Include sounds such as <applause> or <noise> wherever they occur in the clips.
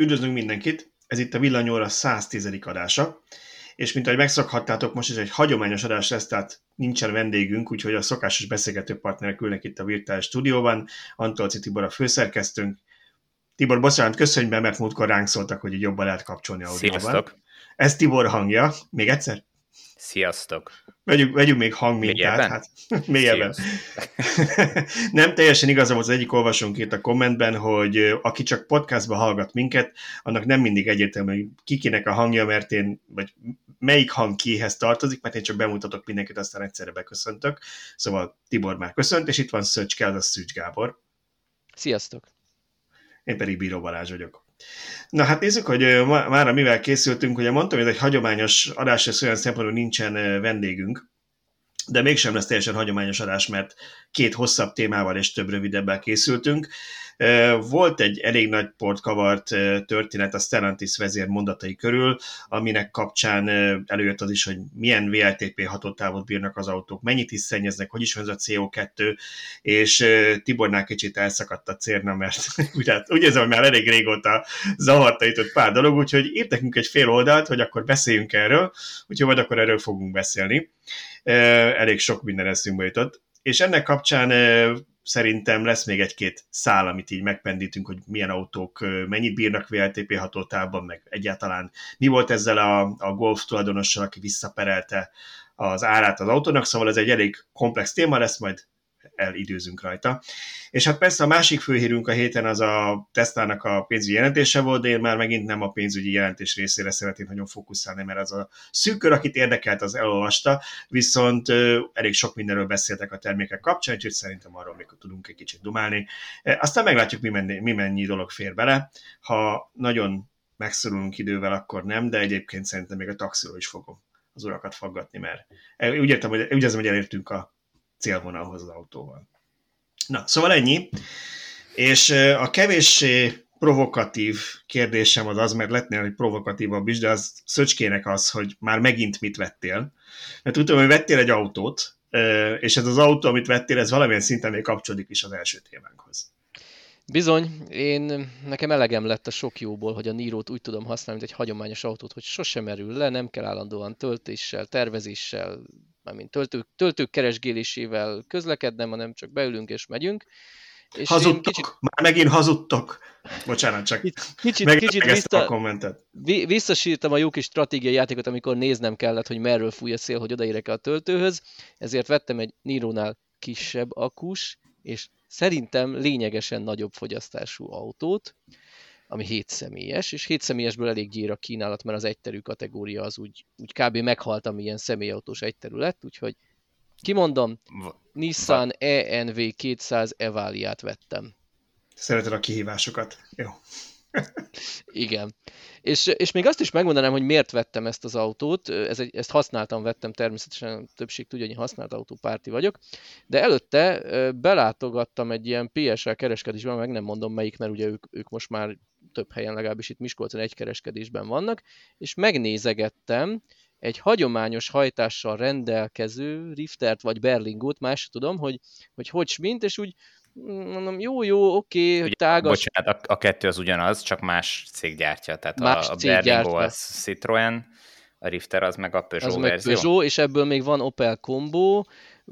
Üdvözlünk mindenkit! Ez itt a Villanyóra 110. adása, és mint ahogy megszokhattátok, most is egy hagyományos adás lesz, tehát nincsen vendégünk, úgyhogy a szokásos beszélgető partnerek ülnek itt a virtuális stúdióban. Antolci Tibor a főszerkesztőnk. Tibor, bocsánat, köszönj be, mert múltkor ránk szóltak, hogy jobban lehet kapcsolni audióban. Sziasztok! Ez Tibor hangja. Még egyszer? Sziasztok! Vegyük, vegyük még hangmintát. Hát, <laughs> mélyebben. <laughs> Nem teljesen igaza volt az egyik olvasónk itt a kommentben, hogy aki csak podcastban hallgat minket, annak nem mindig egyértelmű, hogy kikinek a hangja, mert én, vagy melyik hang kihez tartozik, mert én csak bemutatok mindenkit, aztán egyszerre beköszöntök. Szóval Tibor már köszönt, és itt van Szöcske, az a Szűcs Gábor. Sziasztok! Én pedig Bíró Balázs vagyok. Na hát nézzük, hogy már mivel készültünk, ugye mondtam, hogy ez egy hagyományos adás, ez olyan szempontból nincsen vendégünk, de mégsem lesz teljesen hagyományos adás, mert két hosszabb témával és több rövidebbel készültünk. Volt egy elég nagy port kavart történet a Stellantis vezér mondatai körül, aminek kapcsán előjött az is, hogy milyen VLTP hatótávot bírnak az autók, mennyit is szennyeznek, hogy is van ez a CO2, és Tibornál kicsit elszakadt a cérna, mert <laughs> úgy érzem, hogy már elég régóta zavarta itt ott pár dolog, úgyhogy írt nekünk egy fél oldalt, hogy akkor beszéljünk erről, úgyhogy majd akkor erről fogunk beszélni. Elég sok minden eszünkbe jutott. És ennek kapcsán szerintem lesz még egy-két szál, amit így megpendítünk, hogy milyen autók mennyit bírnak VLTP hatótávban, meg egyáltalán mi volt ezzel a, a Golf tulajdonossal, aki visszaperelte az árát az autónak, szóval ez egy elég komplex téma lesz, majd elidőzünk rajta. És hát persze a másik főhírünk a héten az a Tesla-nak a pénzügyi jelentése volt, de én már megint nem a pénzügyi jelentés részére szeretném nagyon fókuszálni, mert az a szűkör, akit érdekelt, az elolvasta, viszont elég sok mindenről beszéltek a termékek kapcsán, úgyhogy szerintem arról még tudunk egy kicsit dumálni. Aztán meglátjuk, mi mennyi, mi mennyi dolog fér bele. Ha nagyon megszorulunk idővel, akkor nem, de egyébként szerintem még a taxiról is fogom az urakat faggatni, mert úgy értem, hogy, úgy érzem, hogy elértünk a célvonalhoz az autóval. Na, szóval ennyi. És a kevéssé provokatív kérdésem az az, mert lehetne, hogy provokatívabb is, de az Szöcskének az, hogy már megint mit vettél. Mert tudom, hogy vettél egy autót, és ez az autó, amit vettél, ez valamilyen szinten még kapcsolódik is az első témánkhoz. Bizony, én, nekem elegem lett a sok jóból, hogy a Nírót úgy tudom használni, mint egy hagyományos autót, hogy sosem merül le, nem kell állandóan töltéssel, tervezéssel, mármint töltők, töltők keresgélésével közlekednem, hanem csak beülünk és megyünk. És hazudtok, kicsit... már megint hazudtok. Bocsánat, csak kicsit, meg, kicsit vissza, a kommentet. Visszasírtam a jó kis stratégiai játékot, amikor néznem kellett, hogy merről fúj a szél, hogy odaérek a töltőhöz, ezért vettem egy Niro-nál kisebb akus, és szerintem lényegesen nagyobb fogyasztású autót, ami 7 személyes, és 7 személyesből elég gyér a kínálat, mert az egyterű kategória az úgy, úgy kb. meghalt, ami ilyen személyautós egyterület, úgyhogy kimondom, v- Nissan ENV 200 Evalia-t vettem. Szereted a kihívásokat. Jó. Igen. És, és még azt is megmondanám, hogy miért vettem ezt az autót. Ez egy, ezt használtam, vettem természetesen, többség tudja, hogy használt autópárti vagyok. De előtte belátogattam egy ilyen PSL kereskedésben, meg nem mondom melyik, mert ugye ők, ők most már több helyen, legalábbis itt Miskolcon egy kereskedésben vannak, és megnézegettem egy hagyományos hajtással rendelkező Riftert vagy Berlingót, más tudom, hogy hogy, hogy mint, és úgy mondom, jó, jó, oké, okay, hogy tágas. Bocsánat, a, a kettő az ugyanaz, csak más cég gyártja. Tehát más a, a Berlingo az Citroen, a Rifter az meg a Peugeot az verzió. Meg Peugeot, és ebből még van Opel Combo,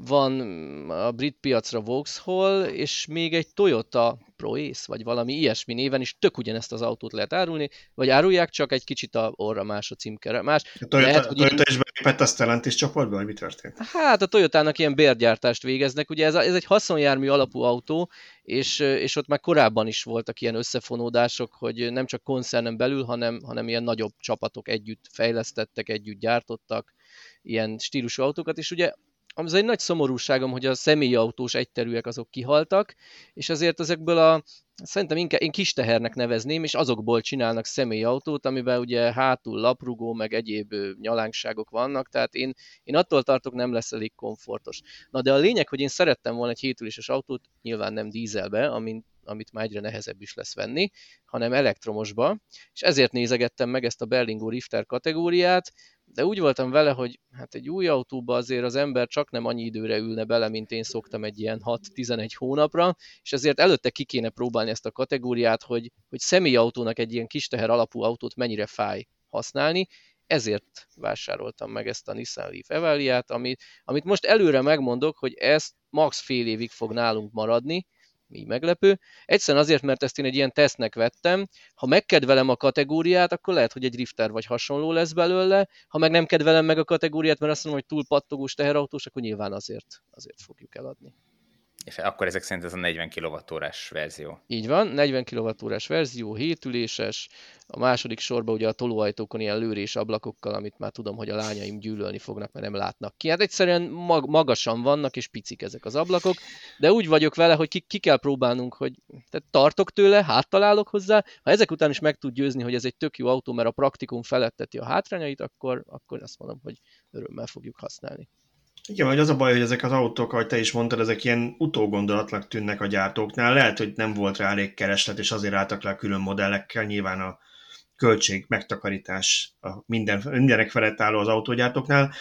van a brit piacra Vauxhall, és még egy Toyota Proace, vagy valami ilyesmi néven is tök ugyanezt az autót lehet árulni, vagy árulják, csak egy kicsit a orra más a címkere. Más. A Toyota, lehet, hogy Toyota is belépett a Stellantis csoportba, vagy mi történt? Hát a Toyotának ilyen bérgyártást végeznek, ugye ez, a, ez egy haszonjármű alapú autó, és, és ott már korábban is voltak ilyen összefonódások, hogy nem csak koncernen belül, hanem, hanem ilyen nagyobb csapatok együtt fejlesztettek, együtt gyártottak ilyen stílusú autókat, és ugye az egy nagy szomorúságom, hogy a személyautós egyterűek azok kihaltak, és azért ezekből a, szerintem inkább én kis tehernek nevezném, és azokból csinálnak személyautót, amiben ugye hátul laprugó, meg egyéb nyalánkságok vannak, tehát én, én attól tartok, nem lesz elég komfortos. Na de a lényeg, hogy én szerettem volna egy hétüléses autót, nyilván nem dízelbe, amint amit már egyre nehezebb is lesz venni, hanem elektromosba, és ezért nézegettem meg ezt a Berlingo Rifter kategóriát, de úgy voltam vele, hogy hát egy új autóba azért az ember csak nem annyi időre ülne bele, mint én szoktam egy ilyen 6-11 hónapra, és ezért előtte ki kéne próbálni ezt a kategóriát, hogy, hogy személyautónak egy ilyen kis teher alapú autót mennyire fáj használni, ezért vásároltam meg ezt a Nissan Leaf Evaliát, amit, amit most előre megmondok, hogy ez max fél évig fog nálunk maradni, így meglepő. Egyszerűen azért, mert ezt én egy ilyen tesztnek vettem. Ha megkedvelem a kategóriát, akkor lehet, hogy egy drifter vagy hasonló lesz belőle. Ha meg nem kedvelem meg a kategóriát, mert azt mondom, hogy túl pattogós teherautós, akkor nyilván azért, azért fogjuk eladni. És akkor ezek szerint ez a 40 kWh verzió. Így van, 40 kWh verzió, hétüléses, a második sorban ugye a tolóajtókon ilyen lőrés ablakokkal, amit már tudom, hogy a lányaim gyűlölni fognak, mert nem látnak ki. Hát egyszerűen mag- magasan vannak, és picik ezek az ablakok, de úgy vagyok vele, hogy ki, ki kell próbálnunk, hogy tehát tartok tőle, háttalálok hozzá, ha ezek után is meg tud győzni, hogy ez egy tök jó autó, mert a praktikum feletteti a hátrányait, akkor, akkor azt mondom, hogy örömmel fogjuk használni. Igen, vagy az a baj, hogy ezek az autók, ahogy te is mondtad, ezek ilyen utógondolatlag tűnnek a gyártóknál. Lehet, hogy nem volt rá elég kereslet, és azért álltak le a külön modellekkel. Nyilván a költség, megtakarítás a minden, mindenek felett álló az autógyártóknál.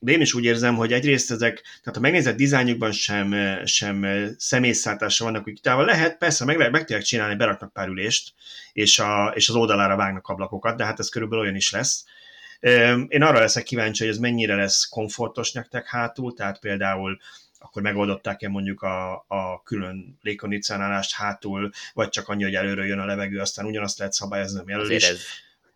De én is úgy érzem, hogy egyrészt ezek, tehát ha megnézed dizájnjukban sem, sem személyszállításra vannak úgy kitálva, lehet, persze, meg, lehet, meg tudják csinálni, beraknak pár ülést, és, a, és az oldalára vágnak ablakokat, de hát ez körülbelül olyan is lesz én arra leszek kíváncsi, hogy ez mennyire lesz komfortos nektek hátul, tehát például akkor megoldották-e mondjuk a, a külön légkondicionálást hátul, vagy csak annyi, hogy előről jön a levegő, aztán ugyanazt lehet szabályozni a jelölés. Ez,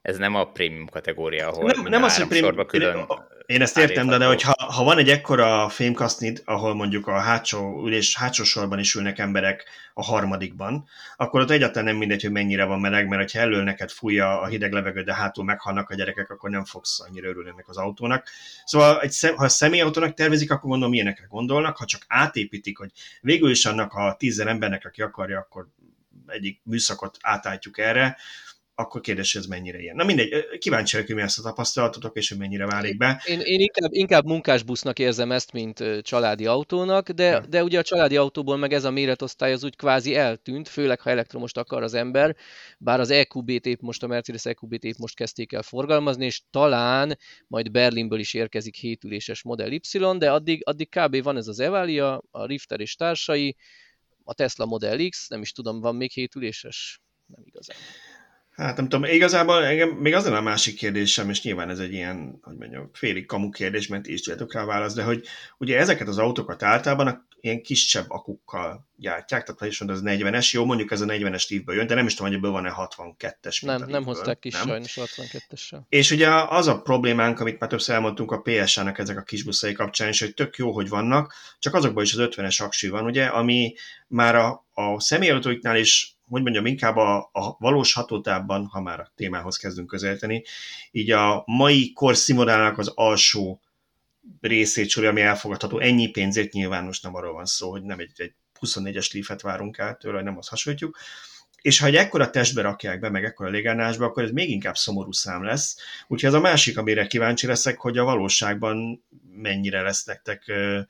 ez nem a prémium kategória, ahol nem, nem az, hogy prémium, külön én ezt értem, de, de hogy ha, ha van egy ekkora fémkasznid, ahol mondjuk a hátsó ülés, hátsó sorban is ülnek emberek a harmadikban, akkor ott egyáltalán nem mindegy, hogy mennyire van meleg, mert ha elől neked fújja a hideg levegő, de hátul meghalnak a gyerekek, akkor nem fogsz annyira örülni ennek az autónak. Szóval egy szem, ha személyautónak tervezik, akkor gondolom ilyenekre gondolnak, ha csak átépítik, hogy végül is annak a tízzel embernek, aki akarja, akkor egyik műszakot átálltjuk erre, akkor kérdés, ez mennyire ilyen. Na mindegy, kíváncsi vagyok, hogy mi ezt a tapasztalatotok, és hogy mennyire válik be. Én, én inkább, inkább munkásbusznak érzem ezt, mint családi autónak, de, ja. de ugye a családi autóból meg ez a méretosztály az úgy kvázi eltűnt, főleg ha elektromost akar az ember, bár az EQB-t most, a Mercedes EQB-t most kezdték el forgalmazni, és talán majd Berlinből is érkezik hétüléses Model Y, de addig, addig kb. van ez az Evalia, a Rifter és társai, a Tesla Model X, nem is tudom, van még hétüléses? Nem igazán. Hát nem tudom, igazából engem még az a másik kérdésem, és nyilván ez egy ilyen, hogy mondjam, félig kamu kérdés, mert is tudjátok rá választ, de hogy ugye ezeket az autókat általában a ilyen kisebb akukkal gyártják, tehát ha is mondod, az 40-es, jó, mondjuk ez a 40-es tívből jön, de nem is tudom, hogy ebből van-e 62-es. Nem, nem hozták ki nem? sajnos 62-essel. És ugye az a problémánk, amit már többször elmondtunk a PSA-nak ezek a kis buszai kapcsán, és hogy tök jó, hogy vannak, csak azokban is az 50-es aksi van, ugye, ami már a, a személyautóiknál is hogy mondjam, inkább a, a valós hatótávban, ha már a témához kezdünk közelíteni, így a mai korszínvonalának az alsó részét sorja, ami elfogadható. Ennyi pénzét nyilván most nem arról van szó, hogy nem egy, egy 24-es lífet várunk át tőle, nem azt hasonlítjuk. És ha egy ekkora testbe rakják be, meg ekkora légánásba, akkor ez még inkább szomorú szám lesz. Úgyhogy ez a másik, amire kíváncsi leszek, hogy a valóságban mennyire lesz nektek ö,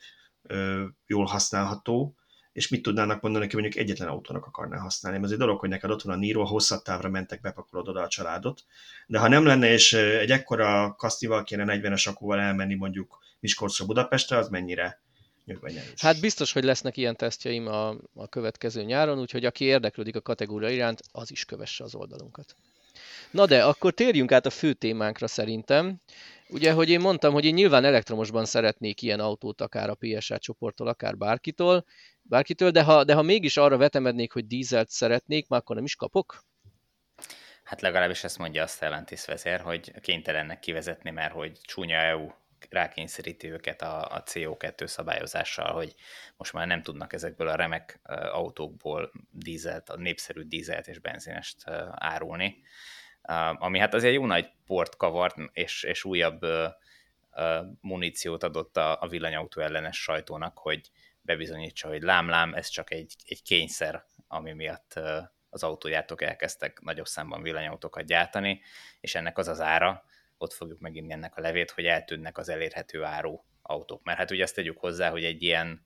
ö, jól használható, és mit tudnának mondani, hogy mondjuk egyetlen autónak akarná használni. Ez egy dolog, hogy neked ott van a Niro, hosszabb távra mentek, bepakolod oda a családot, de ha nem lenne, és egy ekkora kasztival kéne 40-es akúval elmenni mondjuk Miskolcra Budapestre, az mennyire nyugványelős. Hát biztos, hogy lesznek ilyen tesztjeim a, a következő nyáron, úgyhogy aki érdeklődik a kategória iránt, az is kövesse az oldalunkat. Na de, akkor térjünk át a fő témánkra szerintem. Ugye, hogy én mondtam, hogy én nyilván elektromosban szeretnék ilyen autót, akár a PSA csoporttól, akár bárkitól, bárkitől, de ha, de ha mégis arra vetemednék, hogy dízelt szeretnék, már akkor nem is kapok? Hát legalábbis ezt mondja a Stellantis vezér, hogy kénytelennek kivezetni, mert hogy csúnya EU rákényszeríti őket a, a CO2 szabályozással, hogy most már nem tudnak ezekből a remek autókból dízelt, a népszerű dízelt és benzinest árulni. Ami hát azért jó nagy port kavart, és, és újabb muníciót adott a, a villanyautó ellenes sajtónak, hogy bebizonyítsa, hogy lám-lám, ez csak egy, egy kényszer, ami miatt az autógyártók elkezdtek nagyobb számban villanyautókat gyártani, és ennek az az ára, ott fogjuk megint ennek a levét, hogy eltűnnek az elérhető áru autók. Mert hát ugye ezt tegyük hozzá, hogy egy ilyen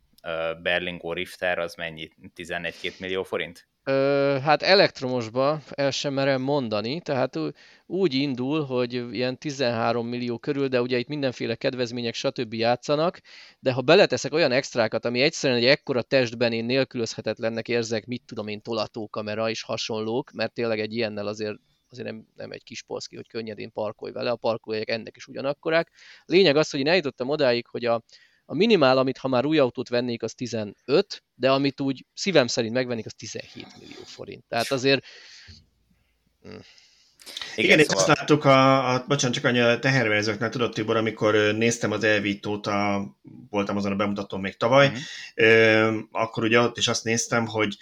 Berlingo Rifter az mennyi? 11-2 millió forint? Ö, hát elektromosba el sem merem mondani, tehát úgy indul, hogy ilyen 13 millió körül, de ugye itt mindenféle kedvezmények, stb. játszanak, de ha beleteszek olyan extrákat, ami egyszerűen egy ekkora testben én nélkülözhetetlennek érzek, mit tudom én, tolatókamera és hasonlók, mert tényleg egy ilyennel azért azért nem, nem egy kis polszki, hogy könnyedén parkolj vele, a parkolóhelyek ennek is ugyanakkorák. Lényeg az, hogy én eljutottam odáig, hogy a, a minimál, amit ha már új autót vennék, az 15, de amit úgy szívem szerint megvennék, az 17 millió forint. Tehát azért... Hm. Igen, Igen szóval... azt láttuk a, a bocsánat, csak annyi a teherverezőknél, tudod Tibor, amikor néztem az elvítót, a, voltam azon a bemutatón még tavaly, mm-hmm. ö, akkor ugye ott is azt néztem, hogy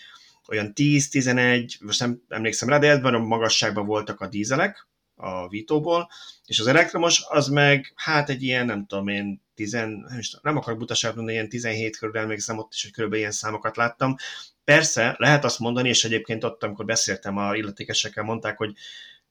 olyan 10-11, most nem emlékszem rá, de ebben a magasságban voltak a dízelek a Vitóból, és az elektromos az meg, hát egy ilyen, nem tudom én, 10, nem, akarok butaságot mondani, ilyen 17 körül emlékszem ott is, hogy körülbelül ilyen számokat láttam. Persze, lehet azt mondani, és egyébként ott, amikor beszéltem a illetékesekkel, mondták, hogy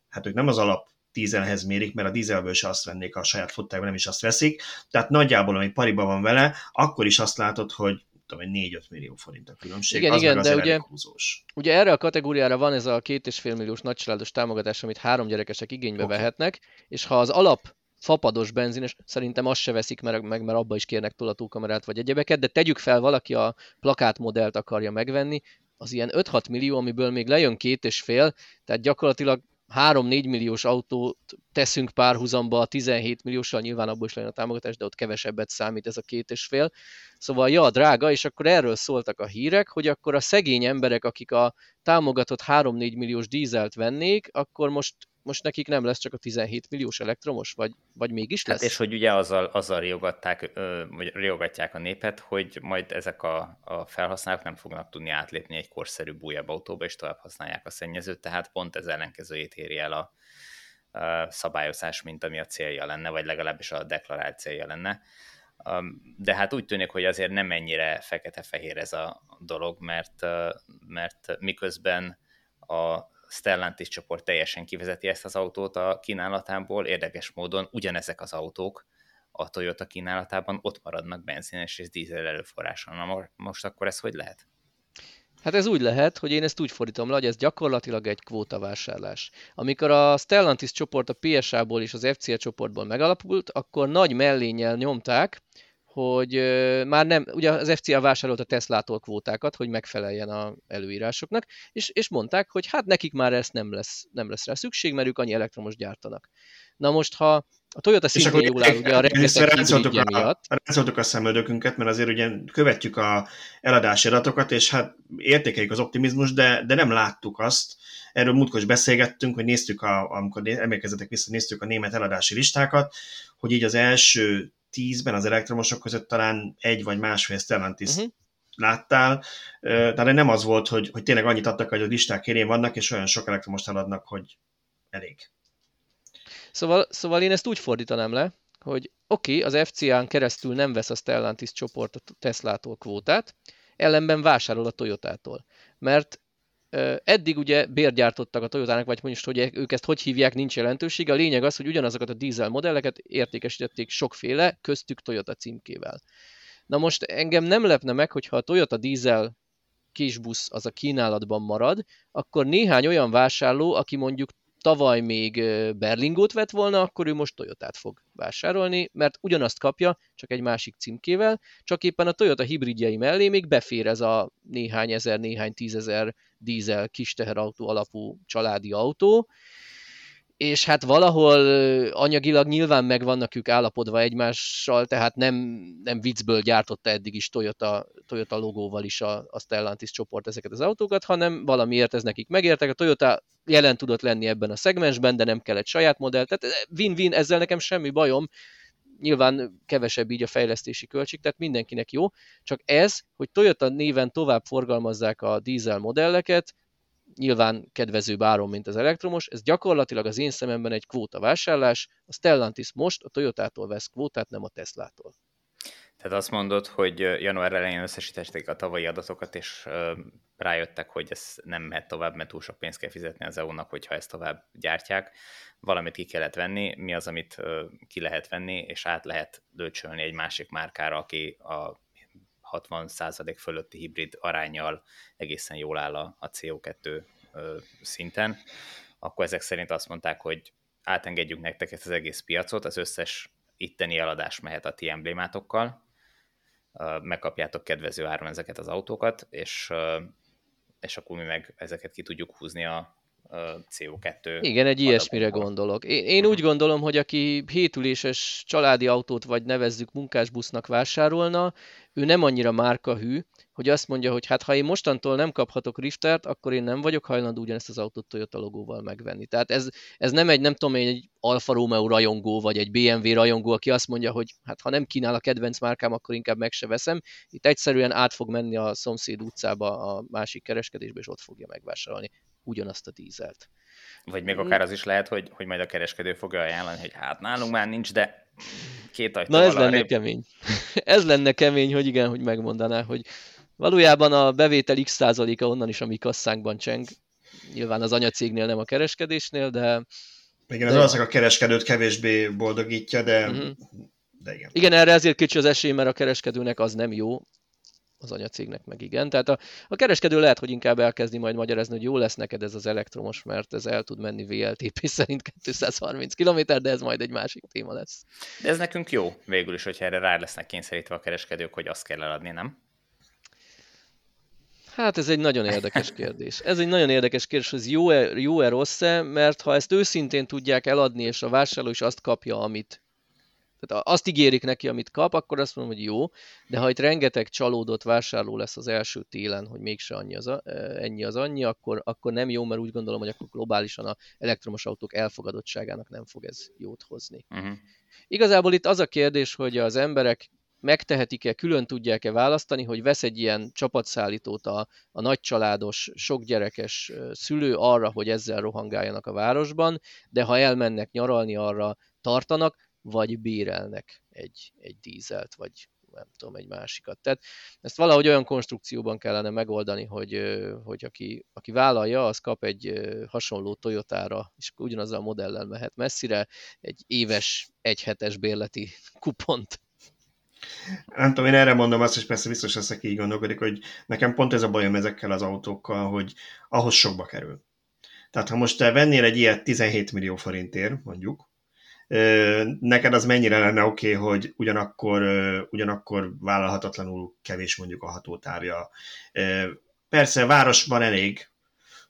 hát ők nem az alap dízelhez mérik, mert a dízelből se azt vennék a saját futtájban, nem is azt veszik. Tehát nagyjából, ami pariba van vele, akkor is azt látod, hogy tudom, 4-5 millió forint a különbség. Igen, az igen, de ugye, húzós. ugye erre a kategóriára van ez a 2,5 milliós nagycsaládos támogatás, amit három gyerekesek igénybe okay. vehetnek, és ha az alap fapados benzines, szerintem azt se veszik meg, mert abba is kérnek tolatókamerát vagy egyebeket, de tegyük fel, valaki a plakátmodellt akarja megvenni, az ilyen 5-6 millió, amiből még lejön két és fél, tehát gyakorlatilag 3-4 milliós autót teszünk párhuzamba a 17 milliósal, nyilván abból is lenne a támogatás, de ott kevesebbet számít ez a két és fél. Szóval ja, drága, és akkor erről szóltak a hírek, hogy akkor a szegény emberek, akik a támogatott 3-4 milliós dízelt vennék, akkor most most nekik nem lesz csak a 17 milliós elektromos, vagy, vagy mégis hát lesz? Hát és hogy ugye azzal, azzal riogatták, vagy riogatják a népet, hogy majd ezek a, a felhasználók nem fognak tudni átlépni egy korszerű újabb autóba, és tovább használják a szennyezőt, tehát pont ez ellenkezőjét éri el a, a szabályozás, mint ami a célja lenne, vagy legalábbis a deklarált célja lenne. De hát úgy tűnik, hogy azért nem ennyire fekete-fehér ez a dolog, mert, mert miközben a Stellantis csoport teljesen kivezeti ezt az autót a kínálatából, érdekes módon ugyanezek az autók a Toyota kínálatában ott maradnak benzines és dízel előforráson. Na most akkor ez hogy lehet? Hát ez úgy lehet, hogy én ezt úgy fordítom le, hogy ez gyakorlatilag egy kvótavásárlás. Amikor a Stellantis csoport a PSA-ból és az FCA csoportból megalapult, akkor nagy mellényel nyomták, hogy már nem, ugye az FCA vásárolt a Tesla-tól kvótákat, hogy megfeleljen a előírásoknak, és, és mondták, hogy hát nekik már ezt nem lesz, nem lesz rá szükség, mert ők annyi elektromos gyártanak. Na most, ha a Toyota szintén jól áll, ugye a rengeteg miatt. Ráncoltuk a szemöldökünket, mert azért ugye követjük a eladási adatokat, és hát értékeljük az optimizmus, de, de nem láttuk azt. Erről múltkor is beszélgettünk, hogy néztük, a, amikor emlékezetek vissza, néztük a német eladási listákat, hogy így az első tízben az elektromosok között talán egy vagy másfél Stellantis uh-huh. láttál, tehát nem az volt, hogy, hogy tényleg annyit adtak, hogy a listák érén vannak, és olyan sok elektromos eladnak, hogy elég. Szóval, szóval én ezt úgy fordítanám le, hogy oké, okay, az FCA-n keresztül nem vesz a Stellantis csoport a Teslától kvótát, ellenben vásárol a Toyotától. Mert Eddig ugye bérgyártottak a Toyotának, vagy most, hogy ők ezt hogy hívják, nincs jelentősége. A lényeg az, hogy ugyanazokat a dízel modelleket értékesítették sokféle, köztük Toyota címkével. Na most engem nem lepne meg, hogyha a Toyota dízel kisbusz az a kínálatban marad, akkor néhány olyan vásárló, aki mondjuk tavaly még Berlingót vett volna, akkor ő most Toyotát fog vásárolni, mert ugyanazt kapja, csak egy másik címkével, csak éppen a Toyota hibridjei mellé még befér ez a néhány ezer, néhány tízezer dízel kis teherautó alapú családi autó, és hát valahol anyagilag nyilván meg vannak ők állapodva egymással, tehát nem, nem viccből gyártotta eddig is Toyota, Toyota logóval is a, a Stellantis csoport ezeket az autókat, hanem valamiért ez nekik megértek. A Toyota jelen tudott lenni ebben a szegmensben, de nem kell egy saját modell, tehát win-win, ezzel nekem semmi bajom, nyilván kevesebb így a fejlesztési költség, tehát mindenkinek jó, csak ez, hogy Toyota néven tovább forgalmazzák a dízel modelleket, nyilván kedvezőbb áron, mint az elektromos, ez gyakorlatilag az én szememben egy kvóta vásárlás, a Stellantis most a Toyotától vesz kvótát, nem a Teslától. Tehát azt mondod, hogy január elején összesítették a tavalyi adatokat, és rájöttek, hogy ez nem mehet tovább, mert túl sok pénzt kell fizetni az EU-nak, hogyha ezt tovább gyártják. Valamit ki kellett venni, mi az, amit ki lehet venni, és át lehet lőcsölni egy másik márkára, aki a 60% fölötti hibrid arányjal egészen jól áll a, a CO2 szinten, akkor ezek szerint azt mondták, hogy átengedjük nektek ezt az egész piacot, az összes itteni eladás mehet a ti emblémátokkal, megkapjátok kedvező áron ezeket az autókat, és, és akkor mi meg ezeket ki tudjuk húzni a, CO2. Igen, egy ilyesmire gondolok. Én, én úgy gondolom, hogy aki hétüléses családi autót vagy nevezzük munkásbusznak vásárolna, ő nem annyira márkahű, hogy azt mondja, hogy hát ha én mostantól nem kaphatok Riftert, akkor én nem vagyok hajlandó ugyanezt az autót Toyota logóval megvenni. Tehát ez, ez nem egy, nem tudom én, egy Alfa Romeo rajongó, vagy egy BMW rajongó, aki azt mondja, hogy hát ha nem kínál a kedvenc márkám, akkor inkább meg se veszem. Itt egyszerűen át fog menni a szomszéd utcába a másik kereskedésbe, és ott fogja megvásárolni ugyanazt a dízelt. Vagy még akár az is lehet, hogy, hogy majd a kereskedő fogja ajánlani, hogy hát nálunk már nincs, de két ajtó Na ez lenne arrébb. kemény. <laughs> ez lenne kemény, hogy igen, hogy megmondaná, hogy valójában a bevétel x százaléka onnan is a mi kasszánkban cseng. Nyilván az anyacégnél, nem a kereskedésnél, de... Igen, ez valószínűleg a kereskedőt kevésbé boldogítja, de, uh-huh. de igen. Igen, erre ezért kicsi az esély, mert a kereskedőnek az nem jó, az anyacégnek meg igen. Tehát a, a kereskedő lehet, hogy inkább elkezdi majd magyarázni, hogy jó lesz neked ez az elektromos, mert ez el tud menni VLTP <laughs> szerint 230 km, de ez majd egy másik téma lesz. De ez nekünk jó végül is, hogyha erre rá lesznek kényszerítve a kereskedők, hogy azt kell eladni, nem? Hát ez egy nagyon érdekes kérdés. Ez egy nagyon érdekes kérdés, hogy jó-e, jó-e rossz-e, mert ha ezt őszintén tudják eladni, és a vásárló is azt kapja, amit tehát azt ígérik neki, amit kap, akkor azt mondom, hogy jó, de ha itt rengeteg csalódott vásárló lesz az első télen, hogy mégse annyi az, ennyi az annyi, akkor, akkor nem jó, mert úgy gondolom, hogy akkor globálisan a elektromos autók elfogadottságának nem fog ez jót hozni. Uh-huh. Igazából itt az a kérdés, hogy az emberek megtehetik-e, külön tudják-e választani, hogy vesz egy ilyen csapatszállítót a, a nagycsaládos, sokgyerekes szülő arra, hogy ezzel rohangáljanak a városban, de ha elmennek nyaralni, arra tartanak, vagy bérelnek egy, egy dízelt, vagy nem tudom, egy másikat. Tehát ezt valahogy olyan konstrukcióban kellene megoldani, hogy, hogy aki, aki vállalja, az kap egy hasonló Toyotára, és ugyanazzal a modellel mehet messzire, egy éves, egyhetes bérleti <laughs> kupont. Nem tudom, én erre mondom azt, és persze biztos leszek így gondolkodik, hogy nekem pont ez a bajom ezekkel az autókkal, hogy ahhoz sokba kerül. Tehát ha most te vennél egy ilyet 17 millió forintért, mondjuk, Neked az mennyire lenne oké, okay, hogy ugyanakkor, ugyanakkor vállalhatatlanul kevés mondjuk a hatótávja. Persze városban elég,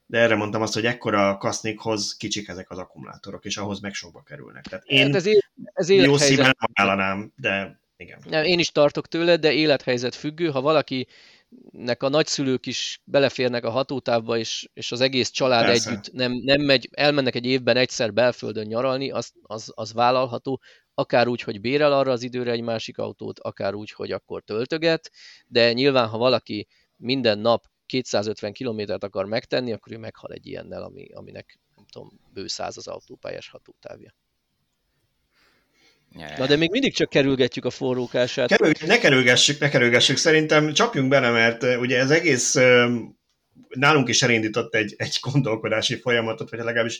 de erre mondtam azt, hogy ekkora kasznikhoz kicsik ezek az akkumulátorok, és ahhoz meg sokba kerülnek. Tehát én hát ez, ez jó szívvel nem ajánlanám, de igen. Én is tartok tőle, de élethelyzet függő. Ha valaki nek a nagyszülők is beleférnek a hatótávba, és, és az egész család Persze. együtt nem, nem megy, elmennek egy évben egyszer belföldön nyaralni, az, az, az vállalható, akár úgy, hogy bérel arra az időre egy másik autót, akár úgy, hogy akkor töltöget, de nyilván, ha valaki minden nap 250 kilométert akar megtenni, akkor ő meghal egy ilyennel, ami, aminek nem tudom, bő száz az autópályás hatótávja. Na de még mindig csak kerülgetjük a forrókását. Kerül, ne kerülgessük, ne kerülgessük. Szerintem csapjunk bele, mert ugye ez egész nálunk is elindított egy, egy gondolkodási folyamatot, vagy legalábbis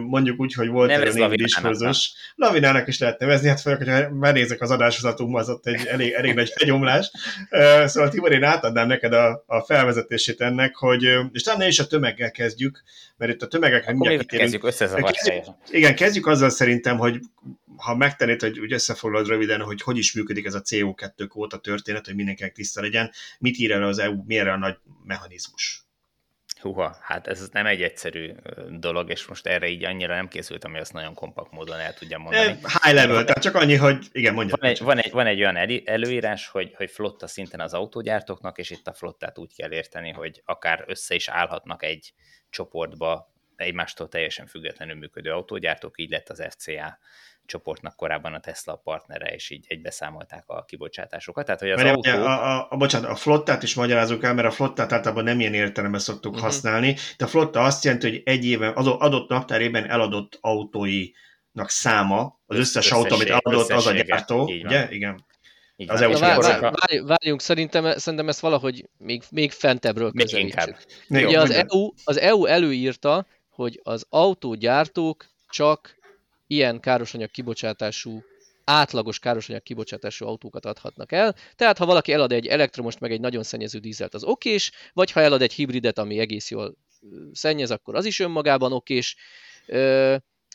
mondjuk úgy, hogy volt egy némi diskurzus. Lavinának is lehet nevezni, hát főleg, hogyha benézek az adásozatunkba, az ott egy elég, elég nagy hegyomlás. Szóval Tibor, én átadnám neked a, a felvezetését ennek, hogy, és talán is a tömeggel kezdjük, mert itt a tömegekre mindjárt Kezdjük összezavart Igen, kezdjük azzal szerintem, hogy ha megtennéd, hogy úgy összefoglalod röviden, hogy hogy is működik ez a CO2 kóta történet, hogy mindenkinek tiszta legyen, mit ír el az EU, milyen a nagy mechanizmus? Húha, hát ez nem egy egyszerű dolog, és most erre így annyira nem készültem, hogy azt nagyon kompakt módon el tudjam mondani. High level, tehát csak annyi, hogy igen, mondja. Van egy, van egy, van egy olyan előírás, hogy, hogy flotta szinten az autógyártóknak, és itt a flottát úgy kell érteni, hogy akár össze is állhatnak egy csoportba egymástól teljesen függetlenül működő autógyártók, így lett az FCA csoportnak korábban a Tesla partnere, és így egybeszámolták a kibocsátásokat. Tehát, hogy az mert autó... a, a, a, bocsánat, a flottát is magyarázunk el, mert a flottát általában nem ilyen értelemben szoktuk uh-huh. használni, de a flotta azt jelenti, hogy egy éven, az adott naptárében eladott autóinak száma, az összes autó, amit adott, az a gyártó, ugye? Igen. Így az EU vár, vár, vár, várjunk, szerintem, szerintem ezt valahogy még, még fentebbről még inkább. Ugye az EU, az EU előírta, hogy az autógyártók csak ilyen károsanyag kibocsátású átlagos károsanyag kibocsátású autókat adhatnak el. Tehát ha valaki elad egy elektromost meg egy nagyon szennyező dízelt, az okés, vagy ha elad egy hibridet, ami egész jól szennyez, akkor az is önmagában okés.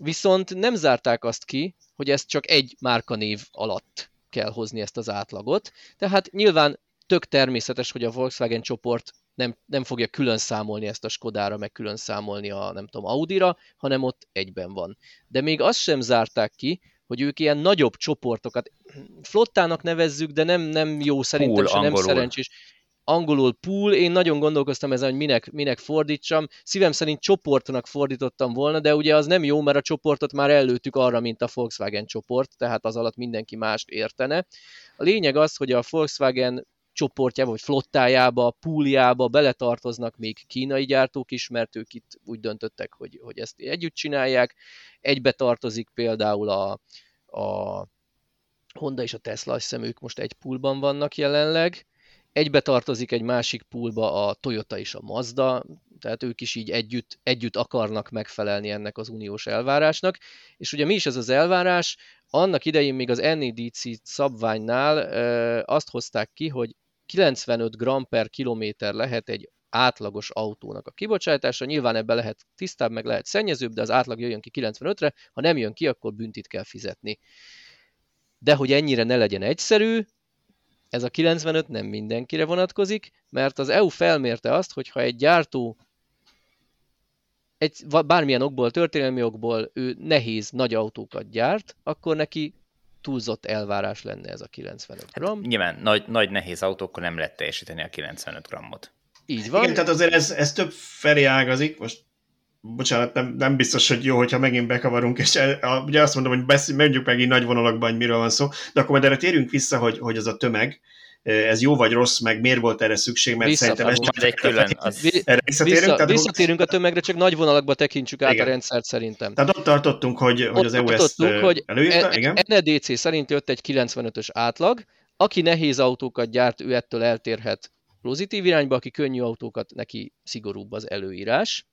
Viszont nem zárták azt ki, hogy ezt csak egy márkanév alatt kell hozni ezt az átlagot. Tehát nyilván tök természetes, hogy a Volkswagen csoport nem, nem fogja külön számolni ezt a Skodára, meg külön számolni a nem tudom, Audira, hanem ott egyben van. De még azt sem zárták ki, hogy ők ilyen nagyobb csoportokat, flottának nevezzük, de nem, nem jó szerintem pool, se, nem angolul. szerencsés. Angolul pool, én nagyon gondolkoztam ezen, hogy minek, minek fordítsam. Szívem szerint csoportnak fordítottam volna, de ugye az nem jó, mert a csoportot már előttük arra, mint a Volkswagen csoport, tehát az alatt mindenki mást értene. A lényeg az, hogy a Volkswagen csoportjába, vagy flottájába, pooljába beletartoznak még kínai gyártók is, mert ők itt úgy döntöttek, hogy, hogy ezt együtt csinálják. Egybe tartozik például a, a Honda és a Tesla, azt hiszem ők most egy poolban vannak jelenleg. Egybe tartozik egy másik poolba a Toyota és a Mazda, tehát ők is így együtt, együtt akarnak megfelelni ennek az uniós elvárásnak. És ugye mi is ez az elvárás? Annak idején még az NEDC szabványnál azt hozták ki, hogy 95 g per kilométer lehet egy átlagos autónak a kibocsátása. Nyilván ebbe lehet tisztább, meg lehet szennyezőbb, de az átlag jöjjön ki 95-re, ha nem jön ki, akkor büntit kell fizetni. De hogy ennyire ne legyen egyszerű, ez a 95 nem mindenkire vonatkozik, mert az EU felmérte azt, hogy ha egy gyártó egy, bármilyen okból, történelmi okból ő nehéz nagy autókat gyárt, akkor neki túlzott elvárás lenne ez a 95 gram. Hát, nyilván nagy, nagy nehéz autókkal nem lehet teljesíteni a 95 grammot. Így van. Igen, tehát azért ez, ez több felé ágazik, most bocsánat, nem, nem biztos, hogy jó, hogyha megint bekavarunk, és el, a, ugye azt mondom, hogy beszél, mondjuk meg így nagy vonalakban, hogy miről van szó, de akkor majd erre térjünk vissza, hogy, hogy az a tömeg, ez jó vagy rossz, meg miért volt erre szükség, mert szerintem ez csak egy külön. Az... Erre visszatérünk, Vissza, tehát, visszatérünk a tömegre, csak nagy vonalakba tekintsük át igen. a rendszert szerintem. Tehát ott tartottunk, hogy, hogy az EU ezt hogy előírta, igen. NEDC szerint jött egy 95-ös átlag, aki nehéz autókat gyárt, ő ettől eltérhet pozitív irányba, aki könnyű autókat, neki szigorúbb az előírás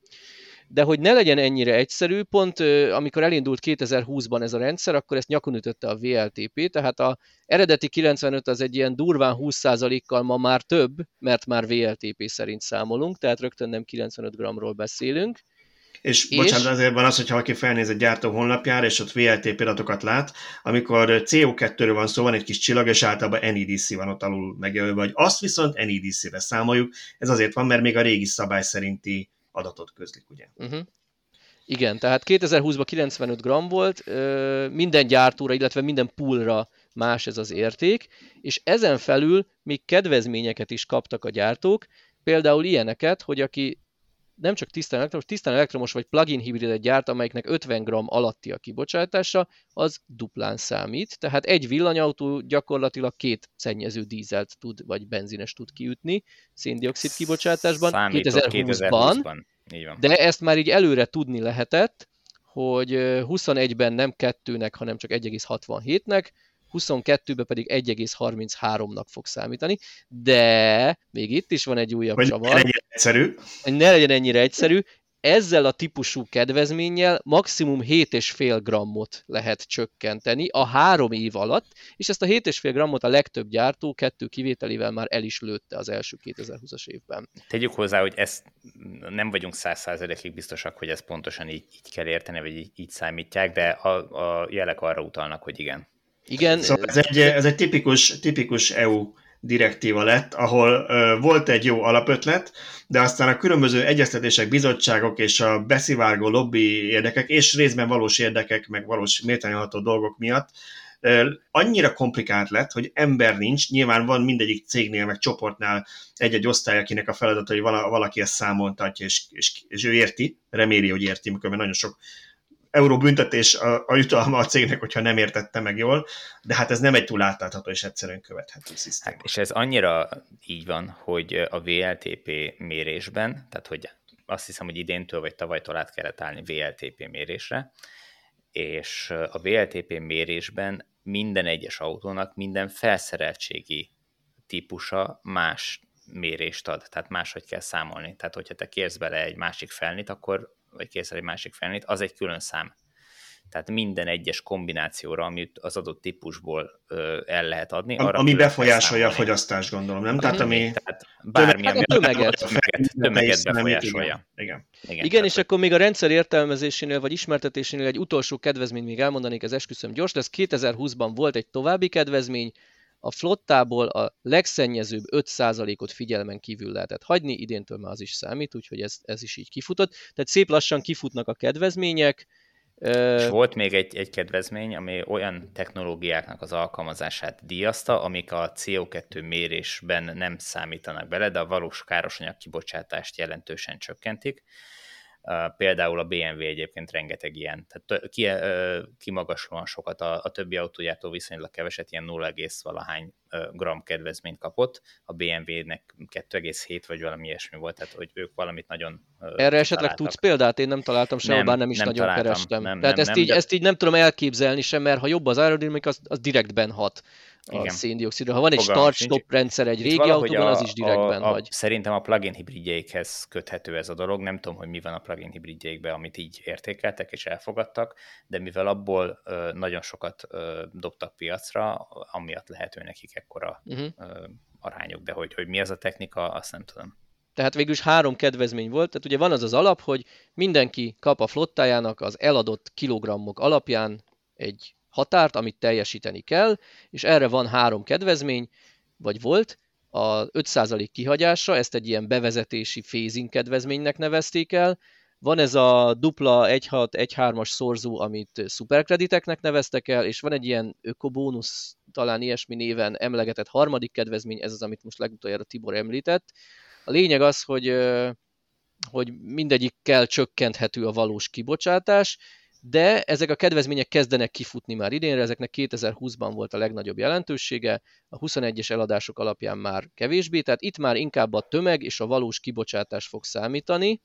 de hogy ne legyen ennyire egyszerű, pont amikor elindult 2020-ban ez a rendszer, akkor ezt nyakon ütötte a VLTP, tehát a eredeti 95 az egy ilyen durván 20%-kal ma már több, mert már VLTP szerint számolunk, tehát rögtön nem 95 gramról beszélünk. És, és bocsánat, azért van az, hogyha valaki felnéz egy gyártó honlapjára, és ott VLTP adatokat lát, amikor CO2-ről van szó, van egy kis csillag, és általában NEDC van ott alul megjelölve, vagy azt viszont NEDC-re számoljuk. Ez azért van, mert még a régi szabály szerinti adatot közlik, ugye? Uh-huh. Igen, tehát 2020-ban 95 gram volt, minden gyártóra, illetve minden poolra más ez az érték, és ezen felül még kedvezményeket is kaptak a gyártók, például ilyeneket, hogy aki nem csak tisztán elektromos, tisztán elektromos vagy plug-in hibridet gyárt, amelyiknek 50 g alatti a kibocsátása, az duplán számít. Tehát egy villanyautó gyakorlatilag két szennyező dízelt tud, vagy benzines tud kiütni széndiokszid kibocsátásban 2020-ban. 2020-ban. De ezt már így előre tudni lehetett, hogy 21-ben nem kettőnek, hanem csak 1,67-nek, 22-ben pedig 1,33-nak fog számítani, de még itt is van egy újabb hogy csavar. Ne legyen egyszerű. Ne legyen ennyire egyszerű. Ezzel a típusú kedvezménnyel maximum 7,5 grammot lehet csökkenteni a három év alatt, és ezt a 7,5 grammot a legtöbb gyártó kettő kivételével már el is lőtte az első 2020-as évben. Tegyük hozzá, hogy ezt nem vagyunk száz százalékig biztosak, hogy ezt pontosan így, így kell érteni, vagy így, így számítják, de a, a jelek arra utalnak, hogy igen. Igen. Szóval ez egy, ez egy tipikus, tipikus EU direktíva lett, ahol uh, volt egy jó alapötlet, de aztán a különböző egyeztetések, bizottságok és a beszivárgó lobby érdekek, és részben valós érdekek, meg valós méltányolható dolgok miatt uh, annyira komplikált lett, hogy ember nincs, nyilván van mindegyik cégnél, meg csoportnál egy-egy osztály, akinek a feladata, hogy valaki ezt számoltatja, és, és, és ő érti, reméli, hogy érti, mikor nagyon sok euró büntetés a, a jutalma a cégnek, hogyha nem értette meg jól, de hát ez nem egy túl átlátható és egyszerűen követhető szisztéma. Hát, és ez annyira így van, hogy a VLTP mérésben, tehát hogy azt hiszem, hogy idéntől vagy tavalytól át kellett állni VLTP mérésre, és a VLTP mérésben minden egyes autónak minden felszereltségi típusa más mérést ad, tehát máshogy kell számolni. Tehát, hogyha te kérsz bele egy másik felnit, akkor vagy készel egy másik felnét, az egy külön szám. tehát minden egyes kombinációra, amit az adott típusból el lehet adni. Arra ami befolyásolja a fogyasztást, gondolom, nem? Tehát, ami... Tehát bármi, ami a tömeget, tömeget, tömeget befolyásolja. Igen. Igen, Igen és akkor még a rendszer értelmezésénél vagy ismertetésénél egy utolsó kedvezmény még elmondanék, az esküszöm gyors lesz. 2020-ban volt egy további kedvezmény, a flottából a legszennyezőbb 5%-ot figyelmen kívül lehetett hagyni, idéntől már az is számít, úgyhogy ez, ez is így kifutott. Tehát szép lassan kifutnak a kedvezmények, és volt még egy, egy kedvezmény, ami olyan technológiáknak az alkalmazását díjazta, amik a CO2 mérésben nem számítanak bele, de a valós károsanyag kibocsátást jelentősen csökkentik. Például a BMW egyébként rengeteg ilyen, tehát ki, kimagaslóan sokat, a, a többi autójától viszonylag keveset, ilyen 0, valahány gram kedvezményt kapott, a BMW-nek 2,7 vagy valami ilyesmi volt, tehát hogy ők valamit nagyon Erre esetleg találtak. tudsz példát? Én nem találtam sehol, bár nem is nem nagyon találtam, kerestem. Nem, tehát nem, ezt, nem, így, de... ezt így nem tudom elképzelni sem, mert ha jobb az aerodinamik, az, az direktben hat a széndiokszidra. Ha van egy start-stop rendszer egy régi autóban, a, az is direktben a, a, vagy. Szerintem a plug-in hibridjeikhez köthető ez a dolog. Nem tudom, hogy mi van a plug-in hibridjeikben, amit így értékeltek és elfogadtak, de mivel abból ö, nagyon sokat ö, dobtak piacra, amiatt lehető nekik ekkora uh-huh. ö, arányok, de hogy, hogy mi az a technika, azt nem tudom. Tehát végül is három kedvezmény volt, tehát ugye van az az alap, hogy mindenki kap a flottájának az eladott kilogrammok alapján egy határt, amit teljesíteni kell, és erre van három kedvezmény, vagy volt, a 5% kihagyása, ezt egy ilyen bevezetési phasing kedvezménynek nevezték el, van ez a dupla 1.6-1.3-as szorzó, amit szuperkrediteknek neveztek el, és van egy ilyen ökobónusz, talán ilyesmi néven emlegetett harmadik kedvezmény, ez az, amit most legutoljára Tibor említett. A lényeg az, hogy, hogy mindegyikkel csökkenthető a valós kibocsátás, de ezek a kedvezmények kezdenek kifutni már idénre, ezeknek 2020-ban volt a legnagyobb jelentősége, a 21-es eladások alapján már kevésbé, tehát itt már inkább a tömeg és a valós kibocsátás fog számítani.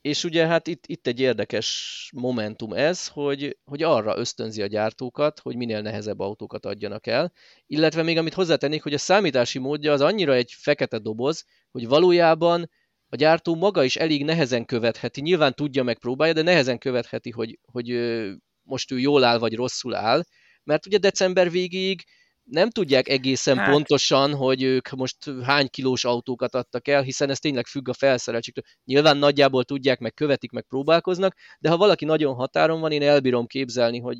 És ugye hát itt, itt egy érdekes momentum ez, hogy, hogy arra ösztönzi a gyártókat, hogy minél nehezebb autókat adjanak el, illetve még amit hozzátennék, hogy a számítási módja az annyira egy fekete doboz, hogy valójában a gyártó maga is elég nehezen követheti, nyilván tudja, meg próbálja, de nehezen követheti, hogy, hogy most ő jól áll, vagy rosszul áll, mert ugye december végéig nem tudják egészen hát. pontosan, hogy ők most hány kilós autókat adtak el, hiszen ez tényleg függ a felszereltségtől. Nyilván nagyjából tudják, meg követik, meg próbálkoznak, de ha valaki nagyon határon van, én elbírom képzelni, hogy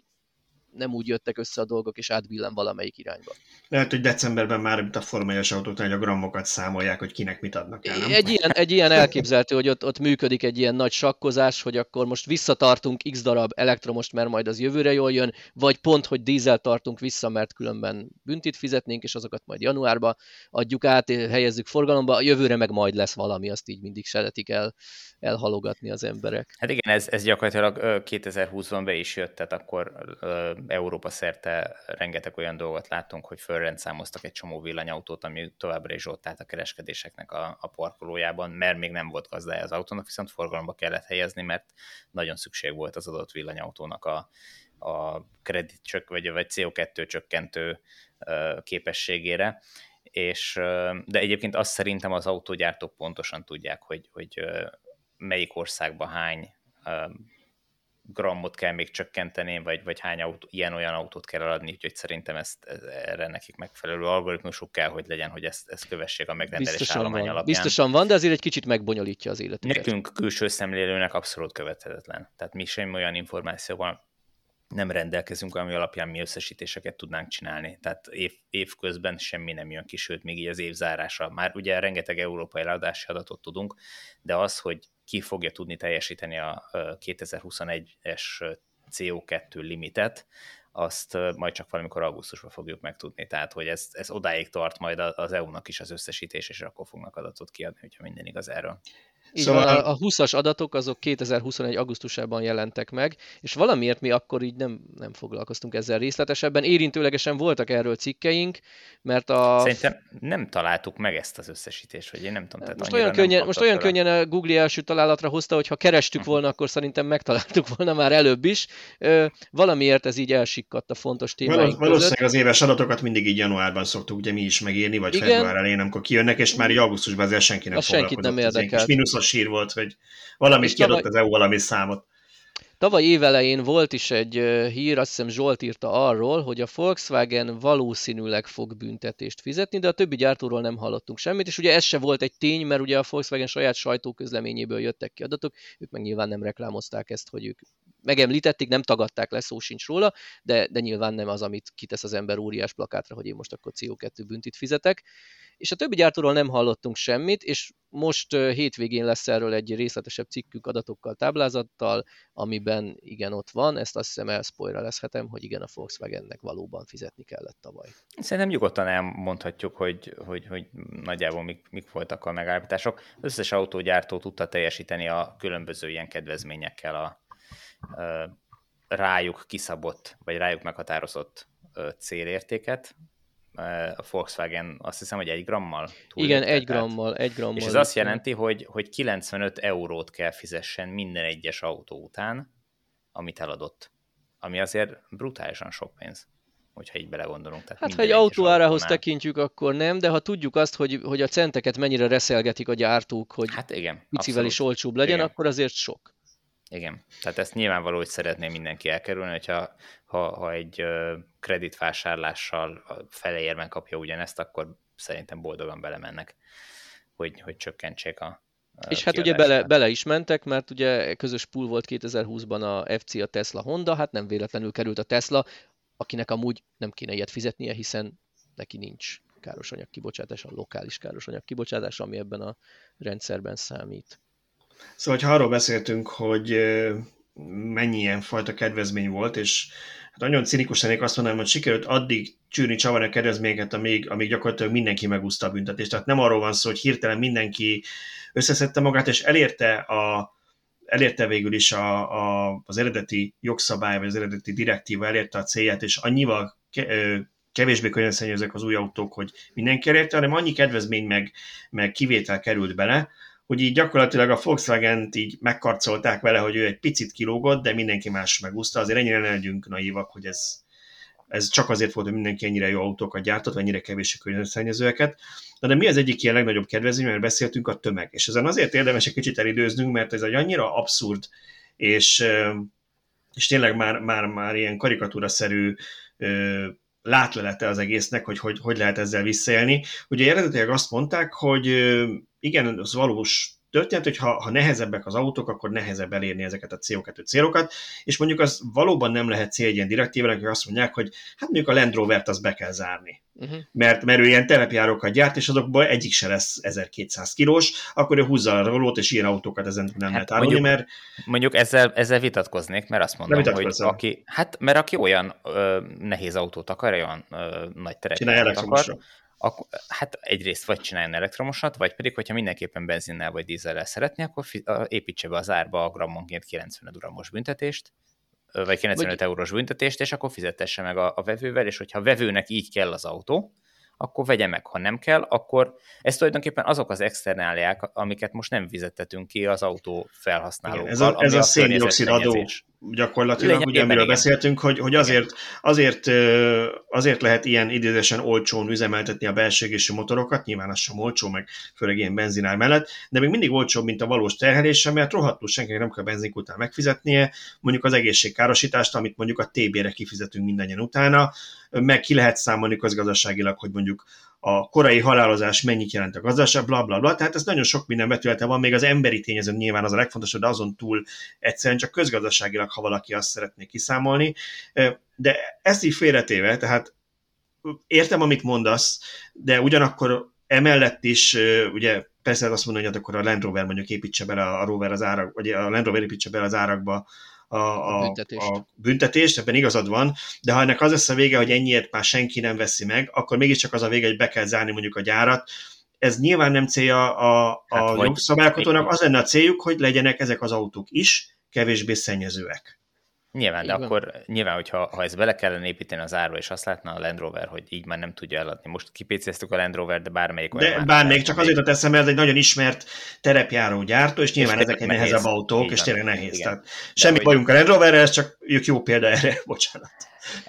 nem úgy jöttek össze a dolgok, és átbillen valamelyik irányba. Lehet, hogy decemberben már, mint a formályos autóknál, hogy a grammokat számolják, hogy kinek mit adnak el, nem? Egy ilyen, egy ilyen elképzelhető, hogy ott, ott működik egy ilyen nagy sakkozás, hogy akkor most visszatartunk x darab elektromost, mert majd az jövőre jól jön, vagy pont, hogy dízel tartunk vissza, mert különben büntit fizetnénk, és azokat majd januárba adjuk át, helyezzük forgalomba, a jövőre meg majd lesz valami, azt így mindig szeretik el elhalogatni az emberek. Hát igen, ez, ez gyakorlatilag 2020-ban be is jött, tehát akkor Európa szerte rengeteg olyan dolgot láttunk, hogy fölrendszámoztak egy csomó villanyautót, ami továbbra is ott állt a kereskedéseknek a, a parkolójában, mert még nem volt gazdája az autónak, viszont forgalomba kellett helyezni, mert nagyon szükség volt az adott villanyautónak a, a kredit csök, vagy, vagy CO2 csökkentő képességére, és, de egyébként azt szerintem az autógyártók pontosan tudják, hogy, hogy melyik országban hány grammot kell még csökkenteni, vagy, vagy hány autó, ilyen-olyan autót kell eladni, úgyhogy szerintem ezt, erre nekik megfelelő algoritmusuk kell, hogy legyen, hogy ezt, ezt kövessék a megrendelés Biztosan állomány van. alapján. Biztosan van, de azért egy kicsit megbonyolítja az életet. Nekünk külső szemlélőnek abszolút követhetetlen. Tehát mi semmi olyan információval nem rendelkezünk, ami alapján mi összesítéseket tudnánk csinálni. Tehát év, év közben semmi nem jön ki, sőt, még így az év zárása. Már ugye rengeteg európai eladási adatot tudunk, de az, hogy ki fogja tudni teljesíteni a 2021-es CO2 limitet, azt majd csak valamikor augusztusban fogjuk megtudni. Tehát, hogy ez, ez odáig tart majd az EU-nak is az összesítés, és akkor fognak adatot kiadni, hogyha minden igaz erről. Így szóval... van, a 20-as adatok azok 2021. augusztusában jelentek meg, és valamiért mi akkor így nem, nem foglalkoztunk ezzel részletesebben. Érintőlegesen voltak erről cikkeink, mert a... Szerintem nem találtuk meg ezt az összesítést, hogy én nem tudom. Tehát most olyan, könnyen, most olyan könnyen a Google első találatra hozta, hogy ha kerestük volna, akkor szerintem megtaláltuk volna már előbb is. Valamiért ez így elsikkadt a fontos témáink Valószínűleg az éves adatokat mindig így januárban szoktuk ugye mi is megírni, vagy Igen. február elején, amikor kijönnek, és már így augusztusban azért senki nem senkit nem sír volt, vagy valamit kiadott az EU valami számot. Tavaly évelején volt is egy hír, azt hiszem Zsolt írta arról, hogy a Volkswagen valószínűleg fog büntetést fizetni, de a többi gyártóról nem hallottunk semmit, és ugye ez se volt egy tény, mert ugye a Volkswagen saját sajtóközleményéből jöttek ki adatok, ők meg nyilván nem reklámozták ezt, hogy ők megemlítették, nem tagadták le, szó sincs róla, de, de nyilván nem az, amit kitesz az ember óriás plakátra, hogy én most akkor CO2 büntit fizetek és a többi gyártóról nem hallottunk semmit, és most hétvégén lesz erről egy részletesebb cikkük adatokkal, táblázattal, amiben igen, ott van, ezt azt hiszem elspoilerezhetem, hogy igen, a Volkswagennek valóban fizetni kellett tavaly. Szerintem nyugodtan elmondhatjuk, hogy, hogy, hogy nagyjából mik, mik voltak a megállapítások. Az összes autógyártó tudta teljesíteni a különböző ilyen kedvezményekkel a rájuk kiszabott, vagy rájuk meghatározott célértéket, a Volkswagen azt hiszem, hogy egy grammal túl Igen, egy grammal, egy grammal. És ez azt jelenti, hogy, hogy 95 eurót kell fizessen minden egyes autó után, amit eladott. Ami azért brutálisan sok pénz hogyha így belegondolunk. Tehát hát, ha egy autó árához tekintjük, akkor nem, de ha tudjuk azt, hogy, hogy a centeket mennyire reszelgetik a gyártók, hogy hát igen, picivel abszolút. is olcsóbb legyen, igen. akkor azért sok. Igen, tehát ezt nyilvánvaló, hogy szeretné mindenki elkerülni, hogyha ha, ha egy kreditvásárlással felérben kapja ugyanezt, akkor szerintem boldogan belemennek, hogy, hogy csökkentsék a, és hát ugye bele, bele is mentek, mert ugye közös pool volt 2020-ban a FC, a Tesla, Honda, hát nem véletlenül került a Tesla, akinek amúgy nem kéne ilyet fizetnie, hiszen neki nincs károsanyag kibocsátás, a lokális károsanyag kibocsátás, ami ebben a rendszerben számít. Szóval, ha arról beszéltünk, hogy mennyi ilyen fajta kedvezmény volt, és hát nagyon cinikus lennék azt mondanám, hogy sikerült addig csűrni csavarni a kedvezményeket, amíg, amíg gyakorlatilag mindenki megúszta a büntetést. Tehát nem arról van szó, hogy hirtelen mindenki összeszedte magát, és elérte a, elérte végül is a, a, az eredeti jogszabály, vagy az eredeti direktíva elérte a célját, és annyival kevésbé környezetszennyezőek az új autók, hogy mindenki elérte, hanem annyi kedvezmény meg, meg kivétel került bele, hogy így gyakorlatilag a volkswagen így megkarcolták vele, hogy ő egy picit kilógott, de mindenki más megúszta. Azért ennyire ne legyünk naívak, hogy ez, ez csak azért volt, hogy mindenki ennyire jó autókat gyártott, vagy ennyire kevés környezetszennyezőeket. Na de mi az egyik ilyen legnagyobb kedvezmény, mert beszéltünk a tömeg. És ezen azért érdemes egy kicsit elidőznünk, mert ez egy annyira abszurd, és, és tényleg már, már, már ilyen karikatúraszerű látlelete az egésznek, hogy, hogy hogy lehet ezzel visszaélni. Ugye eredetileg azt mondták, hogy igen, az valós történet, hogy ha, ha nehezebbek az autók, akkor nehezebb elérni ezeket a CO2 célokat, és mondjuk az valóban nem lehet cél egy ilyen direktívának, hogy azt mondják, hogy hát mondjuk a Land Rover-t az be kell zárni. Uh-huh. Mert, mert ő ilyen telepjárókat gyárt, és azokból egyik se lesz 1200 kilós, akkor ő húzza a rolót, és ilyen autókat ezen nem hát lehet árulni, mert... Mondjuk ezzel, ezzel vitatkoznék, mert azt mondom, hogy aki, hát, mert aki olyan ö, nehéz autót akar, olyan ö, nagy terepjárót akar, akkor, hát egyrészt vagy csináljon elektromosat, vagy pedig, hogyha mindenképpen benzinnel vagy dízellel szeretné, akkor építse be az árba a grammonként 95 gramos büntetést, vagy 95 vagy... eurós büntetést, és akkor fizetesse meg a, a vevővel, és hogyha a vevőnek így kell az autó, akkor vegye meg, ha nem kell, akkor ez tulajdonképpen azok az externáliák, amiket most nem fizetetünk ki az autó felhasználókkal. Ez a, ez a, a széndiokszid adó gyakorlatilag, ugye amiről beszéltünk, hogy, hogy azért, azért, azért lehet ilyen idézesen olcsón üzemeltetni a belső motorokat, nyilván az sem olcsó, meg főleg ilyen benzinár mellett, de még mindig olcsóbb, mint a valós terhelése, mert rohadtul senkinek nem kell benzink után megfizetnie, mondjuk az egészségkárosítást, amit mondjuk a TB-re kifizetünk mindannyian utána, meg ki lehet számolni közgazdaságilag, hogy mondjuk a korai halálozás mennyit jelent a gazdaság, bla bla bla. Tehát ez nagyon sok minden betülete van, még az emberi tényező nyilván az a legfontosabb, de azon túl egyszerűen csak közgazdaságilag, ha valaki azt szeretné kiszámolni. De ezt így félretéve, tehát értem, amit mondasz, de ugyanakkor emellett is, ugye persze azt mondani, hogy hát akkor a Land Rover mondjuk építse bele a Rover az árak, vagy a Land Rover építse bele az árakba a, a, büntetést. a büntetést, ebben igazad van, de ha ennek az lesz a vége, hogy ennyiért már senki nem veszi meg, akkor mégiscsak az a vége, hogy be kell zárni mondjuk a gyárat. Ez nyilván nem célja a, a hát jogszabályalkotónak, az lenne a céljuk, hogy legyenek ezek az autók is kevésbé szennyezőek. Nyilván, de akkor nyilván, hogyha ha ez bele kellene építeni az árba, és azt látna a Land Rover, hogy így már nem tudja eladni. Most kipécéztük a Land Rover, de bármelyik olyan. De bármelyik, csak azért a teszem, mert ez egy nagyon ismert terepjáró gyártó, és nyilván és ezek egy nehezebb autók, és tényleg nehéz. Igen. Tehát semmi de bajunk a Land Roverrel, ez csak ők jó példa erre, <laughs> bocsánat.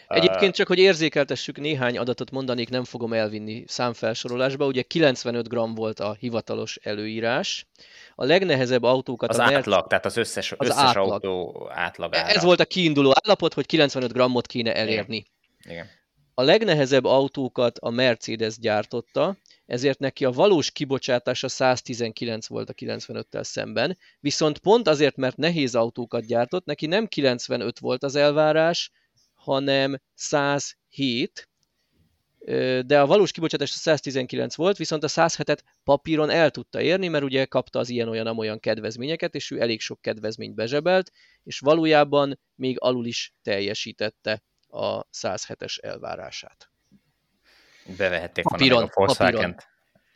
Egyébként csak, hogy érzékeltessük, néhány adatot mondanék, nem fogom elvinni számfelsorolásba. Ugye 95 g volt a hivatalos előírás. A legnehezebb autókat... Az a Merc... átlag, tehát az összes, az összes átlag. autó átlagára. Ez volt a kiinduló állapot, hogy 95 grammot kéne elérni. Igen. Igen. A legnehezebb autókat a Mercedes gyártotta, ezért neki a valós kibocsátása 119 volt a 95-tel szemben, viszont pont azért, mert nehéz autókat gyártott, neki nem 95 volt az elvárás, hanem 107, de a valós kibocsátás 119 volt, viszont a 107-et papíron el tudta érni, mert ugye kapta az ilyen-olyan-olyan kedvezményeket, és ő elég sok kedvezményt bezsebelt, és valójában még alul is teljesítette a 107-es elvárását. Bevehették papíron, volna a volkswagen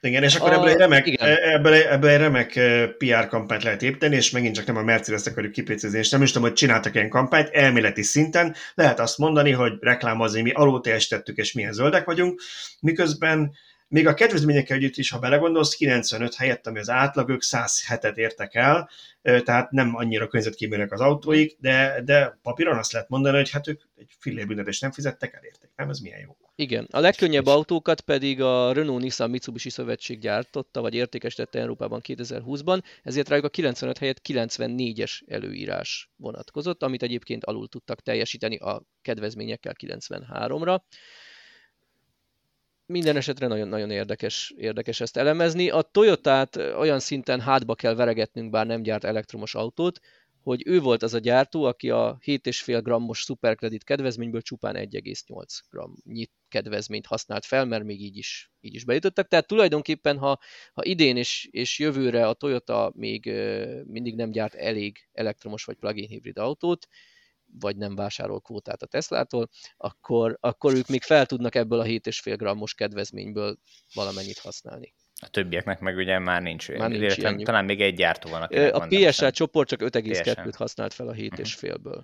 Igen, és akkor a, ebből egy remek, igen. ebből, ebből egy remek PR kampányt lehet építeni, és megint csak nem a Mercedes akarjuk kipécézni, és nem is tudom, hogy csináltak ilyen kampányt, elméleti szinten lehet azt mondani, hogy reklámozni, mi alul teljesítettük, és milyen zöldek vagyunk, miközben még a kedvezményekkel együtt is, ha belegondolsz, 95 helyett, ami az átlag, ők 107-et értek el, tehát nem annyira környezetkímélőek az autóik, de, de papíron azt lehet mondani, hogy hát ők egy fillérbüntetést nem fizettek, elérték. Nem, ez milyen jó. Igen, a legkönnyebb autókat pedig a Renault Nissan Mitsubishi Szövetség gyártotta, vagy értékesítette Európában 2020-ban, ezért rájuk a 95 helyett 94-es előírás vonatkozott, amit egyébként alul tudtak teljesíteni a kedvezményekkel 93-ra minden esetre nagyon-nagyon érdekes, érdekes ezt elemezni. A Toyotát olyan szinten hátba kell veregetnünk, bár nem gyárt elektromos autót, hogy ő volt az a gyártó, aki a 7,5 grammos szuperkredit kedvezményből csupán 1,8 grammnyi kedvezményt használt fel, mert még így is, így is bejutottak. Tehát tulajdonképpen, ha, ha idén és, és jövőre a Toyota még mindig nem gyárt elég elektromos vagy plug-in hibrid autót, vagy nem vásárol kvótát a Teslától, akkor, akkor ők még fel tudnak ebből a 7,5 grammos kedvezményből valamennyit használni. A többieknek meg ugye már nincs, már nincs illetve, talán még egy gyártó van, aki A PSA csoport csak 5,2-t használt fel a 7,5-ből.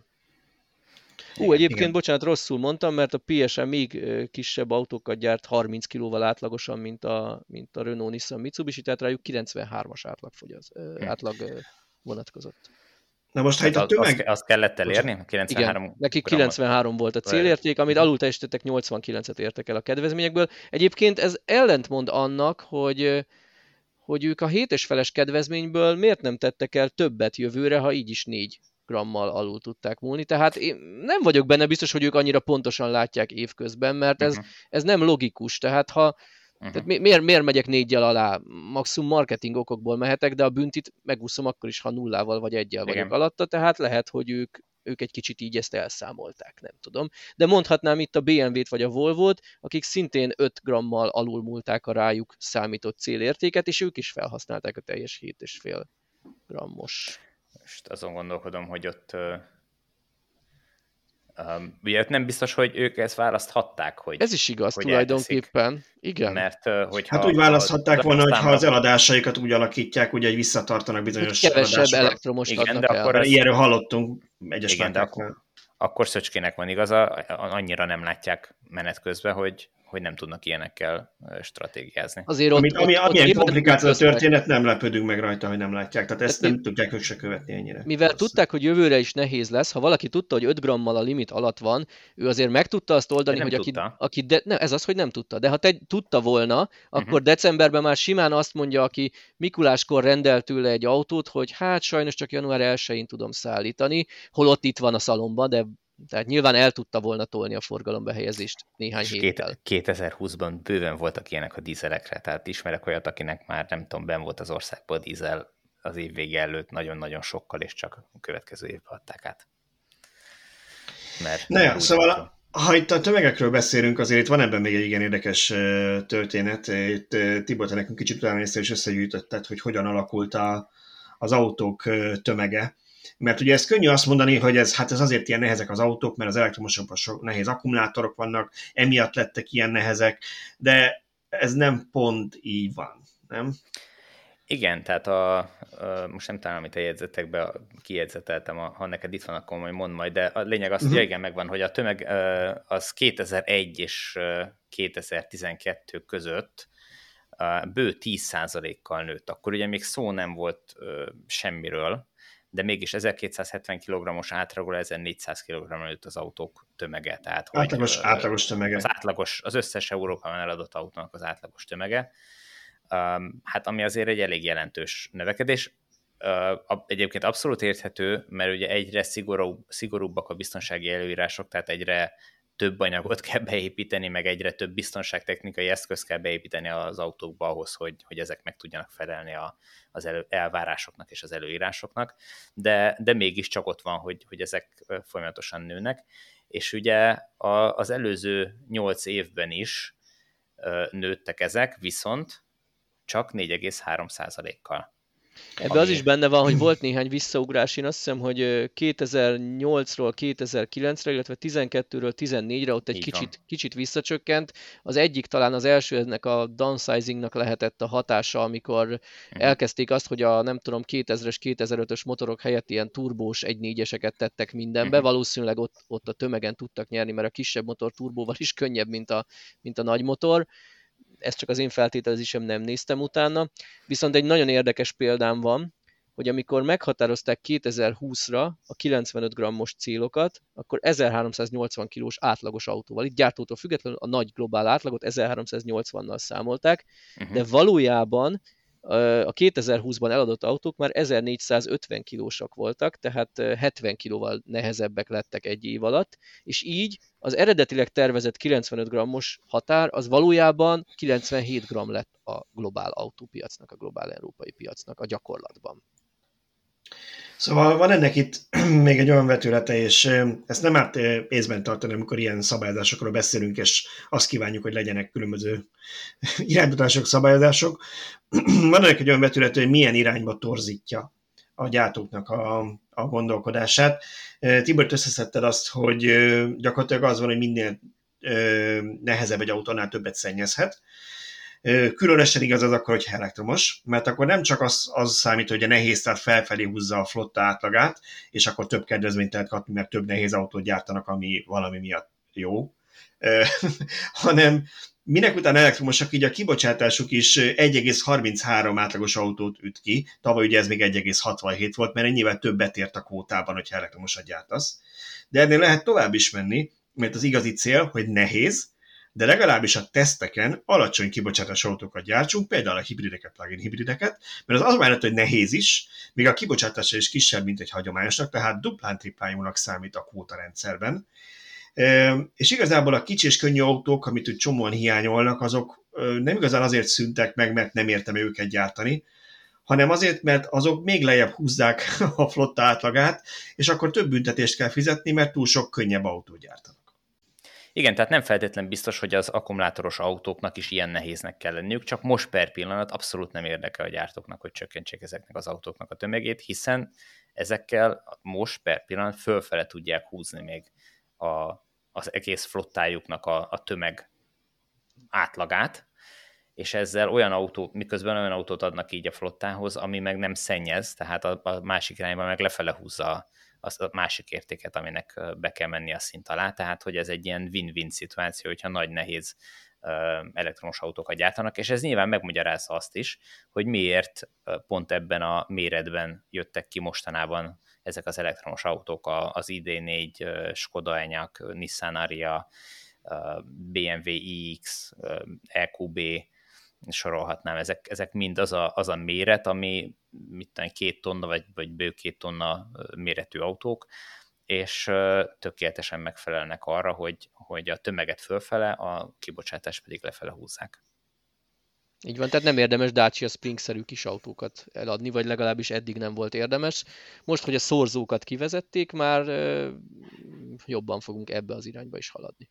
Ú, uh, egyébként, igen. bocsánat, rosszul mondtam, mert a PSA még kisebb autókat gyárt 30 kilóval átlagosan, mint a, mint a Renault Nissan Mitsubishi, tehát rájuk 93-as átlag, fogyaz, hm. átlag vonatkozott. Na most, ha itt a tömeg... Azt, azt kellett elérni? 93 Igen, neki 93 volt a célérték, amit alul teljesítettek, 89-et értek el a kedvezményekből. Egyébként ez ellentmond annak, hogy hogy ők a 7 feles kedvezményből miért nem tettek el többet jövőre, ha így is 4 grammal alul tudták múlni. Tehát én nem vagyok benne biztos, hogy ők annyira pontosan látják évközben, mert ez, uh-huh. ez nem logikus. Tehát ha, Uh-huh. Tehát mi, miért, miért megyek négyel alá? Maximum marketing okokból mehetek, de a büntit megúszom akkor is, ha nullával vagy egyel vagyok Igen. alatta, tehát lehet, hogy ők, ők egy kicsit így ezt elszámolták, nem tudom. De mondhatnám itt a BMW-t vagy a Volvo-t, akik szintén 5 grammal alulmúlták a rájuk számított célértéket, és ők is felhasználták a teljes 7,5 grammos. Most azon gondolkodom, hogy ott Um, ugye nem biztos, hogy ők ezt választhatták, hogy Ez is igaz hogy tulajdonképpen, elteszik. igen. Mert, hogyha hát úgy választhatták volna, hogy ha az eladásaikat úgy alakítják, ugye, hogy visszatartanak bizonyos hogy kevesebb eladásokat. elektromos igen, de akkor el. Ilyenről hallottunk egyes igen, de akkor, akkor Szöcskének van igaza, annyira nem látják menet közben, hogy hogy nem tudnak ilyenekkel stratégiázni. Azért ott, Amit, ami, ott, amilyen ott komplikáció a történet, nem lepődünk meg rajta, hogy nem látják. Tehát ezt nem tudják ők se követni ennyire. Mivel Azt tudták, hogy jövőre is nehéz lesz, ha valaki tudta, hogy 5 grammal a limit alatt van, ő azért meg tudta azt oldani, hogy aki, aki de, nem, ez az, hogy nem tudta. De ha te tudta volna, akkor uh-huh. decemberben már simán azt mondja, aki Mikuláskor rendelt tőle egy autót, hogy hát sajnos csak január 1-én tudom szállítani, holott itt van a szalomban, de tehát nyilván el tudta volna tolni a forgalombehelyezést néhány héttel. 2020-ban bőven voltak ilyenek a dízelekre, tehát ismerek olyat, akinek már nem tudom, ben volt az országban a dízel az év vége előtt nagyon-nagyon sokkal, és csak a következő évben adták át. Mert Na ja, szóval a, ha itt a tömegekről beszélünk, azért itt van ebben még egy igen érdekes történet. Itt Tibor, te nekünk kicsit utána és összegyűjtötted, hogy hogyan alakult a, az autók tömege. Mert ugye ez könnyű azt mondani, hogy ez, hát ez azért ilyen nehezek az autók, mert az elektromosokban sok nehéz akkumulátorok vannak, emiatt lettek ilyen nehezek, de ez nem pont így van, nem? Igen, tehát a, a, most nem talán, amit a jegyzetekbe kijegyzeteltem, a, ha neked itt van, akkor majd mondd majd, de a lényeg az, uh-huh. hogy igen, megvan, hogy a tömeg az 2001 és 2012 között bő 10%-kal nőtt. Akkor ugye még szó nem volt semmiről, de mégis 1270 kg-os átragol 1400 kg előtt az autók tömege. Tehát, hogy átlagos, átlagos tömege. Az átlagos, az összes Európában eladott autónak az átlagos tömege. Hát ami azért egy elég jelentős növekedés. Egyébként abszolút érthető, mert ugye egyre szigorú, szigorúbbak a biztonsági előírások, tehát egyre több anyagot kell beépíteni, meg egyre több biztonságtechnikai eszköz kell beépíteni az autókba ahhoz, hogy, hogy ezek meg tudjanak felelni a, az elő, elvárásoknak és az előírásoknak, de, de mégiscsak ott van, hogy, hogy ezek folyamatosan nőnek, és ugye a, az előző nyolc évben is nőttek ezek, viszont csak 4,3 kal Ebben az is benne van, hogy <clears throat> volt néhány visszaugrás, én azt hiszem, hogy 2008-ról 2009-re, illetve 12-ről 14-re ott egy kicsit, kicsit visszacsökkent. Az egyik talán az első ennek a downsizingnak lehetett a hatása, amikor uh-huh. elkezdték azt, hogy a nem tudom 2000-es, 2005-ös motorok helyett ilyen turbós 1.4-eseket tettek mindenbe. Uh-huh. Valószínűleg ott, ott a tömegen tudtak nyerni, mert a kisebb motor turbóval is könnyebb, mint a, mint a nagy motor ez csak az én feltételezésem, nem néztem utána. Viszont egy nagyon érdekes példám van, hogy amikor meghatározták 2020-ra a 95 grammos célokat, akkor 1380 kilós átlagos autóval, itt gyártótól függetlenül a nagy globál átlagot 1380-nal számolták, uh-huh. de valójában a 2020-ban eladott autók már 1450 kilósak voltak, tehát 70 kilóval nehezebbek lettek egy év alatt, és így az eredetileg tervezett 95 grammos határ az valójában 97 gram lett a globál autópiacnak, a globál európai piacnak a gyakorlatban. Szóval van ennek itt <clears throat> még egy olyan vetülete, és ezt nem árt észben tartani, amikor ilyen szabályozásokról beszélünk, és azt kívánjuk, hogy legyenek különböző <clears throat> iránymutatások, szabályozások. <clears throat> Van ennek egy olyan vetülete, hogy milyen irányba torzítja a gyártóknak a, a gondolkodását. Tibor, összeszedted azt, hogy gyakorlatilag az van, hogy minél nehezebb egy autónál többet szennyezhet, Különösen igaz az akkor, hogy elektromos, mert akkor nem csak az, az számít, hogy a nehéz, tehát felfelé húzza a flotta átlagát, és akkor több kedvezményt lehet kapni, mert több nehéz autót gyártanak, ami valami miatt jó, <laughs> hanem minek után elektromosak, így a kibocsátásuk is 1,33 átlagos autót üt ki, tavaly ugye ez még 1,67 volt, mert ennyivel többet ért a kvótában, hogyha elektromosat gyártasz. De ennél lehet tovább is menni, mert az igazi cél, hogy nehéz, de legalábbis a teszteken alacsony kibocsátás autókat gyártsunk, például a hibrideket, plug-in hibrideket, mert az az mellett, hogy nehéz is, még a kibocsátása is kisebb, mint egy hagyományosnak, tehát duplán triplájúnak számít a kvóta rendszerben. És igazából a kicsi és könnyű autók, amit úgy csomóan hiányolnak, azok nem igazán azért szüntek meg, mert nem értem őket gyártani, hanem azért, mert azok még lejjebb húzzák <laughs> a flotta átlagát, és akkor több büntetést kell fizetni, mert túl sok könnyebb autót gyártanak. Igen, tehát nem feltétlen biztos, hogy az akkumulátoros autóknak is ilyen nehéznek kell lenniük, csak most per pillanat abszolút nem érdekel a gyártóknak, hogy csökkentsék ezeknek az autóknak a tömegét, hiszen ezekkel most per pillanat fölfele tudják húzni még a, az egész flottájuknak a, a tömeg átlagát, és ezzel olyan autó, miközben olyan autót adnak így a flottához, ami meg nem szennyez, tehát a, a másik irányban meg lefele húzza az a másik értéket, aminek be kell menni a szint alá, tehát hogy ez egy ilyen win-win szituáció, hogyha nagy nehéz elektromos autókat gyártanak, és ez nyilván megmagyarázza azt is, hogy miért pont ebben a méretben jöttek ki mostanában ezek az elektromos autók, az ID4, Skoda Enyaq, Nissan Aria, BMW iX, EQB, sorolhatnám, ezek, ezek mind az a, az a méret, ami mit tudom, két tonna vagy, vagy bő két tonna méretű autók, és tökéletesen megfelelnek arra, hogy, hogy a tömeget fölfele, a kibocsátás pedig lefele húzzák. Így van, tehát nem érdemes Dacia Spring-szerű kis autókat eladni, vagy legalábbis eddig nem volt érdemes. Most, hogy a szorzókat kivezették, már jobban fogunk ebbe az irányba is haladni.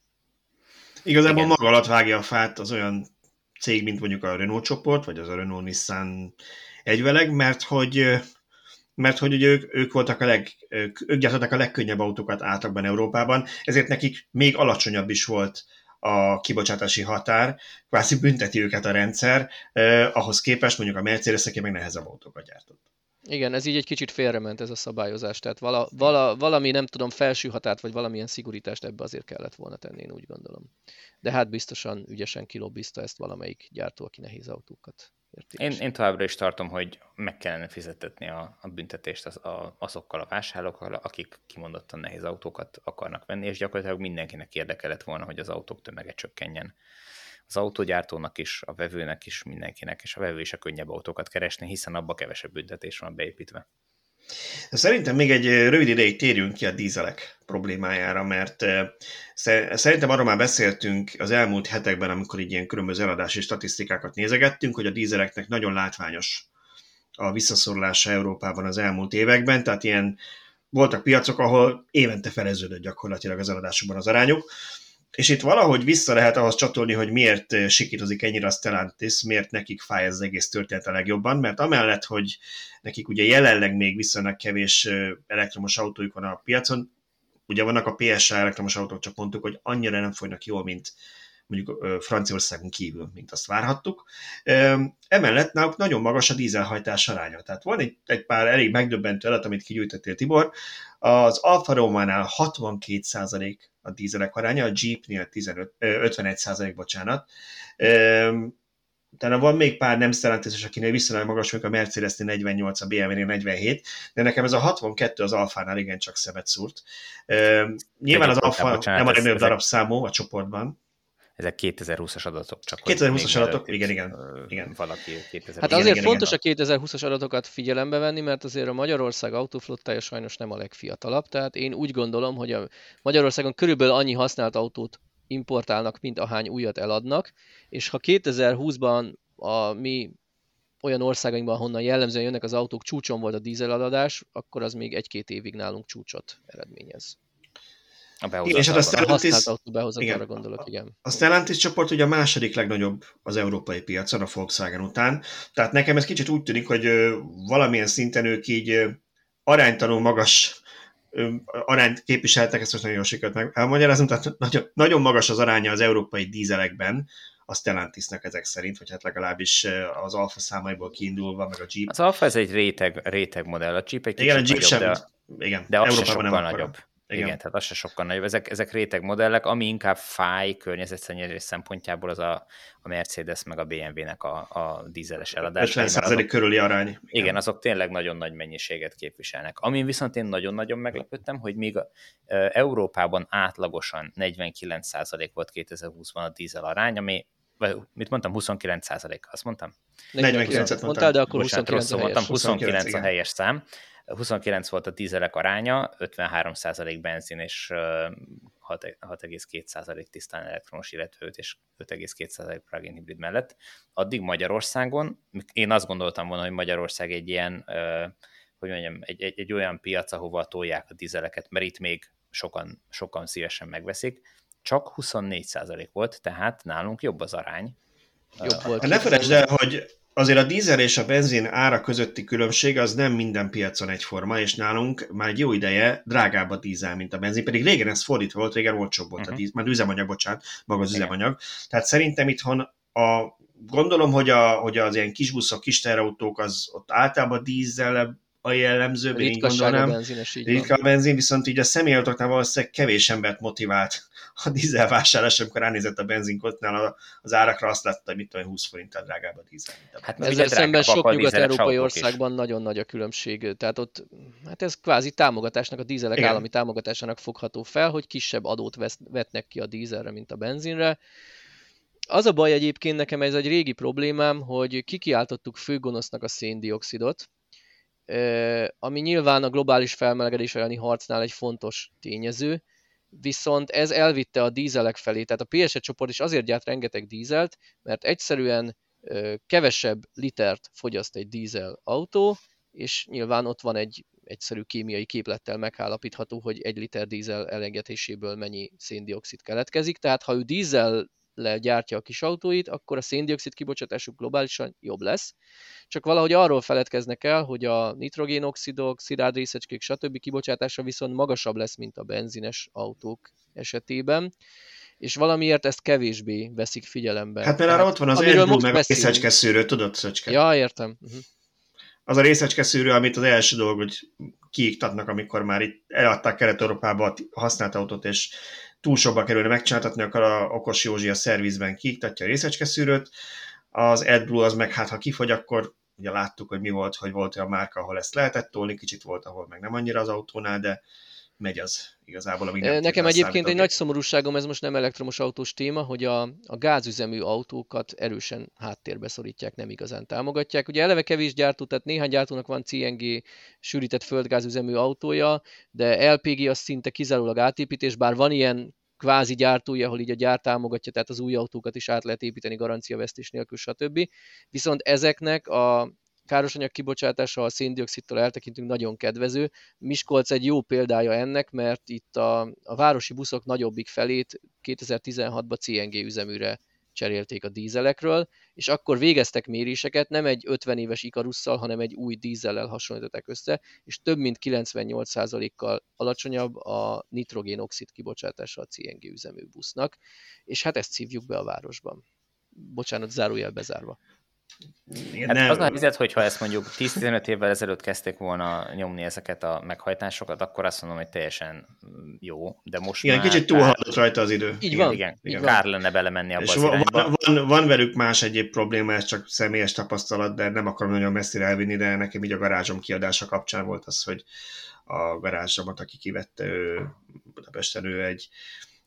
Igazából Igen. maga alatt vágja a fát az olyan cég, mint mondjuk a Renault csoport, vagy az a Renault Nissan egyveleg, mert hogy mert hogy ugye ők, ők voltak a leg, ők gyártották a legkönnyebb autókat átlagban Európában, ezért nekik még alacsonyabb is volt a kibocsátási határ, kvázi bünteti őket a rendszer, eh, ahhoz képest mondjuk a mercedes meg nehezebb autókat gyártott. Igen, ez így egy kicsit félrement ez a szabályozás, tehát vala, vala, valami, nem tudom, felső határt, vagy valamilyen szigorítást ebbe azért kellett volna tenni, én úgy gondolom. De hát biztosan ügyesen kilobbizta ezt valamelyik gyártó, aki nehéz autókat Én, én továbbra is tartom, hogy meg kellene fizetetni a, a büntetést az, a, azokkal a vásárlókkal, akik kimondottan nehéz autókat akarnak venni, és gyakorlatilag mindenkinek érdeke lett volna, hogy az autók tömege csökkenjen. Az autógyártónak is, a vevőnek is, mindenkinek, és a vevő is a könnyebb autókat keresni, hiszen abba kevesebb büntetés van beépítve. Szerintem még egy rövid ideig térjünk ki a dízelek problémájára, mert szerintem arról már beszéltünk az elmúlt hetekben, amikor így ilyen különböző eladási statisztikákat nézegettünk, hogy a dízeleknek nagyon látványos a visszaszorulása Európában az elmúlt években, tehát ilyen voltak piacok, ahol évente feleződött gyakorlatilag az eladásokban az arányuk, és itt valahogy vissza lehet ahhoz csatolni, hogy miért sikítozik ennyire a Stellantis, miért nekik fáj ez az egész történet a legjobban, mert amellett, hogy nekik ugye jelenleg még viszonylag kevés elektromos autójuk van a piacon, ugye vannak a PSA elektromos autók, csak mondtuk, hogy annyira nem folynak jól, mint mondjuk Franciaországon kívül, mint azt várhattuk. Emellett náluk nagyon magas a dízelhajtás aránya. Tehát van egy, egy pár elég megdöbbentő adat, amit kigyűjtöttél Tibor. Az Alfa Románál 62% a dízelek aránya, a Jeepnél 15, 51%, bocsánat. Utána van még pár nem szerentéses, akinél viszonylag magas, a Mercedesnél 48, a BMW-nél 47, de nekem ez a 62 az Alfánál igen csak szemet szúrt. nyilván az Alfa nem a legnagyobb darab számú a csoportban, ezek 2020-as adatok. Csak 2020-as adatok, igen, igen. igen. Valaki 2020 Hát azért igen, fontos igen. a 2020-as adatokat figyelembe venni, mert azért a Magyarország autóflottája sajnos nem a legfiatalabb, tehát én úgy gondolom, hogy a Magyarországon körülbelül annyi használt autót importálnak, mint ahány újat eladnak, és ha 2020-ban a mi olyan országainkban, honnan jellemzően jönnek az autók, csúcson volt a dízeladás, akkor az még egy-két évig nálunk csúcsot eredményez. A és hát a Stellantis, igen, gondolok, igen. A Stellantis csoport ugye a második legnagyobb az európai piacon a Volkswagen után, tehát nekem ez kicsit úgy tűnik, hogy valamilyen szinten ők így aránytalanul magas arányt képviseltek, ezt most nagyon jól sikerült meg elmagyarázom, tehát nagyon, nagyon magas az aránya az európai dízelekben, a Stellantisnek ezek szerint, vagy hát legalábbis az Alfa számaiból kiindulva, meg a Jeep. Az Alfa ez egy réteg, réteg modell, a Jeep egy igen, a Jeep nagyobb, sem, de, igen, de az Európában nem nagyobb. Igen. Igen, tehát az se sokkal nagyobb. Ezek, ezek réteg modellek, ami inkább fáj környezetszennyezés szempontjából az a, a Mercedes meg a BMW-nek a, a dízeles eladás. 50% körüli arány. Igen. igen, azok tényleg nagyon nagy mennyiséget képviselnek. Amin viszont én nagyon-nagyon meglepődtem, hogy még a, e, Európában átlagosan 49% volt 2020-ban a dízel arány, ami vagy mit mondtam, 29 százalék, azt mondtam? 49% mondtál, de akkor Bocsánat, 29 a helyes. Mondtam, 29 29 a helyes szám. 29 volt a dízelek aránya, 53% benzin és 6,2% tisztán elektromos, illetve 5 és 5,2% plug-in hibrid mellett. Addig Magyarországon, én azt gondoltam volna, hogy Magyarország egy ilyen, hogy mondjam, egy, egy, egy olyan piac, ahova tolják a dízeleket, mert itt még sokan, sokan szívesen megveszik, csak 24% volt, tehát nálunk jobb az arány. Jobb volt. Hát ne felejtsd el, hogy azért a dízel és a benzin ára közötti különbség az nem minden piacon egyforma, és nálunk már egy jó ideje drágább a dízel, mint a benzin, pedig régen ez fordítva volt, régen olcsóbb volt uh-huh. a mhm. dízel, már üzemanyag, bocsánat, maga az Igen. üzemanyag. Tehát szerintem itthon a, gondolom, hogy, a, hogy az ilyen kisbuszok, kis terautók, az ott általában dízel a jellemző, én gondolnám. A benzines, így ritka a benzin, viszont így a személyautóknál valószínűleg kevés embert motivált a dízel vásárlás, amikor ránézett a benzinkotnál az árakra, azt látta, hogy mit tudom, 20 forinttal drágább a dízel. Hát ezzel szemben sok nyugat-európai országban nagyon nagy a különbség. Tehát ott, hát ez kvázi támogatásnak, a dízelek Igen. állami támogatásának fogható fel, hogy kisebb adót vesz, vetnek ki a dízelre, mint a benzinre. Az a baj egyébként nekem, ez egy régi problémám, hogy kikiáltottuk főgonosznak a széndiokszidot, ami nyilván a globális felmelegedés elleni harcnál egy fontos tényező, viszont ez elvitte a dízelek felé, tehát a PSE csoport is azért gyárt rengeteg dízelt, mert egyszerűen kevesebb litert fogyaszt egy dízel autó, és nyilván ott van egy egyszerű kémiai képlettel megállapítható, hogy egy liter dízel elengedéséből mennyi széndiokszid keletkezik. Tehát ha ő dízel gyártja a kis autóit, akkor a széndiokszid kibocsátásuk globálisan jobb lesz. Csak valahogy arról feledkeznek el, hogy a nitrogénoxidok, szilárd részecskék, stb. kibocsátása viszont magasabb lesz, mint a benzines autók esetében és valamiért ezt kevésbé veszik figyelembe. Hát mert arra ott van az AirBlue meg a részecske szűrő, tudod, Szöcske? Ja, értem. Uh-huh. Az a részecske szűrő, amit az első dolog, hogy kiiktatnak, amikor már itt eladták Kelet-Európába a használt autót, és túl sokba kerülne megcsináltatni, akkor a okos Józsi a szervizben kiiktatja a részecskeszűrőt, az AdBlue az meg hát ha kifogy, akkor ugye láttuk, hogy mi volt, hogy volt olyan márka, ahol ezt lehetett tolni, kicsit volt, ahol meg nem annyira az autónál, de megy az igazából, ami nem Nekem egyébként egy nagy szomorúságom, ez most nem elektromos autós téma, hogy a, a gázüzemű autókat erősen háttérbe szorítják, nem igazán támogatják. Ugye eleve kevés gyártó, tehát néhány gyártónak van CNG sűrített földgázüzemű autója, de LPG az szinte kizárólag átépítés, bár van ilyen kvázi gyártója, ahol így a gyár támogatja, tehát az új autókat is át lehet építeni garanciavesztés nélkül, stb. Viszont ezeknek a károsanyag kibocsátása, a széndiokszidtól eltekintünk nagyon kedvező. Miskolc egy jó példája ennek, mert itt a, a városi buszok nagyobbik felét 2016-ban CNG üzeműre cserélték a dízelekről, és akkor végeztek méréseket, nem egy 50 éves ikarusszal, hanem egy új dízellel hasonlították össze, és több mint 98%-kal alacsonyabb a nitrogén-oxid kibocsátása a CNG üzemű busznak, és hát ezt szívjuk be a városban. Bocsánat, zárójel bezárva. Hát nem. az a helyzet, hogyha ezt mondjuk 10-15 évvel ezelőtt kezdték volna nyomni ezeket a meghajtásokat, akkor azt mondom, hogy teljesen jó, de most Igen, már... kicsit túlhaladott rajta az idő. Így van. Igen, így igen. kár lenne belemenni abba És az van, van, van, velük más egyéb probléma, ez csak személyes tapasztalat, de nem akarom nagyon messzire elvinni, de nekem így a garázsom kiadása kapcsán volt az, hogy a garázsomat, aki kivette ő, Budapesten, ő egy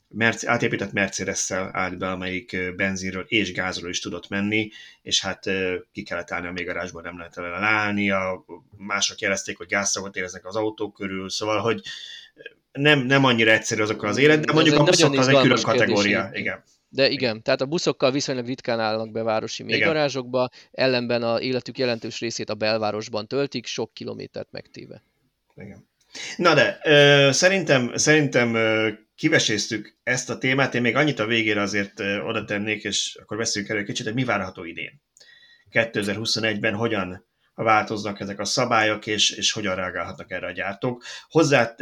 Merci, átépített Mercedes-szel állt be, amelyik benzinről és gázról is tudott menni, és hát ki kellett állni a még garázsban, nem lehet elállni, a mások jelezték, hogy gázszagot éreznek az autók körül, szóval, hogy nem, nem annyira egyszerű azok az élet, de mondjuk a buszok az egy külön kategória. Kérdés, igen. De igen, tehát a buszokkal viszonylag ritkán állnak be városi mélygarázsokba, ellenben a életük jelentős részét a belvárosban töltik, sok kilométert megtéve. Igen. Na de, ö, szerintem, szerintem kiveséztük ezt a témát, én még annyit a végére azért oda tennék, és akkor beszéljünk erről kicsit, hogy mi várható idén. 2021-ben hogyan változnak ezek a szabályok, és, és hogyan reagálhatnak erre a gyártók. Hozzá,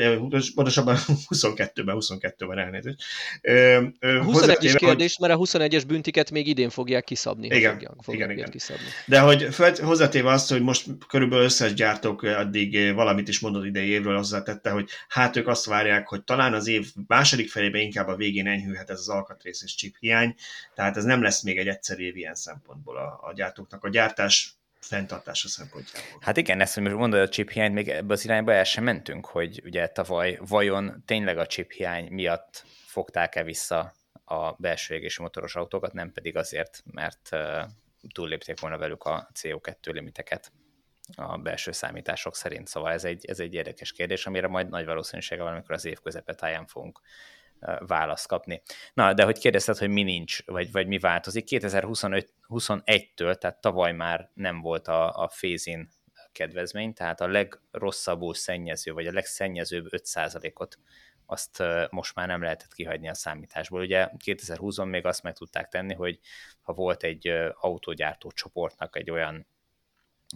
pontosabban <laughs> 22-ben, 22-ben elnézést. 21-es kérdés, hogy... mert a 21-es büntiket még idén fogják kiszabni. Igen, fogják, fogják igen, igen. Kiszabni. De hogy hozzátéve azt, hogy most körülbelül összes gyártók addig valamit is mondott idei évről hozzátette, hogy hát ők azt várják, hogy talán az év második felében inkább a végén enyhülhet ez az alkatrész és chip hiány, tehát ez nem lesz még egy egyszerű év ilyen szempontból a, a gyártóknak. A gyártás fenntartása szempontjából. Hát igen, ezt, hogy most mondod a chip hiányt, még ebbe az irányba el sem mentünk, hogy ugye tavaly vajon tényleg a chip hiány miatt fogták-e vissza a belső égési motoros autókat, nem pedig azért, mert túllépték volna velük a CO2 limiteket a belső számítások szerint. Szóval ez egy, ez egy érdekes kérdés, amire majd nagy valószínűséggel valamikor az év közepetáján fogunk választ kapni. Na, de hogy kérdezted, hogy mi nincs, vagy, vagy mi változik, 2021-től, tehát tavaly már nem volt a, a phase kedvezmény, tehát a legrosszabbul szennyező, vagy a legszennyezőbb 5%-ot azt most már nem lehetett kihagyni a számításból. Ugye 2020-on még azt meg tudták tenni, hogy ha volt egy autógyártó csoportnak egy olyan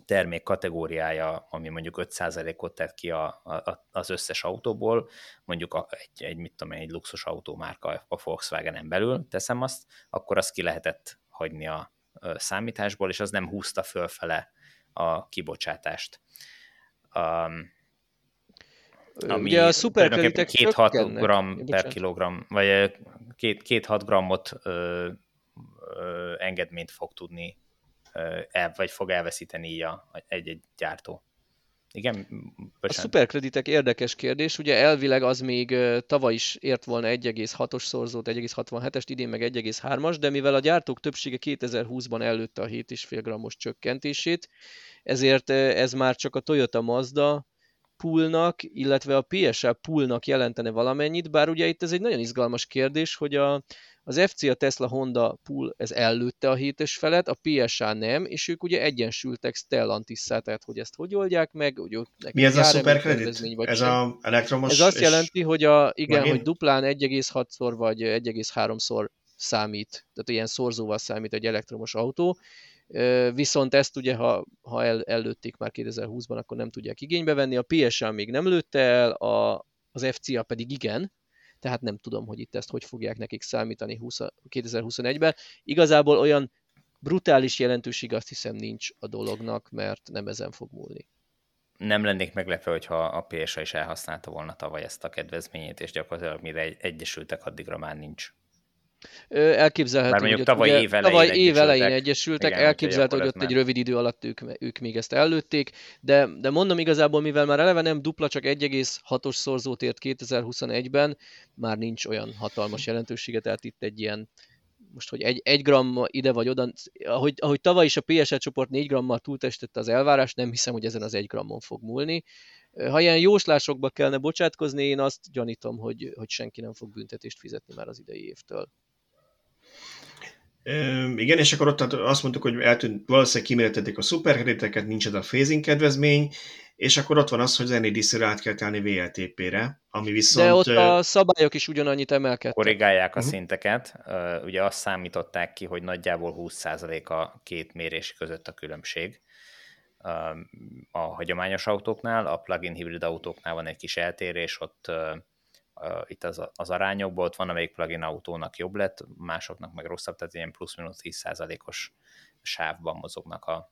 termék kategóriája, ami mondjuk 5%-ot tett ki a, a, az összes autóból, mondjuk a, egy, egy, mit tudom, egy luxus autómárka a Volkswagenen belül, teszem azt, akkor azt ki lehetett hagyni a számításból, és az nem húzta fölfele a kibocsátást. Um, ami Ugye a szuperkreditek 2-6 gram per kilogram, vagy 2-6 grammot ö, ö, engedményt fog tudni el, vagy fog elveszíteni így a, egy-egy gyártó. Igen? Bocsánat. A szuperkreditek érdekes kérdés. Ugye elvileg az még tavaly is ért volna 1,6-os szorzót, 1,67-est, idén meg 1,3-as, de mivel a gyártók többsége 2020-ban előtte a 7,5 grammos csökkentését, ezért ez már csak a Toyota Mazda poolnak, illetve a PSA poolnak jelentene valamennyit, bár ugye itt ez egy nagyon izgalmas kérdés, hogy a, az FC, a Tesla Honda pool, ez ellőtte a hétes felet, a PSA nem, és ők ugye egyensültek stellantis tehát hogy ezt hogy oldják meg, hogy ott Mi ez a szuperkredit? Ez sem. a elektromos... Ez azt jelenti, hogy a, igen, Megint? hogy duplán 1,6-szor vagy 1,3-szor számít, tehát ilyen szorzóval számít egy elektromos autó, viszont ezt ugye, ha, ha el, ellőtték már 2020-ban, akkor nem tudják igénybe venni, a PSA még nem lőtte el, a, az FCA pedig igen, tehát nem tudom, hogy itt ezt hogy fogják nekik számítani 2021-ben. Igazából olyan brutális jelentőség azt hiszem nincs a dolognak, mert nem ezen fog múlni. Nem lennék meglepve, hogyha a PSA is elhasználta volna tavaly ezt a kedvezményét, és gyakorlatilag mire egyesültek, addigra már nincs. Elképzelhető, Bár mondjuk tavaly év elején, tavaly év elején egyesültek, Igen, elképzelhető, hogy ott egy rövid idő alatt ők, ők még ezt előtték, de, de mondom igazából, mivel már eleve nem dupla, csak 1,6-os szorzót ért 2021-ben, már nincs olyan hatalmas jelentősége, tehát itt egy ilyen most, hogy egy, egy gram ide vagy oda, ahogy, ahogy tavaly is a PSL csoport 4 grammal túltestette az elvárás, nem hiszem, hogy ezen az egy grammon fog múlni. Ha ilyen jóslásokba kellene bocsátkozni, én azt gyanítom, hogy, hogy senki nem fog büntetést fizetni már az idei évtől. Igen, és akkor ott azt mondtuk, hogy eltűnt, valószínűleg kiméretették a szuperkrediteket, nincs ez a phasing kedvezmény, és akkor ott van az, hogy az NADC-re át kell telni VLTP-re, ami viszont... De ott a szabályok is ugyanannyit emelkedtek. Korrigálják a uh-huh. szinteket. Ugye azt számították ki, hogy nagyjából 20% a két mérés között a különbség a hagyományos autóknál, a plug-in hibrid autóknál van egy kis eltérés, ott itt az, az arányokból, ott van, amelyik plug-in autónak jobb lett, másoknak meg rosszabb, tehát ilyen plusz-minusz 10%-os sávban mozognak a,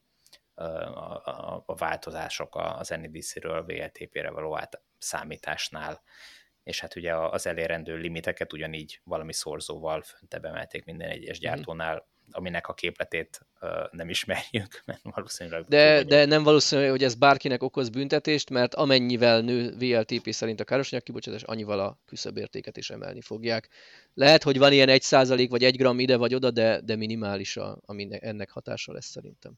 a, a, a változások az NEDC-ről VLTP-re való át számításnál, és hát ugye az elérendő limiteket ugyanígy valami szorzóval föntebb emelték minden egyes mhm. gyártónál, aminek a képletét nem ismerjük, <laughs> mert valószínűleg... De, de nem valószínű, hogy ez bárkinek okoz büntetést, mert amennyivel nő VLTP szerint a károsanyag kibocsátás, annyival a küszöbértéket is emelni fogják. Lehet, hogy van ilyen 1% vagy 1 gram ide vagy oda, de, de minimális, a, ami ennek hatása lesz szerintem.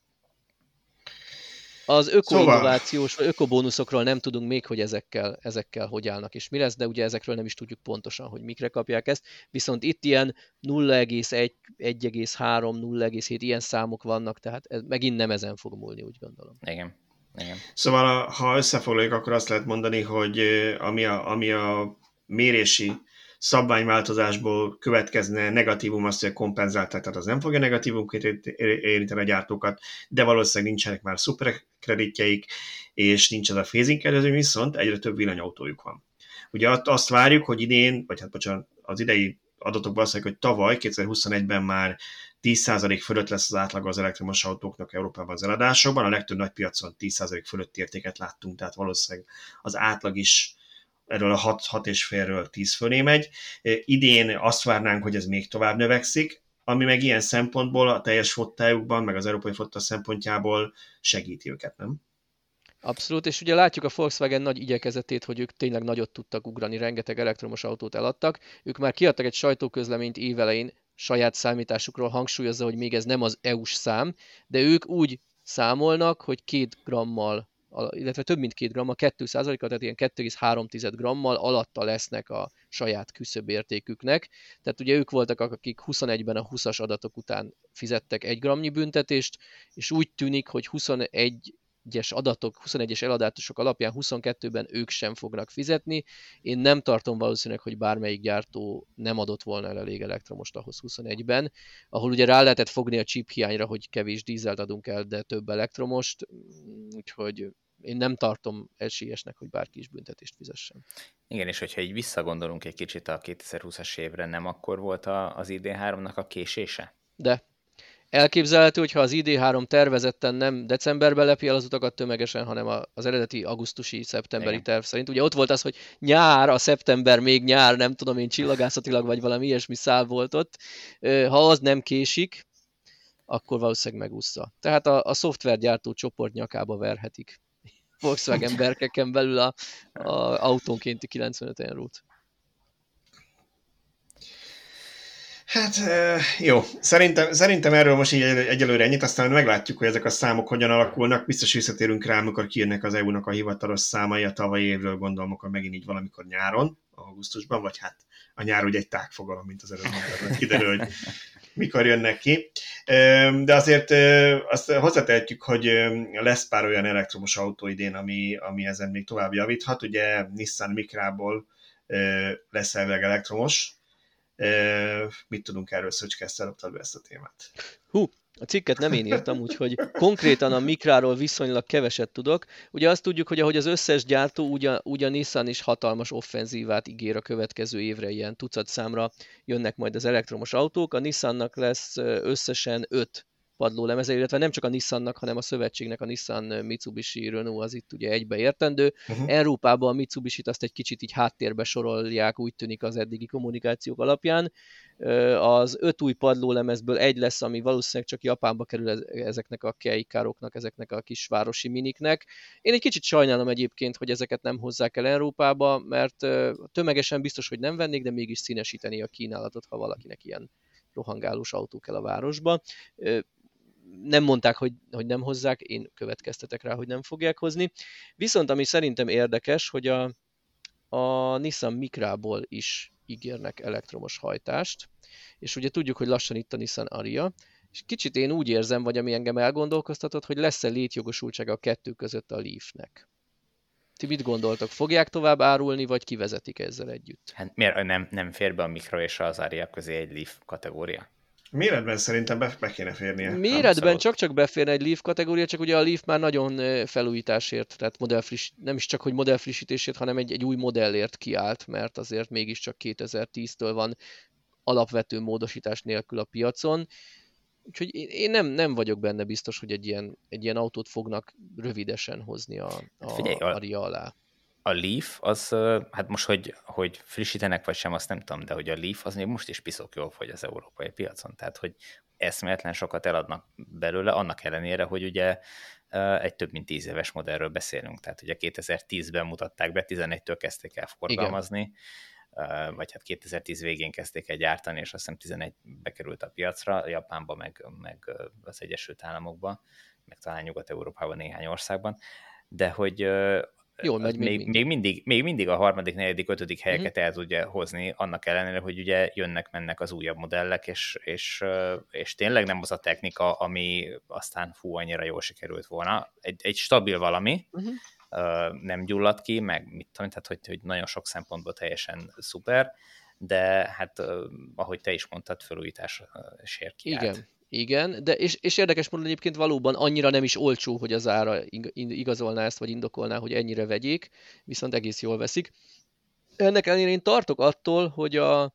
Az ökoinnovációs szóval... vagy ökobónuszokról nem tudunk még, hogy ezekkel, ezekkel hogy állnak és mi lesz, de ugye ezekről nem is tudjuk pontosan, hogy mikre kapják ezt. Viszont itt ilyen 0,1, 1,3, 0,7 ilyen számok vannak, tehát ez megint nem ezen fog múlni, úgy gondolom. Igen. Igen. Szóval ha összefoglaljuk, akkor azt lehet mondani, hogy ami a, ami a mérési szabványváltozásból következne negatívum, azt, hogy kompenzálták, tehát az nem fogja negatívumként érinteni a gyártókat, de valószínűleg nincsenek már szuperkreditjeik, és nincs ez a phasing kedvezmény, viszont egyre több villanyautójuk van. Ugye azt várjuk, hogy idén, vagy hát bocsánat, az idei adatokban azt mondják, hogy tavaly, 2021-ben már 10% fölött lesz az átlag az elektromos autóknak Európában az eladásokban, a legtöbb nagy piacon 10% fölötti értéket láttunk, tehát valószínűleg az átlag is erről a 6, 6 és félről 10 fölé megy. Idén azt várnánk, hogy ez még tovább növekszik, ami meg ilyen szempontból a teljes flottájukban, meg az európai flotta szempontjából segíti őket, nem? Abszolút, és ugye látjuk a Volkswagen nagy igyekezetét, hogy ők tényleg nagyot tudtak ugrani, rengeteg elektromos autót eladtak. Ők már kiadtak egy sajtóközleményt évelején saját számításukról hangsúlyozza, hogy még ez nem az EU-s szám, de ők úgy számolnak, hogy két grammal illetve több mint 2 gramma, 2 a tehát ilyen 2,3 grammal alatta lesznek a saját küszöbértéküknek. Tehát ugye ők voltak, akik 21-ben a 20-as adatok után fizettek egy gramnyi büntetést, és úgy tűnik, hogy 21 es adatok, 21-es eladások alapján 22-ben ők sem fognak fizetni. Én nem tartom valószínűleg, hogy bármelyik gyártó nem adott volna el elég elektromost ahhoz 21-ben, ahol ugye rá lehetett fogni a chip hiányra, hogy kevés dízelt adunk el, de több elektromost, úgyhogy én nem tartom esélyesnek, hogy bárki is büntetést fizessen. Igen, és hogyha így visszagondolunk egy kicsit a 2020-as évre, nem akkor volt a, az ID3-nak a késése? De. Elképzelhető, hogyha az ID3 tervezetten nem decemberben lepi el az utakat tömegesen, hanem az eredeti augusztusi, szeptemberi Igen. terv szerint. Ugye ott volt az, hogy nyár, a szeptember még nyár, nem tudom én, csillagászatilag vagy valami ilyesmi szál volt ott. Ha az nem késik, akkor valószínűleg megúszza. Tehát a, a szoftvergyártó csoport nyakába verhetik. <laughs> Volkswagen berkeken belül a, a autónkénti 95 enrót. Hát jó, szerintem, szerintem erről most így egyelőre ennyit, aztán meglátjuk, hogy ezek a számok hogyan alakulnak. Biztos visszatérünk rá, amikor kijönnek az EU-nak a hivatalos számai a tavalyi évről, gondolom, akkor megint így valamikor nyáron, augusztusban, vagy hát a nyár ugye egy tágfogalom, mint az előbb kiderül, hogy mikor jönnek ki. De azért azt hozzátehetjük, hogy lesz pár olyan elektromos autó idén, ami, ami ezen még tovább javíthat. Ugye Nissan Micrából lesz elvileg elektromos. Mit tudunk erről, Szöcske, ezt be ezt a témát? Hú, a cikket nem én írtam, úgyhogy konkrétan a Mikráról viszonylag keveset tudok. Ugye azt tudjuk, hogy ahogy az összes gyártó, úgy a, Nissan is hatalmas offenzívát ígér a következő évre, ilyen tucat számra jönnek majd az elektromos autók. A Nissannak lesz összesen öt padlólemeze, illetve nem csak a Nissannak, hanem a szövetségnek, a Nissan Mitsubishi Renault az itt ugye egybe értendő. Uh-huh. Európában a Mitsubishi-t azt egy kicsit így háttérbe sorolják, úgy tűnik az eddigi kommunikációk alapján. Az öt új padlólemezből egy lesz, ami valószínűleg csak Japánba kerül ezeknek a keikároknak, ezeknek a kisvárosi miniknek. Én egy kicsit sajnálom egyébként, hogy ezeket nem hozzák el Európába, mert tömegesen biztos, hogy nem vennék, de mégis színesíteni a kínálatot, ha valakinek ilyen rohangálós autó kell a városba. Nem mondták, hogy, hogy nem hozzák, én következtetek rá, hogy nem fogják hozni. Viszont ami szerintem érdekes, hogy a, a Nissan Micrából is ígérnek elektromos hajtást, és ugye tudjuk, hogy lassan itt a Nissan Aria, és kicsit én úgy érzem, vagy ami engem elgondolkoztatott, hogy lesz-e létjogosultsága a kettő között a Leafnek. Ti mit gondoltok? Fogják tovább árulni, vagy kivezetik ezzel együtt? Hát miért nem, nem fér be a mikro és az Aria közé egy Leaf kategória? Méretben szerintem be, be kéne férnie. Méretben csak-csak beférne egy Leaf kategória, csak ugye a Leaf már nagyon felújításért, tehát modell friss, nem is csak, hogy modell frissítésért, hanem egy, egy új modellért kiállt, mert azért mégiscsak 2010-től van alapvető módosítás nélkül a piacon. Úgyhogy én nem, nem vagyok benne biztos, hogy egy ilyen, egy ilyen autót fognak rövidesen hozni a, a Figyelj, a, Aria alá. A Leaf, az, hát most, hogy, hogy frissítenek vagy sem, azt nem tudom, de hogy a Leaf az még most is piszok jól fogy az európai piacon. Tehát, hogy eszméletlen sokat eladnak belőle, annak ellenére, hogy ugye egy több mint tíz éves modellről beszélünk. Tehát ugye 2010-ben mutatták be, 11-től kezdték el forgalmazni. Igen vagy hát 2010 végén kezdték el gyártani, és azt hiszem 11 bekerült a piacra, Japánba, meg, meg az Egyesült Államokba, meg talán Nyugat-Európában néhány országban, de hogy Jól megy még, még, még, mindig, még mindig a harmadik, negyedik, ötödik helyeket mm. el tudja hozni, annak ellenére, hogy ugye jönnek-mennek az újabb modellek, és, és, és tényleg nem az a technika, ami aztán fú, annyira jól sikerült volna. Egy, egy stabil valami, mm-hmm nem gyullad ki, meg mit tudom, tehát hogy, hogy nagyon sok szempontból teljesen szuper, de hát ahogy te is mondtad, felújítás sér ki. Igen, igen, de és, és érdekes módon egyébként valóban annyira nem is olcsó, hogy az ára igazolná ezt, vagy indokolná, hogy ennyire vegyék, viszont egész jól veszik. Ennek ellenére én tartok attól, hogy a,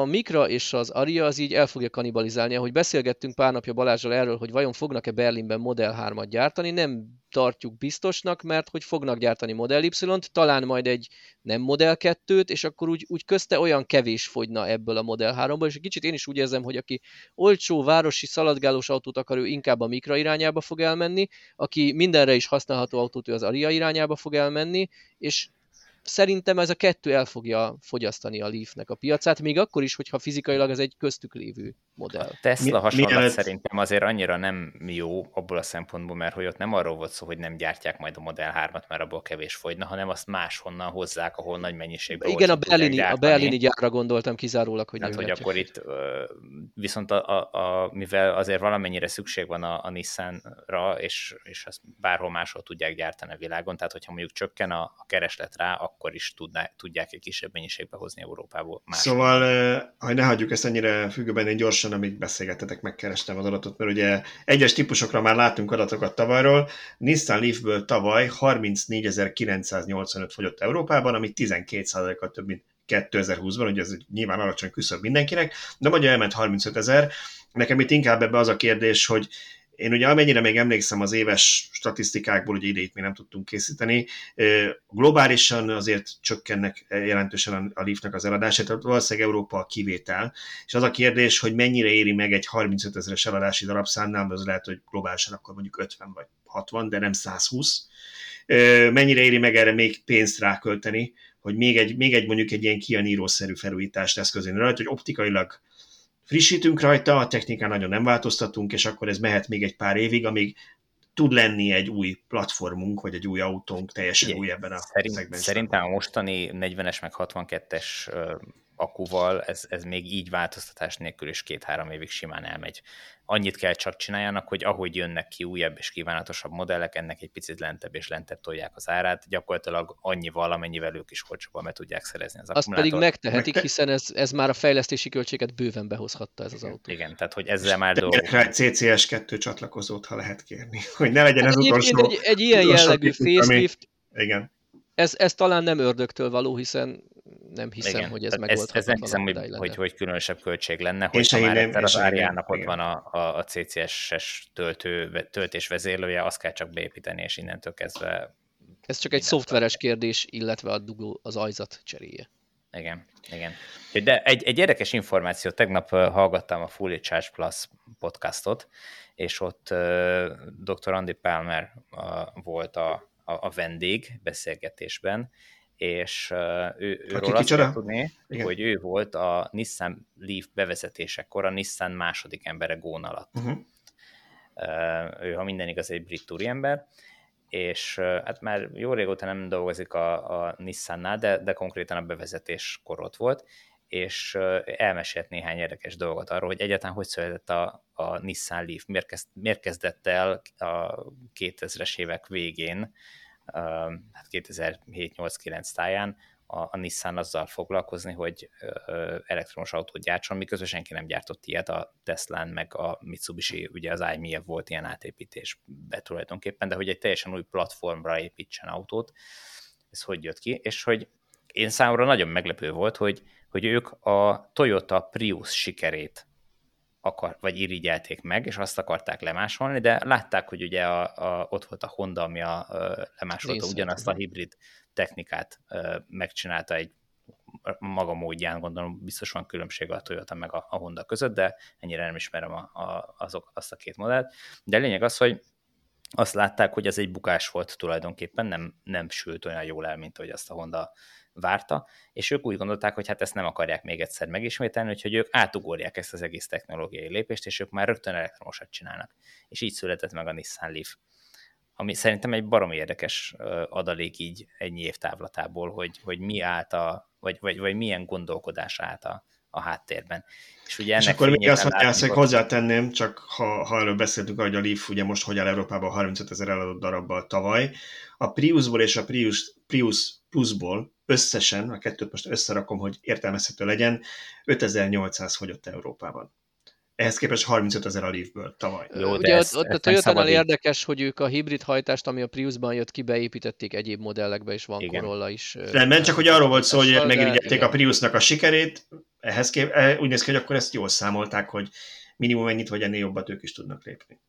a Mikra és az Aria az így el fogja kanibalizálni. Ahogy beszélgettünk pár napja Balázsral erről, hogy vajon fognak-e Berlinben Model 3-at gyártani, nem tartjuk biztosnak, mert hogy fognak gyártani Model Y-t, talán majd egy nem Model 2-t, és akkor úgy, úgy közte olyan kevés fogyna ebből a Model 3-ból, és egy kicsit én is úgy érzem, hogy aki olcsó városi szaladgálós autót akar, ő inkább a Mikra irányába fog elmenni, aki mindenre is használható autót, ő az Aria irányába fog elmenni, és szerintem ez a kettő el fogja fogyasztani a Leafnek a piacát, még akkor is, hogyha fizikailag ez egy köztük lévő modell. A Tesla hasonlat mielőtt... szerintem azért annyira nem jó abból a szempontból, mert hogy ott nem arról volt szó, hogy nem gyártják majd a Model 3-at, mert abból kevés fogyna, hanem azt máshonnan hozzák, ahol nagy mennyiségben Igen, a berlini, a berlini gyárra gondoltam kizárólag, hogy Tehát, hogy akkor itt viszont a, a, a, mivel azért valamennyire szükség van a, a Nissanra, és, és ezt bárhol máshol tudják gyártani a világon, tehát hogyha mondjuk csökken a, a kereslet rá, akkor is tudná, tudják egy kisebb mennyiségbe hozni Európából. Máshol. Szóval, hogy ne hagyjuk ezt ennyire függőben, én gyorsan amíg beszélgetetek, megkerestem az adatot, mert ugye egyes típusokra már látunk adatokat tavalyról. Nissan Leafből tavaly 34.985 fogyott Európában, ami 12%-kal több, mint 2020-ban, ugye ez nyilván alacsony küszöb mindenkinek, de magyar elment 35 ezer. Nekem itt inkább ebbe az a kérdés, hogy én ugye amennyire még emlékszem az éves statisztikákból, hogy idejét még nem tudtunk készíteni, globálisan azért csökkennek jelentősen a Leafnek az eladását, tehát valószínűleg Európa a kivétel, és az a kérdés, hogy mennyire éri meg egy 35 ezeres eladási darabszámnál, az lehet, hogy globálisan akkor mondjuk 50 vagy 60, de nem 120. Mennyire éri meg erre még pénzt rákölteni, hogy még egy, még egy mondjuk egy ilyen kianíró-szerű felújítást eszközén rajta, hogy optikailag frissítünk rajta, a technikán nagyon nem változtatunk, és akkor ez mehet még egy pár évig, amíg tud lenni egy új platformunk, vagy egy új autónk teljesen Igen, új ebben a szerint. Szerintem a mostani 40-es meg 62-es akuval ez, ez még így változtatás nélkül is két-három évig simán elmegy annyit kell csak csináljanak, hogy ahogy jönnek ki újabb és kívánatosabb modellek, ennek egy picit lentebb és lentebb tolják az árát, gyakorlatilag annyival, amennyivel ők is olcsóban meg tudják szerezni az Azt pedig megtehetik, hiszen ez, ez már a fejlesztési költséget bőven behozhatta ez az autó. Igen, tehát hogy ezzel már dolgok. egy CCS2 csatlakozót, ha lehet kérni, <laughs> hogy ne legyen ez utolsó. Egy, egy ilyen jellegű facelift, ami... igen. Ez, ez talán nem ördögtől való, hiszen nem hiszem, Igen. hogy ez megoldhatatlan ez nem hiszem, hogy, lenne. hogy, hogy különösebb költség lenne, hogy én már egyszer az Áriának ott van a, a, a CCS-es töltő, töltés vezérlője, azt kell csak beépíteni, és innentől kezdve Ez csak egy szoftveres kérdés, illetve a dugó az ajzat cseréje. Igen, igen. De egy, egy érdekes információ, tegnap hallgattam a Fully Charge Plus podcastot, és ott uh, dr. Andy Palmer uh, volt a, a, a vendég beszélgetésben, és ő, őről azt kell tudni, Igen. hogy ő volt a Nissan Leaf bevezetésekor a Nissan második embere gón alatt. Uh-huh. Ő, ha minden igaz, egy brit úriember, és hát már jó régóta nem dolgozik a, a Nissannál, de, de konkrétan a bevezetés ott volt, és elmesélt néhány érdekes dolgot arról, hogy egyáltalán hogy született a, a Nissan Leaf, miért, kezd, miért kezdett el a 2000-es évek végén, hát 2007-8-9 táján a, a Nissan azzal foglalkozni, hogy elektromos autót gyártson, miközben senki nem gyártott ilyet, a Teslán meg a Mitsubishi, ugye az iMIF volt ilyen átépítésbe tulajdonképpen, de hogy egy teljesen új platformra építsen autót, ez hogy jött ki, és hogy én számomra nagyon meglepő volt, hogy, hogy ők a Toyota Prius sikerét akar, vagy irigyelték meg, és azt akarták lemásolni, de látták, hogy ugye a, a, ott volt a Honda, ami a, a lemásolta Részlet, ugyanazt a hibrid technikát ö, megcsinálta egy maga módján, gondolom biztos van különbség a Toyota meg a, a Honda között, de ennyire nem ismerem a, a, azok, azt a két modellt. De a lényeg az, hogy azt látták, hogy ez egy bukás volt tulajdonképpen, nem, nem sült olyan jól el, mint hogy azt a Honda várta, és ők úgy gondolták, hogy hát ezt nem akarják még egyszer megismételni, úgyhogy ők átugorják ezt az egész technológiai lépést, és ők már rögtön elektromosat csinálnak. És így született meg a Nissan Leaf. Ami szerintem egy baromi érdekes adalék így ennyi év távlatából, hogy, hogy mi állt a, vagy, vagy, vagy milyen gondolkodás állt a, a háttérben. És ugye És ennek akkor még azt mondja, hogy hozzátenném, csak ha, ha erről beszéltünk, hogy a Leaf ugye most hogy áll Európában 35 ezer eladott darabbal tavaly. A Priusból és a Prius, Prius Plusból összesen, a kettőt most összerakom, hogy értelmezhető legyen, 5800 fogyott Európában. Ehhez képest 35 ezer a Leafből tavaly. Jó, de Ugye ezt- ott, ott a így. érdekes, hogy ők a hibrid hajtást, ami a Priusban jött ki, beépítették egyéb modellekbe, és van Igen. Corolla is. Rendben, csak hogy arról volt szó, hogy megirigyelték a Priusnak a sikerét, ehhez kép, eh, úgy néz ki, hogy akkor ezt jól számolták, hogy minimum ennyit vagy ennél jobbat ők is tudnak lépni.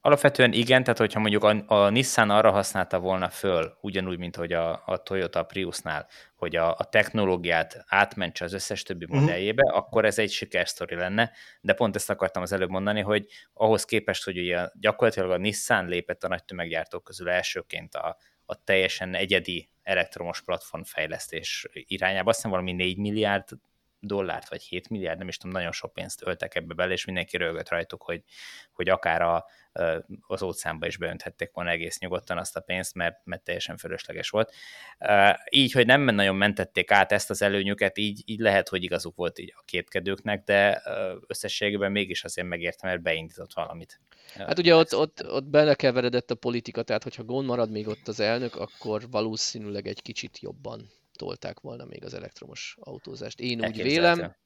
Alapvetően igen, tehát hogyha mondjuk a, a Nissan arra használta volna föl, ugyanúgy, mint hogy a, a Toyota Priusnál, hogy a, a technológiát átmentse az összes többi modelljébe, akkor ez egy sikersztori lenne, de pont ezt akartam az előbb mondani, hogy ahhoz képest, hogy ugye gyakorlatilag a Nissan lépett a nagy tömeggyártók közül elsőként a, a teljesen egyedi elektromos platformfejlesztés irányába, azt hiszem valami 4 milliárd dollárt, vagy 7 milliárd, nem is tudom, nagyon sok pénzt öltek ebbe bele, és mindenki rögött rajtuk, hogy, hogy akár a, az óceánba is beönthették volna egész nyugodtan azt a pénzt, mert, mert teljesen fölösleges volt. Így, hogy nem nagyon mentették át ezt az előnyüket, így, így lehet, hogy igazuk volt így a képkedőknek, de összességében mégis azért megértem, mert beindított valamit. Hát ugye ott, ott, ott belekeveredett a politika, tehát hogyha gond marad még ott az elnök, akkor valószínűleg egy kicsit jobban tolták volna még az elektromos autózást. Én úgy vélem,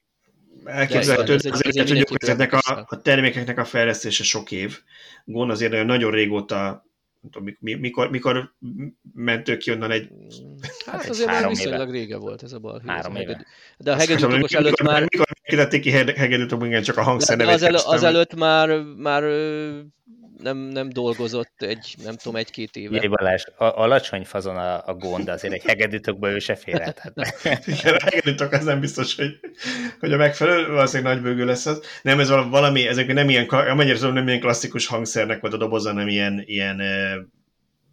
Elképzelhető, de azért, ez hogy tudjuk, mindenképpen ezeknek a, a termékeknek a fejlesztése sok év. Gond azért nagyon- nagyon régóta, nem tudom, mi- mikor, mikor ment ők ki onnan egy... hát egy azért már viszonylag rége volt ez a ez Három a éve. De a hegedűtokos mikor- előtt mikor- már Mikor kitették ki hege- hegedűt, igen, csak a hangszer nevét az, elő, az előtt már, már nem, nem dolgozott egy, nem tudom, egy-két éve. Jé, Balázs, a, alacsony fazon a, a gond, azért egy hegedűtökből ő se férhet. Hát, <laughs> Igen, a hegedűtok az nem biztos, hogy, hogy a megfelelő, valószínűleg nagybőgő lesz az. Nem, ez val- valami, ezek nem ilyen, amennyire tudom, nem ilyen klasszikus hangszernek volt a doboza, hanem ilyen, ilyen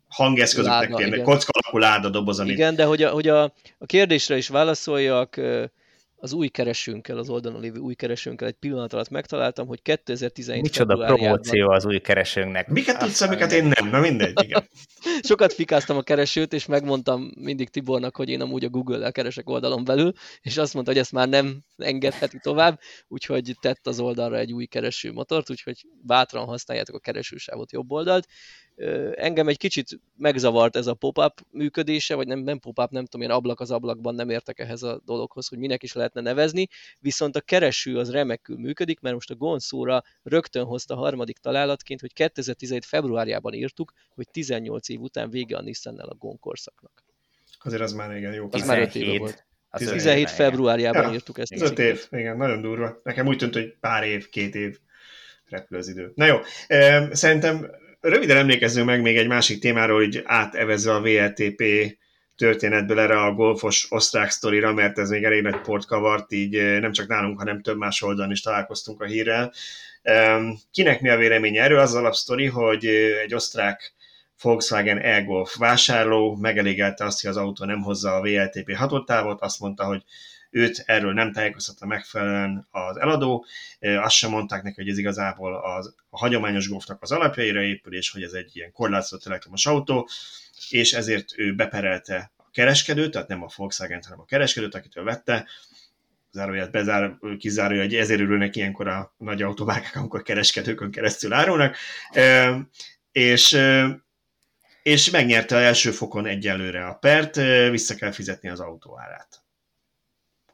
hangeszközöknek, Láda, ilyen igen. kocka alakú láda doboz, amit Igen, de hogy a, hogy a, a kérdésre is válaszoljak, az új keresőnkkel, az oldalon lévő új keresőnkkel egy pillanat alatt megtaláltam, hogy 2017 micsoda promóció az új keresőnknek. Miket tudsz, amiket én nem? Na mindegy, igen. <laughs> sokat fikáztam a keresőt, és megmondtam mindig Tibornak, hogy én amúgy a Google-el keresek oldalon belül, és azt mondta, hogy ezt már nem engedheti tovább, úgyhogy tett az oldalra egy új keresőmotort, úgyhogy bátran használjátok a keresősávot jobb oldalt. Engem egy kicsit megzavart ez a pop-up működése, vagy nem, nem pop-up, nem tudom, ilyen ablak az ablakban nem értek ehhez a dologhoz, hogy minek is lehetne nevezni, viszont a kereső az remekül működik, mert most a Gonszóra rögtön hozta harmadik találatként, hogy 2017 februárjában írtuk, hogy 18 év után vége a Nissan-nel a Gon korszaknak. Azért az már igen jó. Az már öt éve 17. volt. Az 17 februárjában igen. írtuk ezt. Ez öt év, igen, nagyon durva. Nekem úgy tűnt, hogy pár év, két év repül az idő. Na jó, szerintem röviden emlékezzünk meg még egy másik témáról, hogy átevezve a VLTP történetből erre a golfos osztrák sztorira, mert ez még elég nagy port kavart, így nem csak nálunk, hanem több más oldalon is találkoztunk a hírrel. Kinek mi a véleménye erről? Az alapsztori, hogy egy osztrák Volkswagen e-Golf vásárló megelégelte azt, hogy az autó nem hozza a VLTP hatótávot, azt mondta, hogy őt erről nem tájékoztatta megfelelően az eladó, azt sem mondták neki, hogy ez igazából az, a hagyományos golfnak az alapjaira épül, és hogy ez egy ilyen korlátozott elektromos autó, és ezért ő beperelte a kereskedőt, tehát nem a Volkswagen, hanem a kereskedőt, akitől vette, záróját bezár, kizárja, hogy ezért örülnek ilyenkor a nagy autóbárkák, amikor kereskedőkön keresztül árulnak, és és megnyerte a első fokon egyelőre a pert, vissza kell fizetni az autó árát.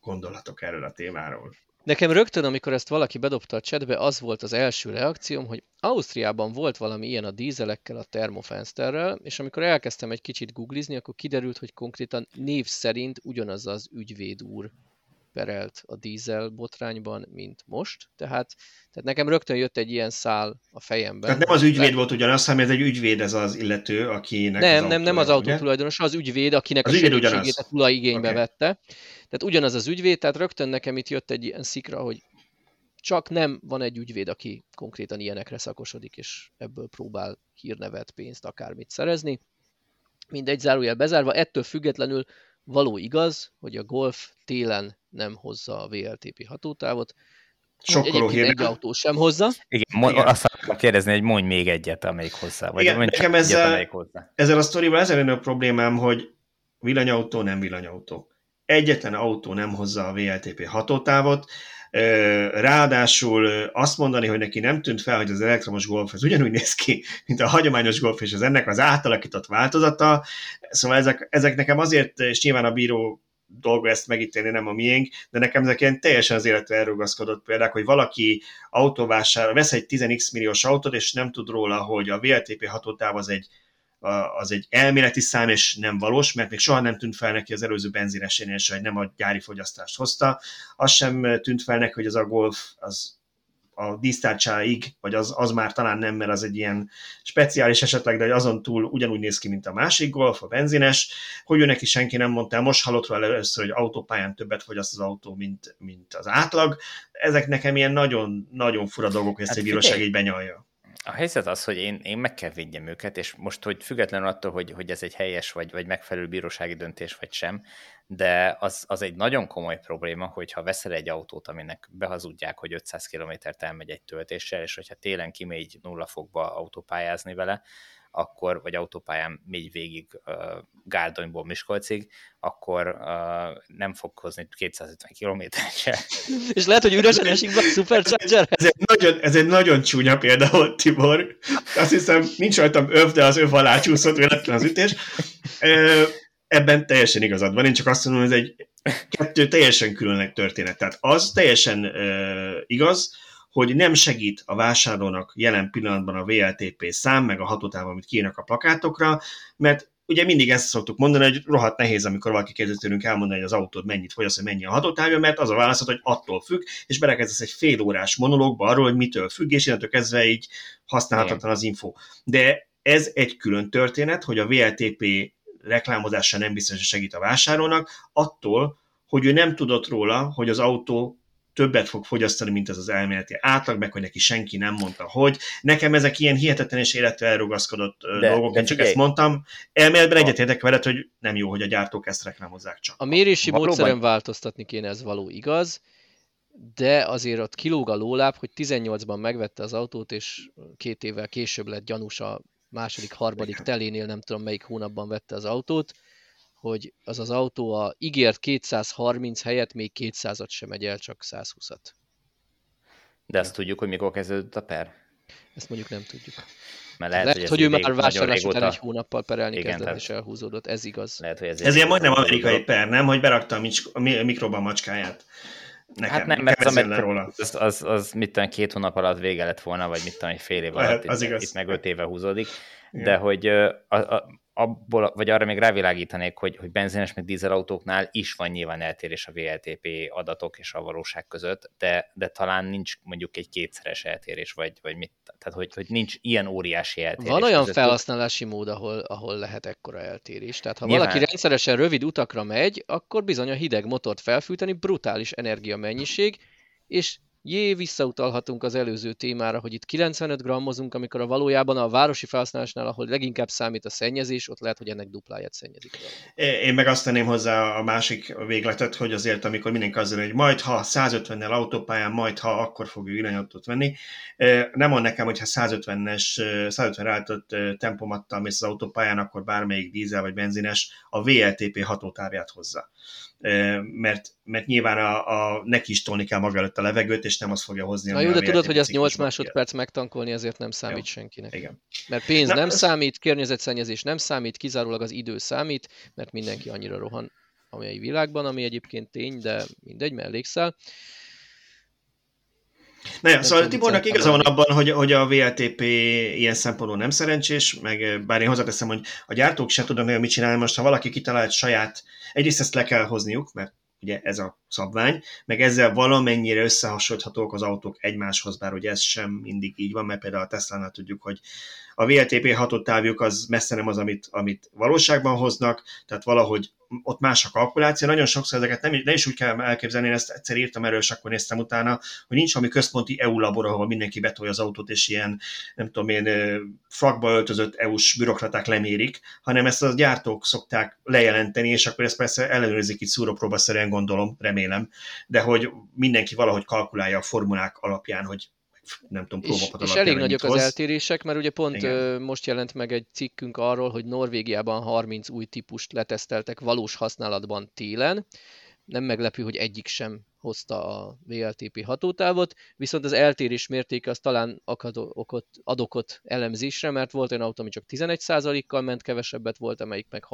Gondolatok erről a témáról. Nekem rögtön, amikor ezt valaki bedobta a chatbe, az volt az első reakcióm, hogy Ausztriában volt valami ilyen a dízelekkel, a termofensterrel, és amikor elkezdtem egy kicsit googlizni, akkor kiderült, hogy konkrétan név szerint ugyanaz az ügyvéd úr perelt a dízel botrányban, mint most. Tehát, tehát nekem rögtön jött egy ilyen szál a fejemben. Tehát nem az ügyvéd volt ugyanaz, hanem ez egy ügyvéd ez az illető, akinek Nem, az nem, nem az autó tulajdonos, az ügyvéd, akinek az a segítségét a tulaj igénybe okay. vette. Tehát ugyanaz az ügyvéd, tehát rögtön nekem itt jött egy ilyen szikra, hogy csak nem van egy ügyvéd, aki konkrétan ilyenekre szakosodik, és ebből próbál hírnevet, pénzt, akármit szerezni. Mindegy, zárójel bezárva, ettől függetlenül való igaz, hogy a Golf télen nem hozza a VLTP hatótávot. Sokkoló hír. Egy autó sem hozza. Igen, Igen. azt akarom kérdezni, hogy mondj még egyet, amelyik hozzá. Vagy Igen, nekem ezzel, egyet, amelyik hozzá. ezzel a sztorival ezzel a problémám, hogy villanyautó nem villanyautó. Egyetlen autó nem hozza a VLTP hatótávot, Ráadásul azt mondani, hogy neki nem tűnt fel, hogy az elektromos golf az ugyanúgy néz ki, mint a hagyományos golf, és az ennek az átalakított változata. Szóval ezek, ezek nekem azért, és nyilván a bíró dolga ezt megítélni, nem a miénk, de nekem ezek ilyen teljesen az életre elrugaszkodott példák, hogy valaki autóvásár, vesz egy 10x milliós autót, és nem tud róla, hogy a VLTP hatótáv az egy az egy elméleti szám, és nem valós, mert még soha nem tűnt fel neki az előző benzinesénél se, hogy nem a gyári fogyasztást hozta. Az sem tűnt fel neki, hogy az a Golf az a dísztárcsáig, vagy az, az már talán nem, mert az egy ilyen speciális esetleg, de hogy azon túl ugyanúgy néz ki, mint a másik Golf, a benzines, hogy ő neki senki nem mondta, most hallott róla először, hogy autópályán többet fogyaszt az autó, mint, mint az átlag. Ezek nekem ilyen nagyon, nagyon fura dolgok, hogy ezt hát egy bíróság így benyalja. A helyzet az, hogy én, én meg kell védjem őket, és most, hogy függetlenül attól, hogy, hogy ez egy helyes vagy, vagy megfelelő bírósági döntés vagy sem, de az, az egy nagyon komoly probléma, hogyha veszel egy autót, aminek behazudják, hogy 500 kilométert elmegy egy töltéssel, és hogyha télen kimegy nulla fokba autópályázni vele, akkor, vagy autópályán megy végig uh, Gárdonyból Miskolcig, akkor uh, nem fog hozni 250 kilométert se. És lehet, hogy üresen esik be a Supercharger. Ez egy, nagyon, ez egy nagyon csúnya példa volt, Tibor. Azt hiszem, nincs rajtam öv, de az öv alá csúszott véletlen az ütés. Ebben teljesen igazad van, én csak azt mondom, hogy ez egy kettő teljesen különleg történet. Tehát az teljesen uh, igaz, hogy nem segít a vásárlónak jelen pillanatban a VLTP szám, meg a hatótáv, amit kiírnak a plakátokra, mert ugye mindig ezt szoktuk mondani, hogy rohadt nehéz, amikor valaki kérdezi tőlünk elmondani, hogy az autód mennyit fogyaszt, hogy mennyi a hatótávja, mert az a válaszod, hogy attól függ, és belekezdesz egy fél órás monológba arról, hogy mitől függ, és innentől kezdve így használhatatlan az info. De ez egy külön történet, hogy a VLTP reklámozása nem biztos, hogy segít a vásárlónak, attól, hogy ő nem tudott róla, hogy az autó többet fog fogyasztani, mint ez az elméleti átlag, meg hogy neki senki nem mondta, hogy. Nekem ezek ilyen hihetetlen és életre elrugaszkodott de, dolgok, de én csak ezt mondtam. Elméletben egyetértek veled, hogy nem jó, hogy a gyártók ezt reklámozzák csak. A mérési Valóban... módszeren változtatni kéne, ez való igaz, de azért ott kilóg a lóláb, hogy 18-ban megvette az autót, és két évvel később lett gyanús a második, harmadik telénél, nem tudom melyik hónapban vette az autót, hogy az az autó a ígért 230 helyett még 200-at sem megy el, csak 120-at. De azt tudjuk, hogy mikor kezdődött a per? Ezt mondjuk nem tudjuk. Mert lehet, lehet hogy, hogy ő már vásárlás után egy hónappal perelni Igen, kezdett, és elhúzódott. Ez igaz. Lehet, hogy ez, ez ilyen majdnem amerikai per, nem? Hogy berakta a, mikroban macskáját. Nekem, hát nem, mert az, róla. Az, az, az, mit tudom, két hónap alatt vége lett volna, vagy mit tudom, egy fél év alatt. az itt, igaz. itt meg öt éve húzódik. Igen. De hogy a, a, abból, vagy arra még rávilágítanék, hogy, hogy benzines meg dízelautóknál is van nyilván eltérés a VLTP adatok és a valóság között, de, de talán nincs mondjuk egy kétszeres eltérés, vagy, vagy mit, tehát hogy, hogy nincs ilyen óriási eltérés. Van olyan között. felhasználási mód, ahol, ahol lehet ekkora eltérés. Tehát ha nyilván... valaki rendszeresen rövid utakra megy, akkor bizony a hideg motort felfűteni brutális energiamennyiség, és Jé, visszautalhatunk az előző témára, hogy itt 95 grammozunk, amikor a valójában a városi felhasználásnál, ahol leginkább számít a szennyezés, ott lehet, hogy ennek dupláját szennyezik. Én meg azt tenném hozzá a másik végletet, hogy azért, amikor mindenki azzal, hogy majd ha 150-nel autópályán, majd ha akkor fogja irányautót venni, nem mond nekem, hogy ha 150-es, 150 állított tempomattal mész az autópályán, akkor bármelyik dízel vagy benzines a VLTP hatótávját hozza mert, mert nyilván a, a, neki is tolni kell maga előtt a levegőt, és nem azt fogja hozni. Na jó, de tudod, hogy ezt 8 másodperc kell. megtankolni azért nem számít jó. senkinek. Igen. Mert pénz Na, nem ez... számít, környezetszennyezés nem számít, kizárólag az idő számít, mert mindenki annyira rohan a világban, ami egyébként tény, de mindegy, mellékszel. Na jó, szóval Tibornak igaza van abban, hogy, hogy a VLTP ilyen szempontból nem szerencsés, meg bár én hozzáteszem, hogy a gyártók se tudnak nagyon mit csinálni, most ha valaki kitalált saját, egyrészt ezt le kell hozniuk, mert ugye ez a szabvány, meg ezzel valamennyire összehasonlíthatók az autók egymáshoz, bár ugye ez sem mindig így van, mert például a Tesla-nál tudjuk, hogy a VLTP hatótávjuk az messze nem az, amit, amit valóságban hoznak, tehát valahogy ott más a kalkuláció. Nagyon sokszor ezeket nem, nem is úgy kell elképzelni, én ezt egyszer írtam erről, és akkor néztem utána, hogy nincs valami központi EU labor, ahol mindenki betolja az autót, és ilyen, nem tudom én, frakba öltözött EU-s bürokraták lemérik, hanem ezt a gyártók szokták lejelenteni, és akkor ezt persze ellenőrzik itt szúrópróbaszerűen gondolom, remélem, de hogy mindenki valahogy kalkulálja a formulák alapján, hogy nem tudom, és, és elég nagyok az eltérések, mert ugye pont Igen. most jelent meg egy cikkünk arról, hogy Norvégiában 30 új típust leteszteltek valós használatban télen. Nem meglepő, hogy egyik sem hozta a VLTP hatótávot, viszont az eltérés mértéke az talán okot, ad okot elemzésre, mert volt olyan autó, ami csak 11%-kal ment kevesebbet, volt amelyik meg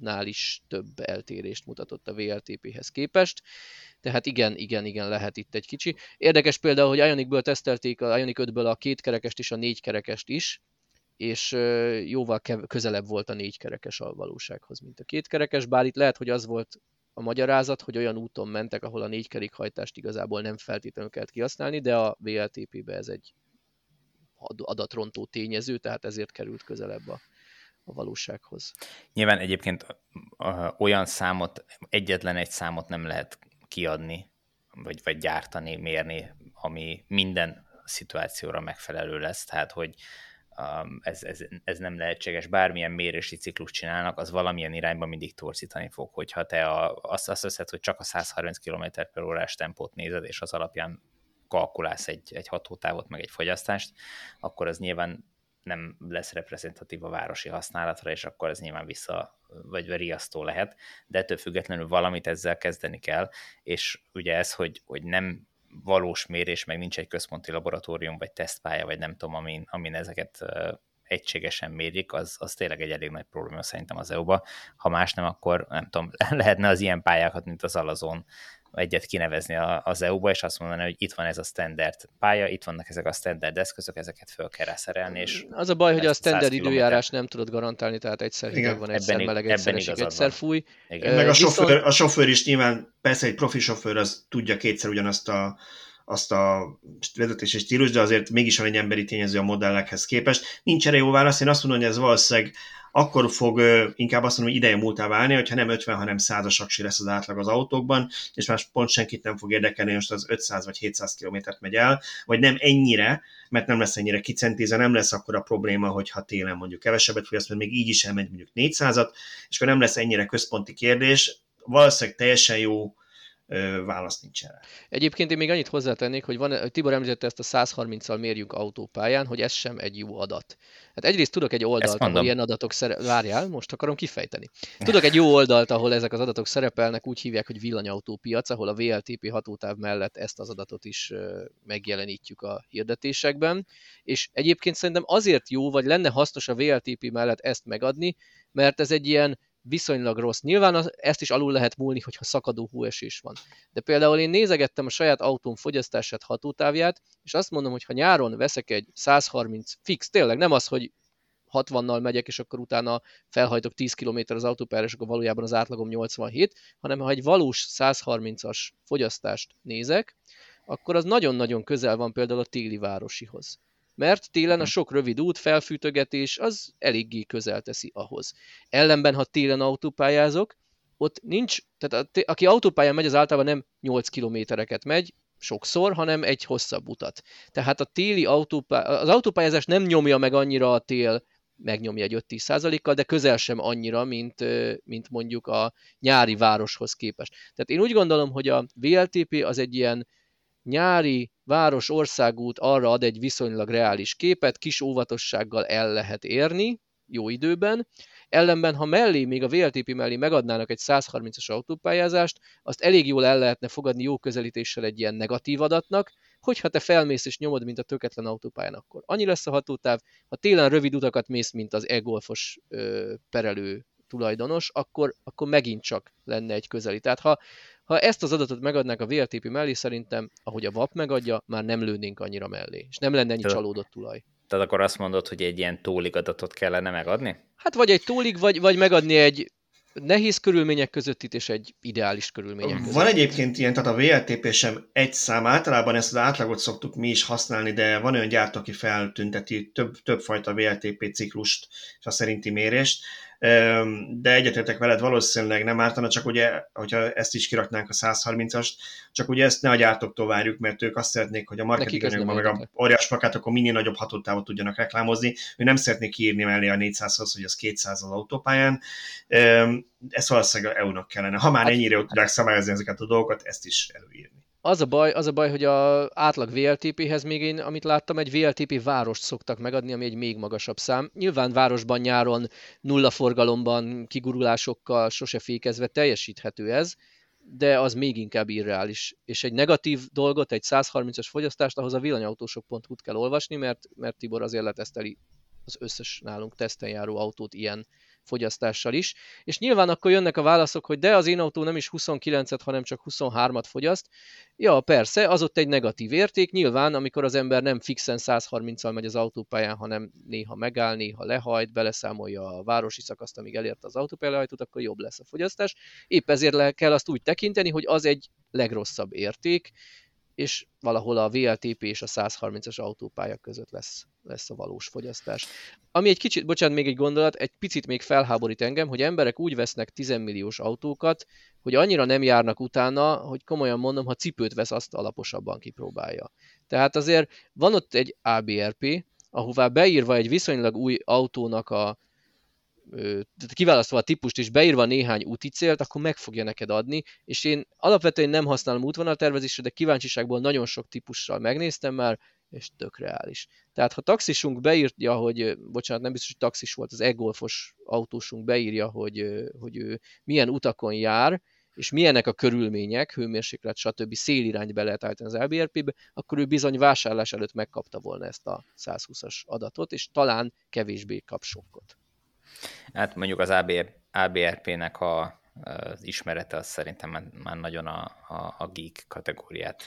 30%-nál is több eltérést mutatott a VLTP-hez képest. Tehát igen, igen, igen, lehet itt egy kicsi. Érdekes például, hogy Ionicből tesztelték a Ionic 5-ből a kétkerekest és a négykerekest is, és jóval közelebb volt a négykerekes a valósághoz, mint a kétkerekes, bár itt lehet, hogy az volt a magyarázat, hogy olyan úton mentek, ahol a négykerékhajtást igazából nem feltétlenül kellett kihasználni, de a VLTP-be ez egy adatrontó tényező, tehát ezért került közelebb a, a valósághoz. Nyilván egyébként olyan számot, egyetlen egy számot nem lehet kiadni, vagy, vagy gyártani, mérni, ami minden szituációra megfelelő lesz, tehát hogy um, ez, ez, ez nem lehetséges. Bármilyen mérési ciklus csinálnak, az valamilyen irányba mindig torzítani fog. Hogyha te a, azt, azt veszed, hogy csak a 130 km per órás tempót nézed, és az alapján kalkulálsz egy, egy hatótávot, meg egy fogyasztást, akkor az nyilván nem lesz reprezentatív a városi használatra, és akkor ez nyilván vissza, vagy riasztó lehet, de ettől függetlenül valamit ezzel kezdeni kell, és ugye ez, hogy, hogy nem valós mérés, meg nincs egy központi laboratórium, vagy tesztpálya, vagy nem tudom, amin, amin ezeket egységesen mérik, az, az tényleg egy elég nagy probléma szerintem az EU-ba. Ha más nem, akkor nem tudom, <laughs> lehetne az ilyen pályákat, mint az Alazon egyet kinevezni az EU-ba, és azt mondani, hogy itt van ez a standard pálya, itt vannak ezek a standard eszközök, ezeket föl kell rászerelni. És az a baj, hogy a standard időjárás nem tudod garantálni, tehát egyszer hideg van, egyszer ebben, meleg, egyszer esik, egyszer fúj. Igen. Meg a, Viszont... sofőr, a sofőr is nyilván, persze egy profi sofőr az tudja kétszer ugyanazt a azt a vezetési stílus, de azért mégis van egy emberi tényező a modellekhez képest. Nincs erre jó válasz, én azt mondom, hogy ez valószínűleg akkor fog inkább azt mondom, hogy ideje múltá válni, hogyha nem 50, hanem 100 aksi lesz az átlag az autókban, és más pont senkit nem fog érdekelni, most az 500 vagy 700 kilométert megy el, vagy nem ennyire, mert nem lesz ennyire kicentéze, nem lesz akkor a probléma, hogyha télen mondjuk kevesebbet fogyaszt, mert még így is elmegy mondjuk 400-at, és akkor nem lesz ennyire központi kérdés, valószínűleg teljesen jó válasz nincs erre. Egyébként én még annyit hozzátennék, hogy van, Tibor említette ezt a 130-al mérjünk autópályán, hogy ez sem egy jó adat. Hát egyrészt tudok egy oldalt, ahol ilyen adatok szerepelnek. Várjál, most akarom kifejteni. Tudok egy jó oldalt, ahol ezek az adatok szerepelnek, úgy hívják, hogy villanyautópiac, ahol a VLTP hatótáv mellett ezt az adatot is megjelenítjük a hirdetésekben. És egyébként szerintem azért jó, vagy lenne hasznos a VLTP mellett ezt megadni, mert ez egy ilyen viszonylag rossz. Nyilván ezt is alul lehet múlni, hogyha szakadó hóesés van. De például én nézegettem a saját autóm fogyasztását hatótávját, és azt mondom, hogy ha nyáron veszek egy 130 fix, tényleg nem az, hogy 60-nal megyek, és akkor utána felhajtok 10 km az autópályára, és akkor valójában az átlagom 87, hanem ha egy valós 130-as fogyasztást nézek, akkor az nagyon-nagyon közel van például a téli városihoz. Mert télen a mhm. sok rövid út, felfűtögetés, az eléggé közel teszi ahhoz. Ellenben, ha télen autópályázok, ott nincs, tehát a, aki autópályán megy, az általában nem 8 kilométereket megy, sokszor, hanem egy hosszabb utat. Tehát a téli autópály... az autópályázás nem nyomja meg annyira a tél, megnyomja egy 5-10 kal de közel sem annyira, mint, mint mondjuk a nyári városhoz képest. Tehát én úgy gondolom, hogy a VLTP az egy ilyen nyári város országút arra ad egy viszonylag reális képet, kis óvatossággal el lehet érni, jó időben, Ellenben, ha mellé, még a VLTP mellé megadnának egy 130-as autópályázást, azt elég jól el lehetne fogadni jó közelítéssel egy ilyen negatív adatnak, hogyha te felmész és nyomod, mint a töketlen autópályán, akkor annyi lesz a hatótáv. Ha télen rövid utakat mész, mint az e-golfos perelő tulajdonos, akkor, akkor megint csak lenne egy közeli. Tehát ha, ha ezt az adatot megadnák a VLTP mellé, szerintem, ahogy a VAP megadja, már nem lőnénk annyira mellé, és nem lenne ennyi csalódott tulaj. Tehát akkor azt mondod, hogy egy ilyen tólig adatot kellene megadni? Hát vagy egy tólig, vagy, vagy megadni egy nehéz körülmények között itt, és egy ideális körülmények között. Van egyébként ilyen, tehát a VLTP sem egy szám, általában ezt az átlagot szoktuk mi is használni, de van olyan gyártó, aki feltünteti több, többfajta VLTP ciklust és a szerinti mérést, de egyetértek veled, valószínűleg nem ártana, csak ugye, hogyha ezt is kiraknánk a 130-ast, csak ugye ezt ne a gyártóktól várjuk, mert ők azt szeretnék, hogy a marketing meg a óriás plakátokon minél nagyobb hatótávot tudjanak reklámozni, ő nem szeretnék kiírni mellé a 400-hoz, hogy az 200 az autópályán, ezt valószínűleg EU-nak kellene. Ha már hát- ennyire tudják szabályozni ezeket a dolgokat, ezt is előírni. Az a baj, az a baj, hogy a átlag VLTP-hez még én, amit láttam, egy VLTP várost szoktak megadni, ami egy még magasabb szám. Nyilván városban nyáron nulla forgalomban, kigurulásokkal sose fékezve teljesíthető ez, de az még inkább irreális. És egy negatív dolgot, egy 130-as fogyasztást, ahhoz a villanyautósok.hu-t kell olvasni, mert, mert Tibor azért leteszteli az összes nálunk teszten járó autót ilyen fogyasztással is. És nyilván akkor jönnek a válaszok, hogy de az én autó nem is 29-et, hanem csak 23-at fogyaszt. Ja, persze, az ott egy negatív érték. Nyilván, amikor az ember nem fixen 130-al megy az autópályán, hanem néha megáll, néha lehajt, beleszámolja a városi szakaszt, amíg elérte az autópályahajtót, akkor jobb lesz a fogyasztás. Épp ezért le kell azt úgy tekinteni, hogy az egy legrosszabb érték, és valahol a VLTP és a 130-as autópálya között lesz, lesz a valós fogyasztás. Ami egy kicsit, bocsánat, még egy gondolat, egy picit még felháborít engem, hogy emberek úgy vesznek 10 milliós autókat, hogy annyira nem járnak utána, hogy komolyan mondom, ha cipőt vesz, azt alaposabban kipróbálja. Tehát azért van ott egy ABRP, ahová beírva egy viszonylag új autónak a kiválasztva a típust és beírva néhány úti célt, akkor meg fogja neked adni, és én alapvetően nem használom útvonaltervezésre, de kíváncsiságból nagyon sok típussal megnéztem már, és tök reális. Tehát ha taxisunk beírja, hogy, bocsánat, nem biztos, hogy taxis volt, az e-golfos autósunk beírja, hogy, hogy ő milyen utakon jár, és milyenek a körülmények, hőmérséklet, stb. szélirányt be lehet állítani az LBRP-be, akkor ő bizony vásárlás előtt megkapta volna ezt a 120-as adatot, és talán kevésbé kap sokkot. Hát mondjuk az ABR, ABRP-nek a, az ismerete az szerintem már, már nagyon a, a, a geek kategóriát.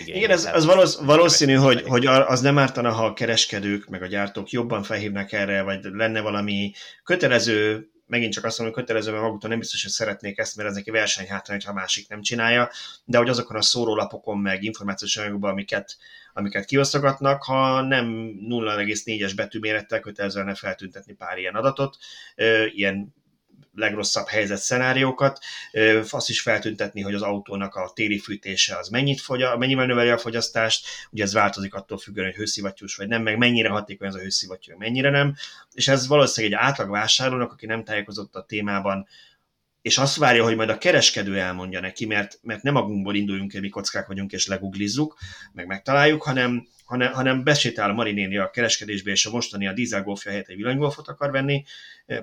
Igen, Igen ez, az valósz, valószínű, hogy, hogy az nem ártana, ha a kereskedők meg a gyártók jobban felhívnak erre, vagy lenne valami kötelező megint csak azt mondom, hogy kötelező, mert maguktól nem biztos, hogy szeretnék ezt, mert ez neki versenyhátrány, ha másik nem csinálja, de hogy azokon a szórólapokon, meg információs anyagokban, amiket, amiket kiosztogatnak, ha nem 0,4-es betűmérettel kötelezően feltüntetni pár ilyen adatot, ilyen legrosszabb helyzet szenáriókat, azt is feltüntetni, hogy az autónak a téli fűtése az mennyit fogya, mennyivel növeli a fogyasztást, ugye ez változik attól függően, hogy hőszivattyús vagy nem, meg mennyire hatékony ez a hőszivattyú, mennyire nem, és ez valószínűleg egy átlag vásárlónak, aki nem tájékozott a témában, és azt várja, hogy majd a kereskedő elmondja neki, mert, mert nem magunkból induljunk, mi kockák vagyunk, és leguglizzuk, meg megtaláljuk, hanem, hanem, hanem besétál a Marinéni a kereskedésbe, és a mostani a dízelgolfja helyett egy villanygolfot akar venni,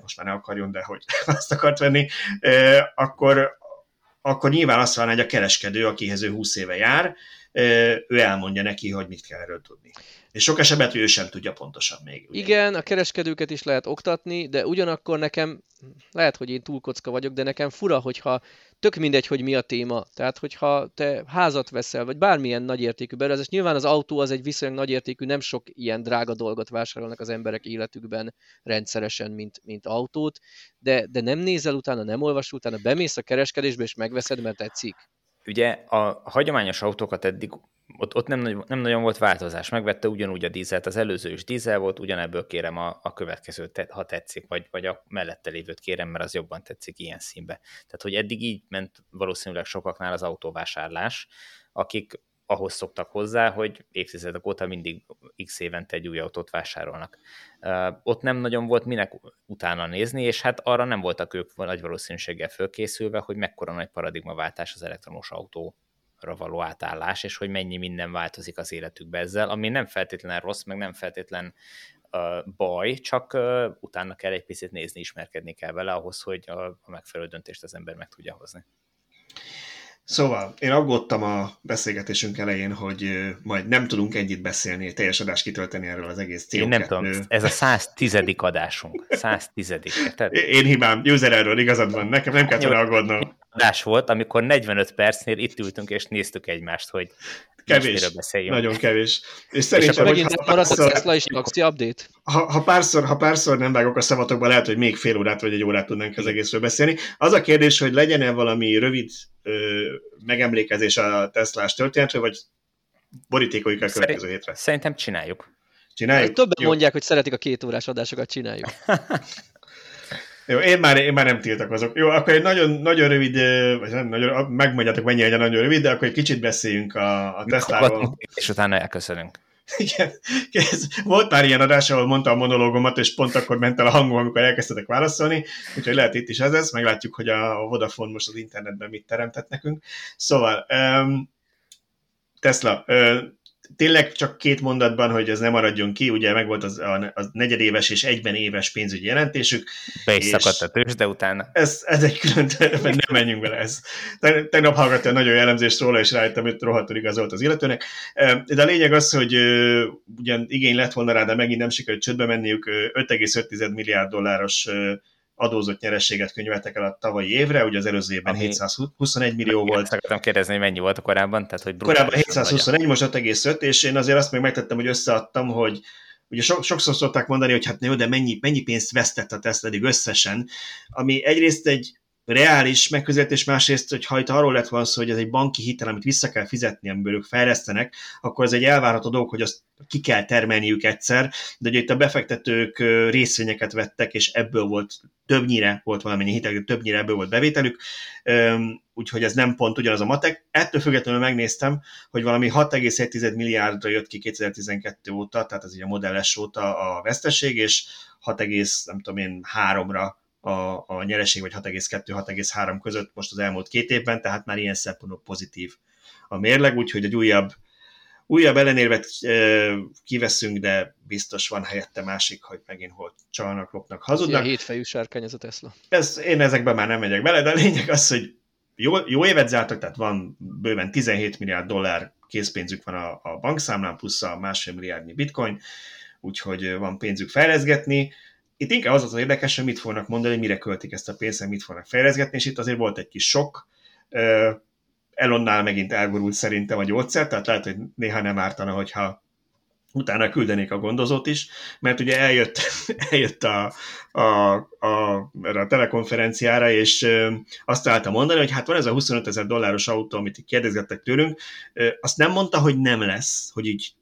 most már ne akarjon, de hogy <laughs> azt akart venni, akkor, akkor nyilván azt van, hogy a kereskedő, akihez ő 20 éve jár, ő elmondja neki, hogy mit kell erről tudni. És sok esetben ő sem tudja pontosan még. Ugye? Igen, a kereskedőket is lehet oktatni, de ugyanakkor nekem, lehet, hogy én túl kocka vagyok, de nekem fura, hogyha tök mindegy, hogy mi a téma. Tehát, hogyha te házat veszel, vagy bármilyen nagyértékű beruházás, nyilván az autó az egy viszonylag nagyértékű, nem sok ilyen drága dolgot vásárolnak az emberek életükben rendszeresen, mint, mint autót, de, de nem nézel utána, nem olvas utána, bemész a kereskedésbe, és megveszed, mert tetszik. Ugye a hagyományos autókat eddig ott, ott nem, nem nagyon volt változás. Megvette ugyanúgy a dízelt, az előző is dízel volt, ugyanebből kérem a, a következőt, ha tetszik, vagy, vagy a mellette lévőt kérem, mert az jobban tetszik ilyen színbe. Tehát, hogy eddig így ment valószínűleg sokaknál az autóvásárlás, akik ahhoz szoktak hozzá, hogy évtizedek óta mindig x évente egy új autót vásárolnak. Ott nem nagyon volt minek utána nézni, és hát arra nem voltak ők nagy valószínűséggel fölkészülve, hogy mekkora nagy paradigmaváltás az elektromos autó való átállás, és hogy mennyi minden változik az életükbe ezzel, ami nem feltétlenül rossz, meg nem feltétlen uh, baj, csak uh, utána kell egy picit nézni, ismerkedni kell vele ahhoz, hogy a, a megfelelő döntést az ember meg tudja hozni. Szóval én aggódtam a beszélgetésünk elején, hogy majd nem tudunk ennyit beszélni, teljes adást kitölteni erről az egész CO2. Én nem tudom, ez a 110. adásunk. 110. Tehát... Én hibám, user erről igazad van, nekem nem kell tőle aggódnom. Adás volt, amikor 45 percnél itt ültünk és néztük egymást, hogy kevés, nagyon kevés. És szerintem, és akkor megint nem maradt a Tesla is taxi update? Ha, ha, párszor, ha párszor nem vágok a szavatokba, lehet, hogy még fél órát vagy egy órát tudnánk az egészről beszélni. Az a kérdés, hogy legyen-e valami rövid ö, megemlékezés a Teslás történetről, vagy borítékoljuk a következő hétre? Szerintem csináljuk. Csináljuk? Többen Jó. mondják, hogy szeretik a két órás adásokat, csináljuk. <laughs> Jó, én már, én már nem tiltakozok. Jó, akkor egy nagyon, nagyon rövid, vagy nem nagyon, megmondjátok mennyi legyen nagyon rövid, de akkor egy kicsit beszéljünk a, a Tesláról. És utána elköszönünk. Igen, ez, volt már ilyen adás, ahol mondtam a monológomat, és pont akkor ment el a hangom, amikor elkezdtek válaszolni, úgyhogy lehet itt is ez lesz, meglátjuk, hogy a Vodafone most az internetben mit teremtett nekünk. Szóval, um, Tesla, uh, tényleg csak két mondatban, hogy ez nem maradjon ki, ugye meg volt az, a, a negyedéves és egyben éves pénzügyi jelentésük. Be is szakadt a tőzs, de utána. Ez, ez egy külön nem menjünk bele ez. Tegnap hallgattam nagyon jellemzést róla, és rájöttem, hogy rohadtul igazolt az illetőnek. De a lényeg az, hogy ugyan igény lett volna rá, de megint nem sikerült csődbe menniük, 5,5 milliárd dolláros adózott nyerességet könyveltek el a tavalyi évre, ugye az előző évben Ami 721 millió volt. Szeretem kérdezni, hogy mennyi volt a korábban? Tehát, hogy korábban 721, most 6,5, és én azért azt még megtettem, hogy összeadtam, hogy ugye so, sokszor szokták mondani, hogy hát jó, de mennyi, mennyi pénzt vesztett a Tesla eddig összesen, ami egyrészt egy reális megközelítés, másrészt, hogy ha itt arról lett van szó, hogy ez egy banki hitel, amit vissza kell fizetni, amiből ők fejlesztenek, akkor ez egy elvárható dolog, hogy azt ki kell termelniük egyszer, de ugye itt a befektetők részvényeket vettek, és ebből volt többnyire volt valamennyi hitel, többnyire ebből volt bevételük, úgyhogy ez nem pont ugyanaz a matek. Ettől függetlenül megnéztem, hogy valami 6,1 milliárdra jött ki 2012 óta, tehát ez így a modelles óta a veszteség, és 6, nem tudom én, 3-ra a, a nyereség, vagy 6,2-6,3 között most az elmúlt két évben, tehát már ilyen szempontból pozitív a mérleg, úgyhogy egy újabb, újabb ellenérvet e, kiveszünk, de biztos van helyette másik, hogy megint hol csalnak, lopnak, hazudnak. Ilyen hétfejű sárkány ez a Tesla. Ez, én ezekben már nem megyek bele, de a lényeg az, hogy jó, jó évet zártak, tehát van bőven 17 milliárd dollár készpénzük van a, a bankszámlán, plusz a másfél milliárdnyi bitcoin, úgyhogy van pénzük fejleszgetni itt inkább az az érdekes, hogy mit fognak mondani, mire költik ezt a pénzt, mit fognak fejleszgetni, és itt azért volt egy kis sok. Elonnál megint elgurult szerintem a gyógyszer, tehát lehet, hogy néha nem ártana, hogyha utána küldenék a gondozót is, mert ugye eljött, <laughs> eljött a, a, a, erre a telekonferenciára, és azt találta mondani, hogy hát van ez a 25 ezer dolláros autó, amit kérdezgettek tőlünk, azt nem mondta, hogy nem lesz, hogy így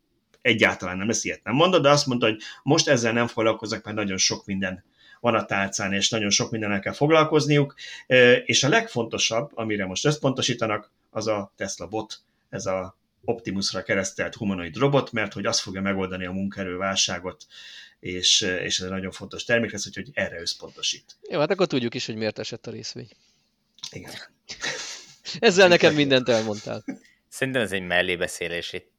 egyáltalán nem, ezt ilyet nem mondta, de azt mondta, hogy most ezzel nem foglalkozok, mert nagyon sok minden van a tálcán, és nagyon sok mindennel kell foglalkozniuk, és a legfontosabb, amire most összpontosítanak, az a Tesla bot, ez a Optimusra keresztelt humanoid robot, mert hogy az fogja megoldani a munkaerőválságot, és, és ez egy nagyon fontos termék lesz, úgyhogy erre összpontosít. Jó, hát akkor tudjuk is, hogy miért esett a részvény. Igen. Ezzel nekem mindent elmondtál. Szerintem ez egy mellébeszélés, itt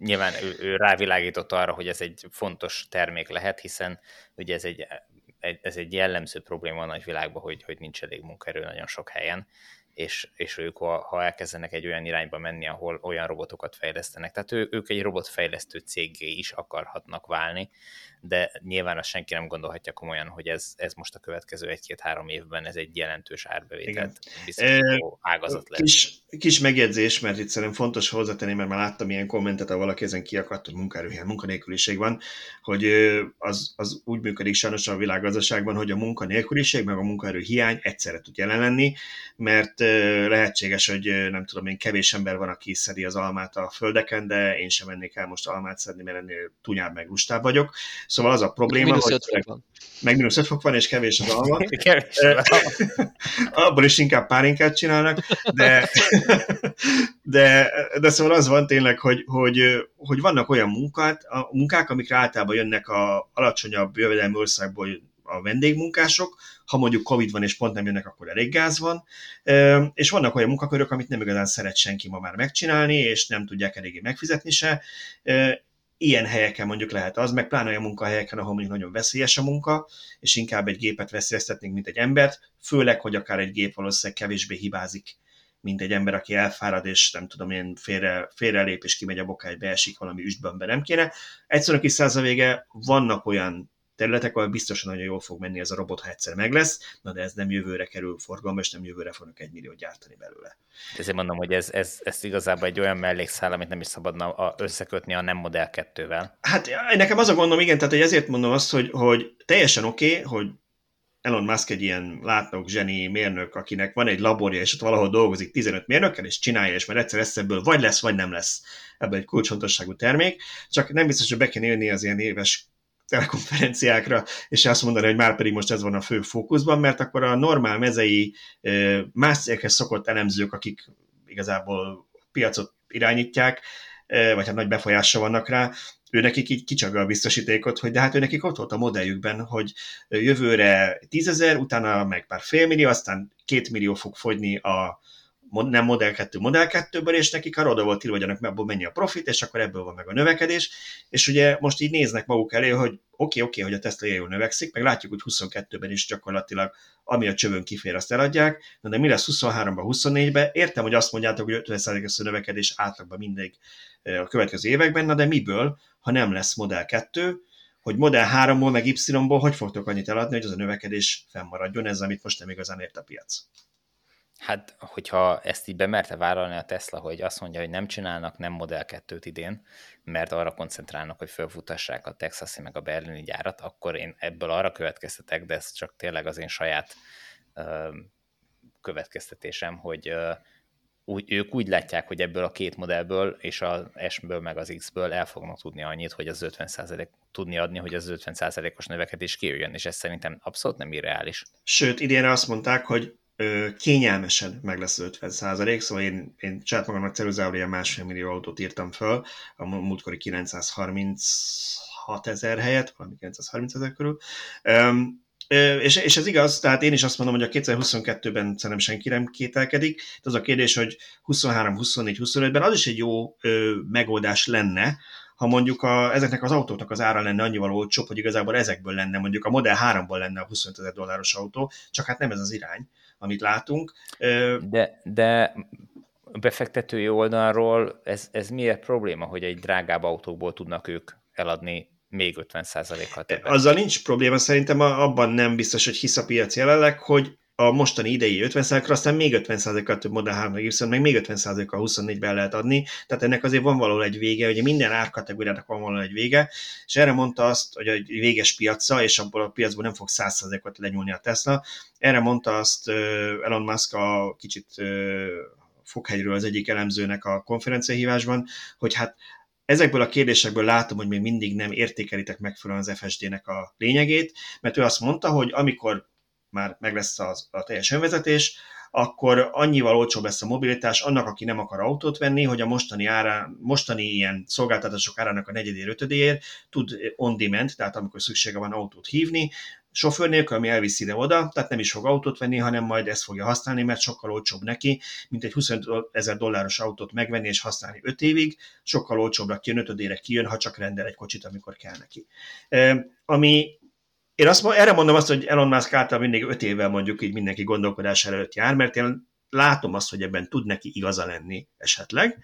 nyilván ő, ő rávilágított arra, hogy ez egy fontos termék lehet, hiszen ugye ez egy, ez egy jellemző probléma a nagyvilágban, hogy, hogy nincs elég munkaerő nagyon sok helyen, és, és ők, ha elkezdenek egy olyan irányba menni, ahol olyan robotokat fejlesztenek, tehát ő, ők egy robotfejlesztő cégé is akarhatnak válni, de nyilván azt senki nem gondolhatja komolyan, hogy ez, ez most a következő egy-két-három évben ez egy jelentős árbevételt biztosító ágazat lesz. Kis, kis megjegyzés, mert itt szerintem fontos hozzátenni, mert már láttam ilyen kommentet, ahol valaki ezen kiakadt, hogy munkaerőhelyen munkanélküliség van, hogy az, az úgy működik sajnos a világgazdaságban, hogy a munkanélküliség meg a munkaerő hiány egyszerre tud jelen lenni, mert lehetséges, hogy nem tudom én, kevés ember van, aki szedi az almát a földeken, de én sem mennék el most almát szedni, mert ennél tunyább meg lustább vagyok. Szóval az a probléma, mínusz hogy fok van. meg mínusz 5 fok van, és kevés az alma. <laughs> kevés <laughs> Abból is inkább pálinkát csinálnak, de, <laughs> de, de szóval az van tényleg, hogy, hogy, hogy vannak olyan munkát, a munkák, amikre általában jönnek a alacsonyabb jövedelmi országból a vendégmunkások, ha mondjuk Covid van és pont nem jönnek, akkor elég gáz van, és vannak olyan munkakörök, amit nem igazán szeret senki ma már megcsinálni, és nem tudják eléggé megfizetni se, ilyen helyeken mondjuk lehet az, meg pláne olyan munkahelyeken, ahol mondjuk nagyon veszélyes a munka, és inkább egy gépet veszélyeztetnénk, mint egy embert, főleg, hogy akár egy gép valószínűleg kevésbé hibázik, mint egy ember, aki elfárad, és nem tudom én, félre, félrelép, és kimegy a bokágy, beesik valami üstbönbe, nem kéne. Egyszerűen kis a vége, vannak olyan területek, ahol biztosan nagyon jól fog menni ez a robot, ha egyszer meg lesz, na de ez nem jövőre kerül forgalomba, és nem jövőre fognak egy millió gyártani belőle. Ezért mondom, hogy ez, ez, ez igazából egy olyan mellékszál, amit nem is szabadna összekötni a nem Model 2-vel. Hát nekem az a gondom, igen, tehát hogy ezért mondom azt, hogy, hogy teljesen oké, okay, hogy Elon Musk egy ilyen látnok, zseni mérnök, akinek van egy laborja, és ott valahol dolgozik 15 mérnökkel, és csinálja, és már egyszer lesz ebből vagy lesz, vagy nem lesz ebből egy kulcsfontosságú termék, csak nem biztos, hogy be kell élni az ilyen éves telekonferenciákra, és azt mondani, hogy már pedig most ez van a fő fókuszban, mert akkor a normál mezei más céghez szokott elemzők, akik igazából piacot irányítják, vagy hát nagy befolyása vannak rá, ő nekik így kicsaga a biztosítékot, hogy de hát ő nekik ott volt a modelljükben, hogy jövőre tízezer, utána meg pár félmillió, aztán két millió fog fogyni a, nem Model 2, Model 2-ből, és nekik arra oda volt írva, hogy annak ebből mennyi a profit, és akkor ebből van meg a növekedés, és ugye most így néznek maguk elé, hogy oké, okay, oké, okay, hogy a Tesla jól növekszik, meg látjuk, hogy 22-ben is gyakorlatilag ami a csövön kifér, azt eladják, de mi lesz 23-ban, 24-ben? Értem, hogy azt mondjátok, hogy 50%-os a növekedés átlagban mindig a következő években, na de miből, ha nem lesz Model 2, hogy Model 3-ból, meg Y-ból hogy fogtok annyit eladni, hogy az a növekedés fennmaradjon, ez amit most nem igazán ért a piac. Hát, hogyha ezt így bemerte vállalni a Tesla, hogy azt mondja, hogy nem csinálnak nem Model 2-t idén, mert arra koncentrálnak, hogy felfutassák a texasi meg a berlini gyárat, akkor én ebből arra következtetek, de ez csak tényleg az én saját ö, következtetésem, hogy ö, úgy, ők úgy látják, hogy ebből a két modellből és az S-ből meg az X-ből el fognak tudni annyit, hogy az 50% tudni adni, hogy az 50%-os növekedés kijöjjön, és ez szerintem abszolút nem irreális. Sőt, idénre azt mondták, hogy kényelmesen meg lesz 50 százalék, szóval én, én saját magamnak ceruzával ilyen másfél millió autót írtam föl, a múltkori 936 ezer helyet, valami 930 ezer körül. Um, és, és ez igaz, tehát én is azt mondom, hogy a 2022-ben szerintem senki nem kételkedik. De az a kérdés, hogy 23, 24, 25-ben az is egy jó ö, megoldás lenne, ha mondjuk a, ezeknek az autóknak az ára lenne annyival olcsóbb, hogy igazából ezekből lenne, mondjuk a Model 3-ból lenne a 25 ezer dolláros autó, csak hát nem ez az irány amit látunk. De, de befektetői oldalról ez, ez miért probléma, hogy egy drágább autókból tudnak ők eladni még 50%-kal többet? Azzal nincs probléma, szerintem abban nem biztos, hogy hisz a piac jelenleg, hogy a mostani idei 50%-ra, aztán még 50%-kal több Model 3 Y, meg még 50%-kal 24-ben lehet adni, tehát ennek azért van való egy vége, ugye minden árkategóriának van való egy vége, és erre mondta azt, hogy egy véges piaca, és abból a piacból nem fog 100%-ot lenyúlni a Tesla. Erre mondta azt Elon Musk a kicsit Fokhegyről az egyik elemzőnek a konferenciahívásban, hogy hát ezekből a kérdésekből látom, hogy még mindig nem értékelitek megfelelően az FSD-nek a lényegét, mert ő azt mondta, hogy amikor már meg lesz az, a teljes önvezetés, akkor annyival olcsóbb lesz a mobilitás annak, aki nem akar autót venni, hogy a mostani, ára, mostani ilyen szolgáltatások árának a negyedér, ötödéért tud on-demand, tehát amikor szüksége van autót hívni, sofőr nélkül, ami elviszi ide-oda, tehát nem is fog autót venni, hanem majd ezt fogja használni, mert sokkal olcsóbb neki, mint egy 25 ezer dolláros autót megvenni és használni 5 évig, sokkal olcsóbbra kijön, ötödére kijön, ha csak rendel egy kocsit, amikor kell neki. Ami én azt, erre mondom azt, hogy Elon Musk által mindig öt évvel mondjuk így mindenki gondolkodás előtt jár, mert én látom azt, hogy ebben tud neki igaza lenni esetleg,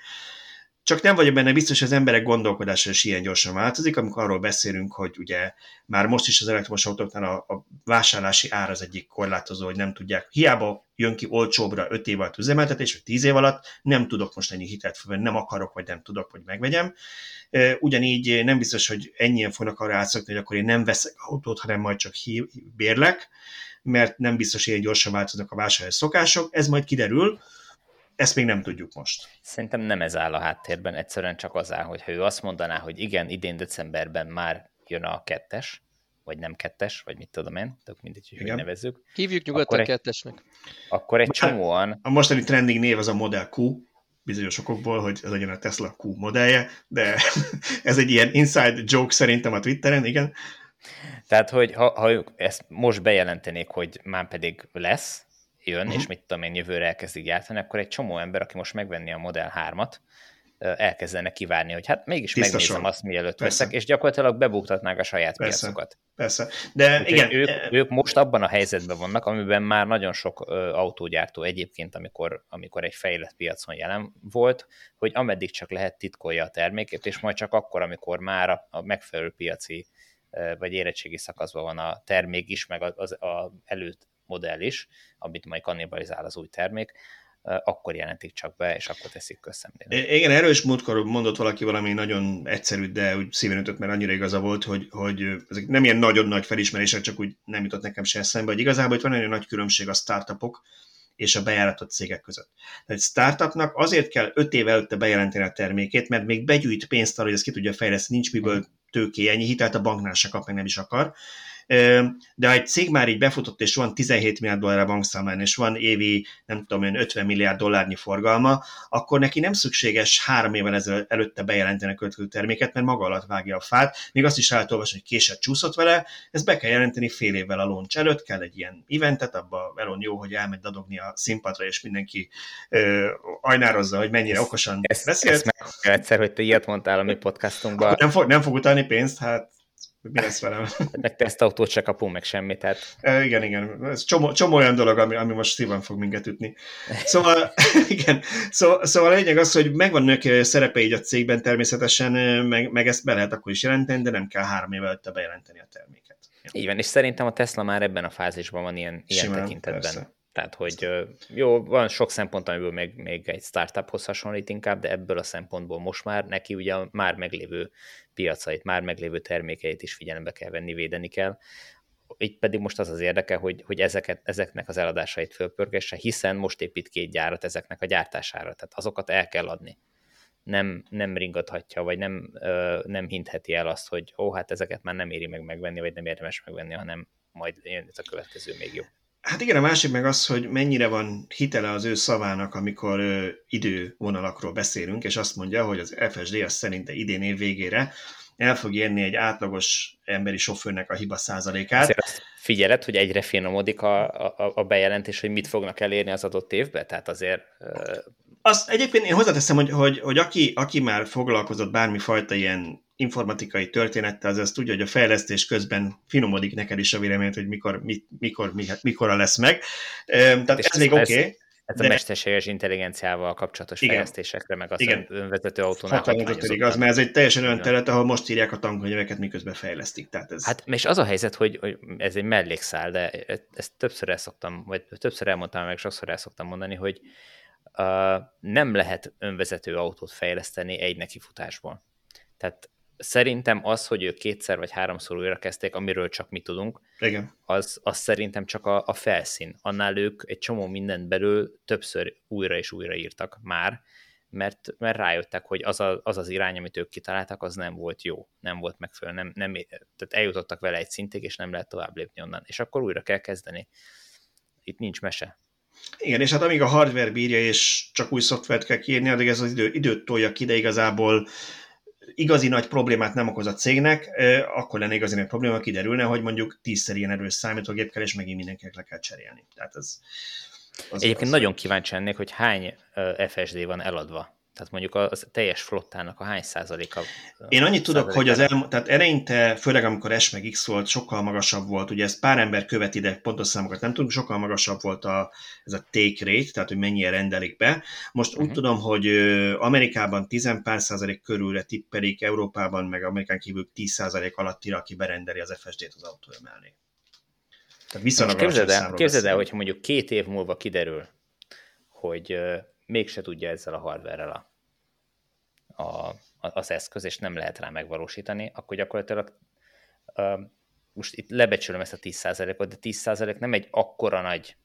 csak nem vagyok benne biztos, hogy az emberek gondolkodása is ilyen gyorsan változik, amikor arról beszélünk, hogy ugye már most is az elektromos autóknál a, a vásárlási ár az egyik korlátozó, hogy nem tudják. Hiába jön ki olcsóbbra 5 év alatt üzemeltetés, vagy 10 év alatt, nem tudok most ennyi hitelt felvenni, nem akarok, vagy nem tudok, hogy megvegyem. Ugyanígy nem biztos, hogy ennyien fognak arra átszokni, hogy akkor én nem veszek autót, hanem majd csak bérlek, mert nem biztos, hogy ilyen gyorsan változnak a vásárlás szokások. Ez majd kiderül, ezt még nem tudjuk most. Szerintem nem ez áll a háttérben, egyszerűen csak az áll, hogy ha ő azt mondaná, hogy igen, idén decemberben már jön a kettes, vagy nem kettes, vagy mit tudom én, tök mindegy, hogy, hogy nevezzük. Hívjuk nyugodtan akkor kettesnek. Akkor egy csomóan... A mostani trending név az a Model Q, bizonyos okokból, hogy ez legyen a Tesla Q modellje, de <laughs> ez egy ilyen inside joke szerintem a Twitteren, igen. Tehát, hogy ha, ha ők ezt most bejelentenék, hogy már pedig lesz, jön, és mhm. mit tudom én, jövőre elkezdik gyártani, akkor egy csomó ember, aki most megvenni a Model 3-at, elkezdene kivárni, hogy hát mégis Tiszta megnézem sor. azt, mielőtt Persze. veszek, és gyakorlatilag bebuktatnák a saját Persze. piacokat. Persze, de Úgy, igen. Ők, ők most abban a helyzetben vannak, amiben már nagyon sok autógyártó egyébként, amikor, amikor egy fejlett piacon jelen volt, hogy ameddig csak lehet titkolja a termékét, és majd csak akkor, amikor már a, megfelelő piaci vagy érettségi szakaszban van a termék is, meg az, az a előtt modell is, amit majd kannibalizál az új termék, akkor jelentik csak be, és akkor teszik közszemlélni. Igen, erős múltkor mondott valaki valami nagyon egyszerű, de úgy szíven ütött, mert annyira igaza volt, hogy, hogy ezek nem ilyen nagyon nagy felismerések, csak úgy nem jutott nekem se eszembe, hogy igazából itt van nagyon nagy különbség a startupok és a bejáratott cégek között. Egy startupnak azért kell öt év előtte bejelenteni a termékét, mert még begyűjt pénzt arra, hogy ezt ki tudja fejleszteni, nincs miből tőké, ennyi hitelt a banknál se kap, meg nem is akar de ha egy cég már így befutott, és van 17 milliárd dollár a bankszámlán, és van évi, nem tudom én, 50 milliárd dollárnyi forgalma, akkor neki nem szükséges három évvel előtte bejelenteni a következő terméket, mert maga alatt vágja a fát. Még azt is lehet olvasni, hogy késett csúszott vele, ezt be kell jelenteni fél évvel a launch előtt, kell egy ilyen eventet, abba Elon jó, hogy elmegy dadogni a színpadra, és mindenki ö, ajnározza, hogy mennyire okosan ezt, beszélt. Ezt meg egyszer, hogy te ilyet mondtál a mi podcastunkban. Nem fog, nem fog utalni pénzt, hát mi lesz velem. <laughs> Meg tesztautót se kapunk, meg semmit. Tehát... E, igen, igen. Ez csomó, csomó olyan dolog, ami, ami most szívan fog minket ütni. Szóval, <laughs> igen. Szóval, szóval a lényeg az, hogy megvannak szerepe így a cégben természetesen, meg, meg ezt be lehet akkor is jelenteni, de nem kell három év előtte bejelenteni a terméket. Ja. Így van, és szerintem a Tesla már ebben a fázisban van ilyen, ilyen Simán, tekintetben. Persze. Tehát, hogy jó, van sok szempont, amiből még, még egy startuphoz hasonlít inkább, de ebből a szempontból most már neki ugye a már meglévő piacait, már meglévő termékeit is figyelembe kell venni, védeni kell. Itt pedig most az az érdeke, hogy, hogy ezeket, ezeknek az eladásait fölpörgesse, hiszen most épít két gyárat ezeknek a gyártására, tehát azokat el kell adni. Nem, nem ringathatja, vagy nem, nem hintheti el azt, hogy ó, hát ezeket már nem éri meg megvenni, vagy nem érdemes megvenni, hanem majd jön ez a következő még jobb. Hát igen, a másik meg az, hogy mennyire van hitele az ő szavának, amikor ö, idővonalakról beszélünk, és azt mondja, hogy az FSD az szerinte idén év végére el fog érni egy átlagos emberi sofőrnek a hiba százalékát. Azért azt figyeled, hogy egyre finomodik a, a, a bejelentés, hogy mit fognak elérni az adott évben? Tehát azért... Ö... Azt egyébként én hozzáteszem, hogy, hogy, hogy aki, aki már foglalkozott bármifajta ilyen informatikai történettel, az azt tudja, hogy a fejlesztés közben finomodik neked is a véleményt, hogy mikor, mit, mikor, mi, mikorra lesz meg. Tehát ez, ez még oké. Okay, ez de... a mesterséges intelligenciával kapcsolatos Igen. fejlesztésekre, meg az Igen. önvezető autónál. Hatalmazott igaz, mert ez egy teljesen olyan terület, ahol most írják a tankönyveket, miközben fejlesztik. Tehát ez... Hát, és az a helyzet, hogy, hogy ez egy mellékszál, de ezt többször el szoktam, vagy többször elmondtam, meg sokszor el szoktam mondani, hogy uh, nem lehet önvezető autót fejleszteni egy nekifutásból. Tehát szerintem az, hogy ők kétszer vagy háromszor újra kezdték, amiről csak mi tudunk, Igen. Az, az szerintem csak a, a felszín. Annál ők egy csomó mindent belül többször újra és újra írtak már, mert, mert rájöttek, hogy az, a, az az irány, amit ők kitaláltak, az nem volt jó, nem volt megfelelő, nem, nem, tehát eljutottak vele egy szintig, és nem lehet tovább lépni onnan. És akkor újra kell kezdeni. Itt nincs mese. Igen, és hát amíg a hardware bírja, és csak új szoftvert kell kiírni, addig ez az idő, időt tolja ki, de igazából igazi nagy problémát nem okoz a cégnek, akkor lenne igazi nagy probléma, kiderülne, hogy mondjuk tízszer ilyen erős számítógép kell, és megint mindenkinek le kell cserélni. Tehát ez, az Egyébként az nagyon kíváncsi ennék, hogy hány FSD van eladva. Tehát mondjuk a teljes flottának a hány százaléka? Én annyit tudok, hogy az el, tehát eleinte, főleg amikor S meg X volt, sokkal magasabb volt, ugye ez pár ember követ ide, pontos számokat nem tudunk, sokkal magasabb volt a, ez a take rate, tehát hogy mennyire rendelik be. Most uh-huh. úgy mhm. tudom, hogy Amerikában 10 pár százalék körülre tippelik, Európában meg Amerikán kívül 10 százalék alattira, aki berendeli az FSD-t az autója mellé. Tehát viszonylag képzeld el, képzeld el, hogyha mondjuk két év múlva kiderül, hogy mégse tudja ezzel a hardware a, a, az eszköz, és nem lehet rá megvalósítani, akkor gyakorlatilag uh, most itt lebecsülöm ezt a 10%-ot, de 10% nem egy akkora nagy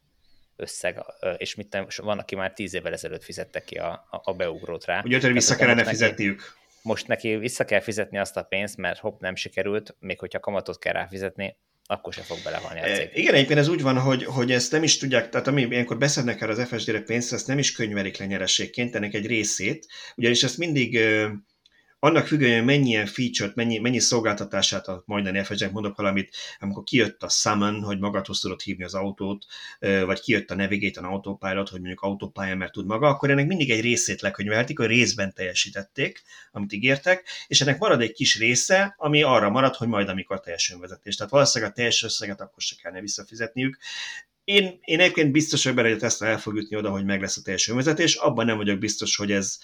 összeg, és mit nem, van, aki már 10 évvel ezelőtt fizette ki a, a, a beugrót rá. Ugye, hogy vissza kellene fizetniük. Neki, most neki vissza kell fizetni azt a pénzt, mert hopp, nem sikerült, még hogyha kamatot kell ráfizetni, akkor se fog belehalni a cég. Igen, egyébként ez úgy van, hogy, hogy ezt nem is tudják, tehát ami ilyenkor beszednek el az FSD-re pénzt, ezt nem is könyvelik le nyerességként, ennek egy részét, ugyanis ezt mindig annak függően, hogy mennyien feature-t, mennyi, mennyi szolgáltatását a majdani fsg mondok valamit, amikor kijött a Summon, hogy magadhoz tudod hívni az autót, vagy kijött a Navigate, a Autopilot, hogy mondjuk autópályán mert tud maga, akkor ennek mindig egy részét lekönyvelték, hogy részben teljesítették, amit ígértek, és ennek marad egy kis része, ami arra marad, hogy majd amikor teljes önvezetés. Tehát valószínűleg a teljes összeget akkor se kellene visszafizetniük. Én, én egyébként biztos vagyok benne, hogy a Tesla el fog jutni oda, hogy meg lesz a teljes önvezetés, abban nem vagyok biztos, hogy ez,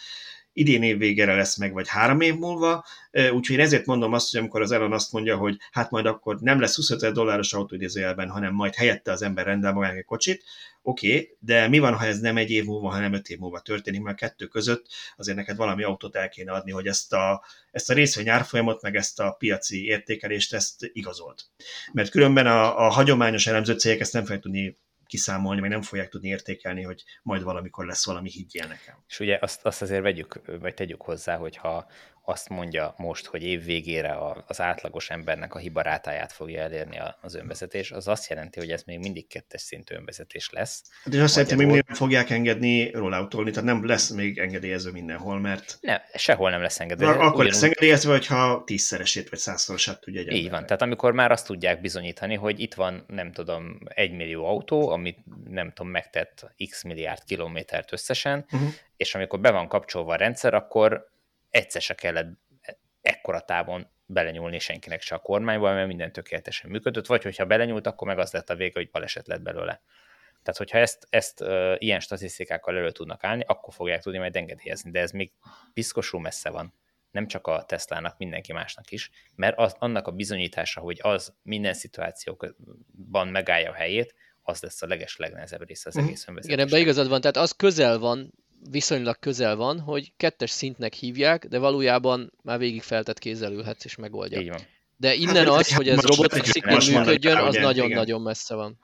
idén év végére lesz meg, vagy három év múlva, úgyhogy én ezért mondom azt, hogy amikor az Elon azt mondja, hogy hát majd akkor nem lesz 25 ezer dolláros autóidézőjelben, hanem majd helyette az ember rendel magának egy kocsit, oké, okay, de mi van, ha ez nem egy év múlva, hanem öt év múlva történik, mert kettő között azért neked valami autót el kéne adni, hogy ezt a, ezt a részvény árfolyamot, meg ezt a piaci értékelést, ezt igazolt. Mert különben a, a hagyományos elemző cégek ezt nem fogják tudni kiszámolni, meg nem fogják tudni értékelni, hogy majd valamikor lesz valami, higgyél nekem. És ugye azt, azt azért vegyük, vagy tegyük hozzá, hogy ha azt mondja most, hogy év végére az átlagos embernek a hibarátáját fogja elérni az önvezetés, az azt jelenti, hogy ez még mindig kettes szintű önvezetés lesz. Hát és azt szerintem még nem fogják engedni rolloutolni, tehát nem lesz még engedélyező mindenhol, mert... Nem, sehol nem lesz engedélyező. Akkor ugyanúgy... lesz engedélyezve, hogyha tízszeresét vagy százszorosát tudja egy Így van, tehát amikor már azt tudják bizonyítani, hogy itt van, nem tudom, egy millió autó, amit nem tudom, megtett x milliárd kilométert összesen, uh-huh. és amikor be van kapcsolva a rendszer, akkor egyszer se kellett ekkora távon belenyúlni senkinek se a kormányba, mert minden tökéletesen működött, vagy hogyha belenyúlt, akkor meg az lett a vége, hogy baleset lett belőle. Tehát, hogyha ezt, ezt uh, ilyen statisztikákkal elő tudnak állni, akkor fogják tudni majd engedélyezni, de ez még piszkosul messze van. Nem csak a Teslának, mindenki másnak is, mert az, annak a bizonyítása, hogy az minden szituációban megállja a helyét, az lesz a leges legnehezebb része az mhm. egész önvezetésnek. Igen, ebben igazad van, tehát az közel van viszonylag közel van, hogy kettes szintnek hívják, de valójában már végig feltett kézzel ülhetsz és megoldja. Így van. De innen hát, az, hogy ez robotaxikon működjön, az nagyon-nagyon messze van.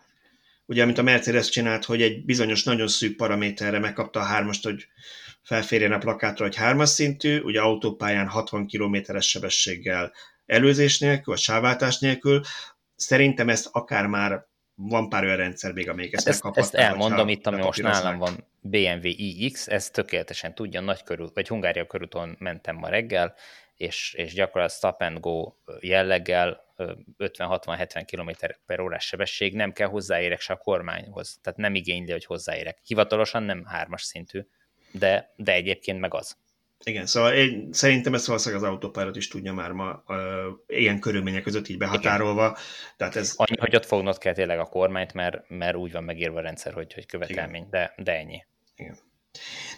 Ugye, amit a Mercedes csinált, hogy egy bizonyos nagyon szűk paraméterre megkapta a hármast, hogy felférjen a plakátra, hogy hármas szintű, ugye autópályán 60 kilométeres sebességgel előzés nélkül, vagy sáváltás nélkül. Szerintem ezt akár már van pár olyan rendszer még, amelyik ezt, hát ezt, ezt elmondom itt, ami most nálam van, BMW iX, ez tökéletesen tudja, nagy körül, vagy Hungária körúton mentem ma reggel, és, és gyakorlatilag stop and go jelleggel 50-60-70 km per órás sebesség, nem kell hozzáérek se a kormányhoz, tehát nem igényli, hogy hozzáérek. Hivatalosan nem hármas szintű, de, de egyébként meg az. Igen, szóval én szerintem ezt valószínűleg az autópályát is tudja már ma uh, ilyen körülmények között így behatárolva. Igen. Tehát ez... Annyi, hogy ott fognod kell tényleg a kormányt, mert, mert úgy van megírva a rendszer, hogy, hogy követelmény, de, de ennyi. Igen.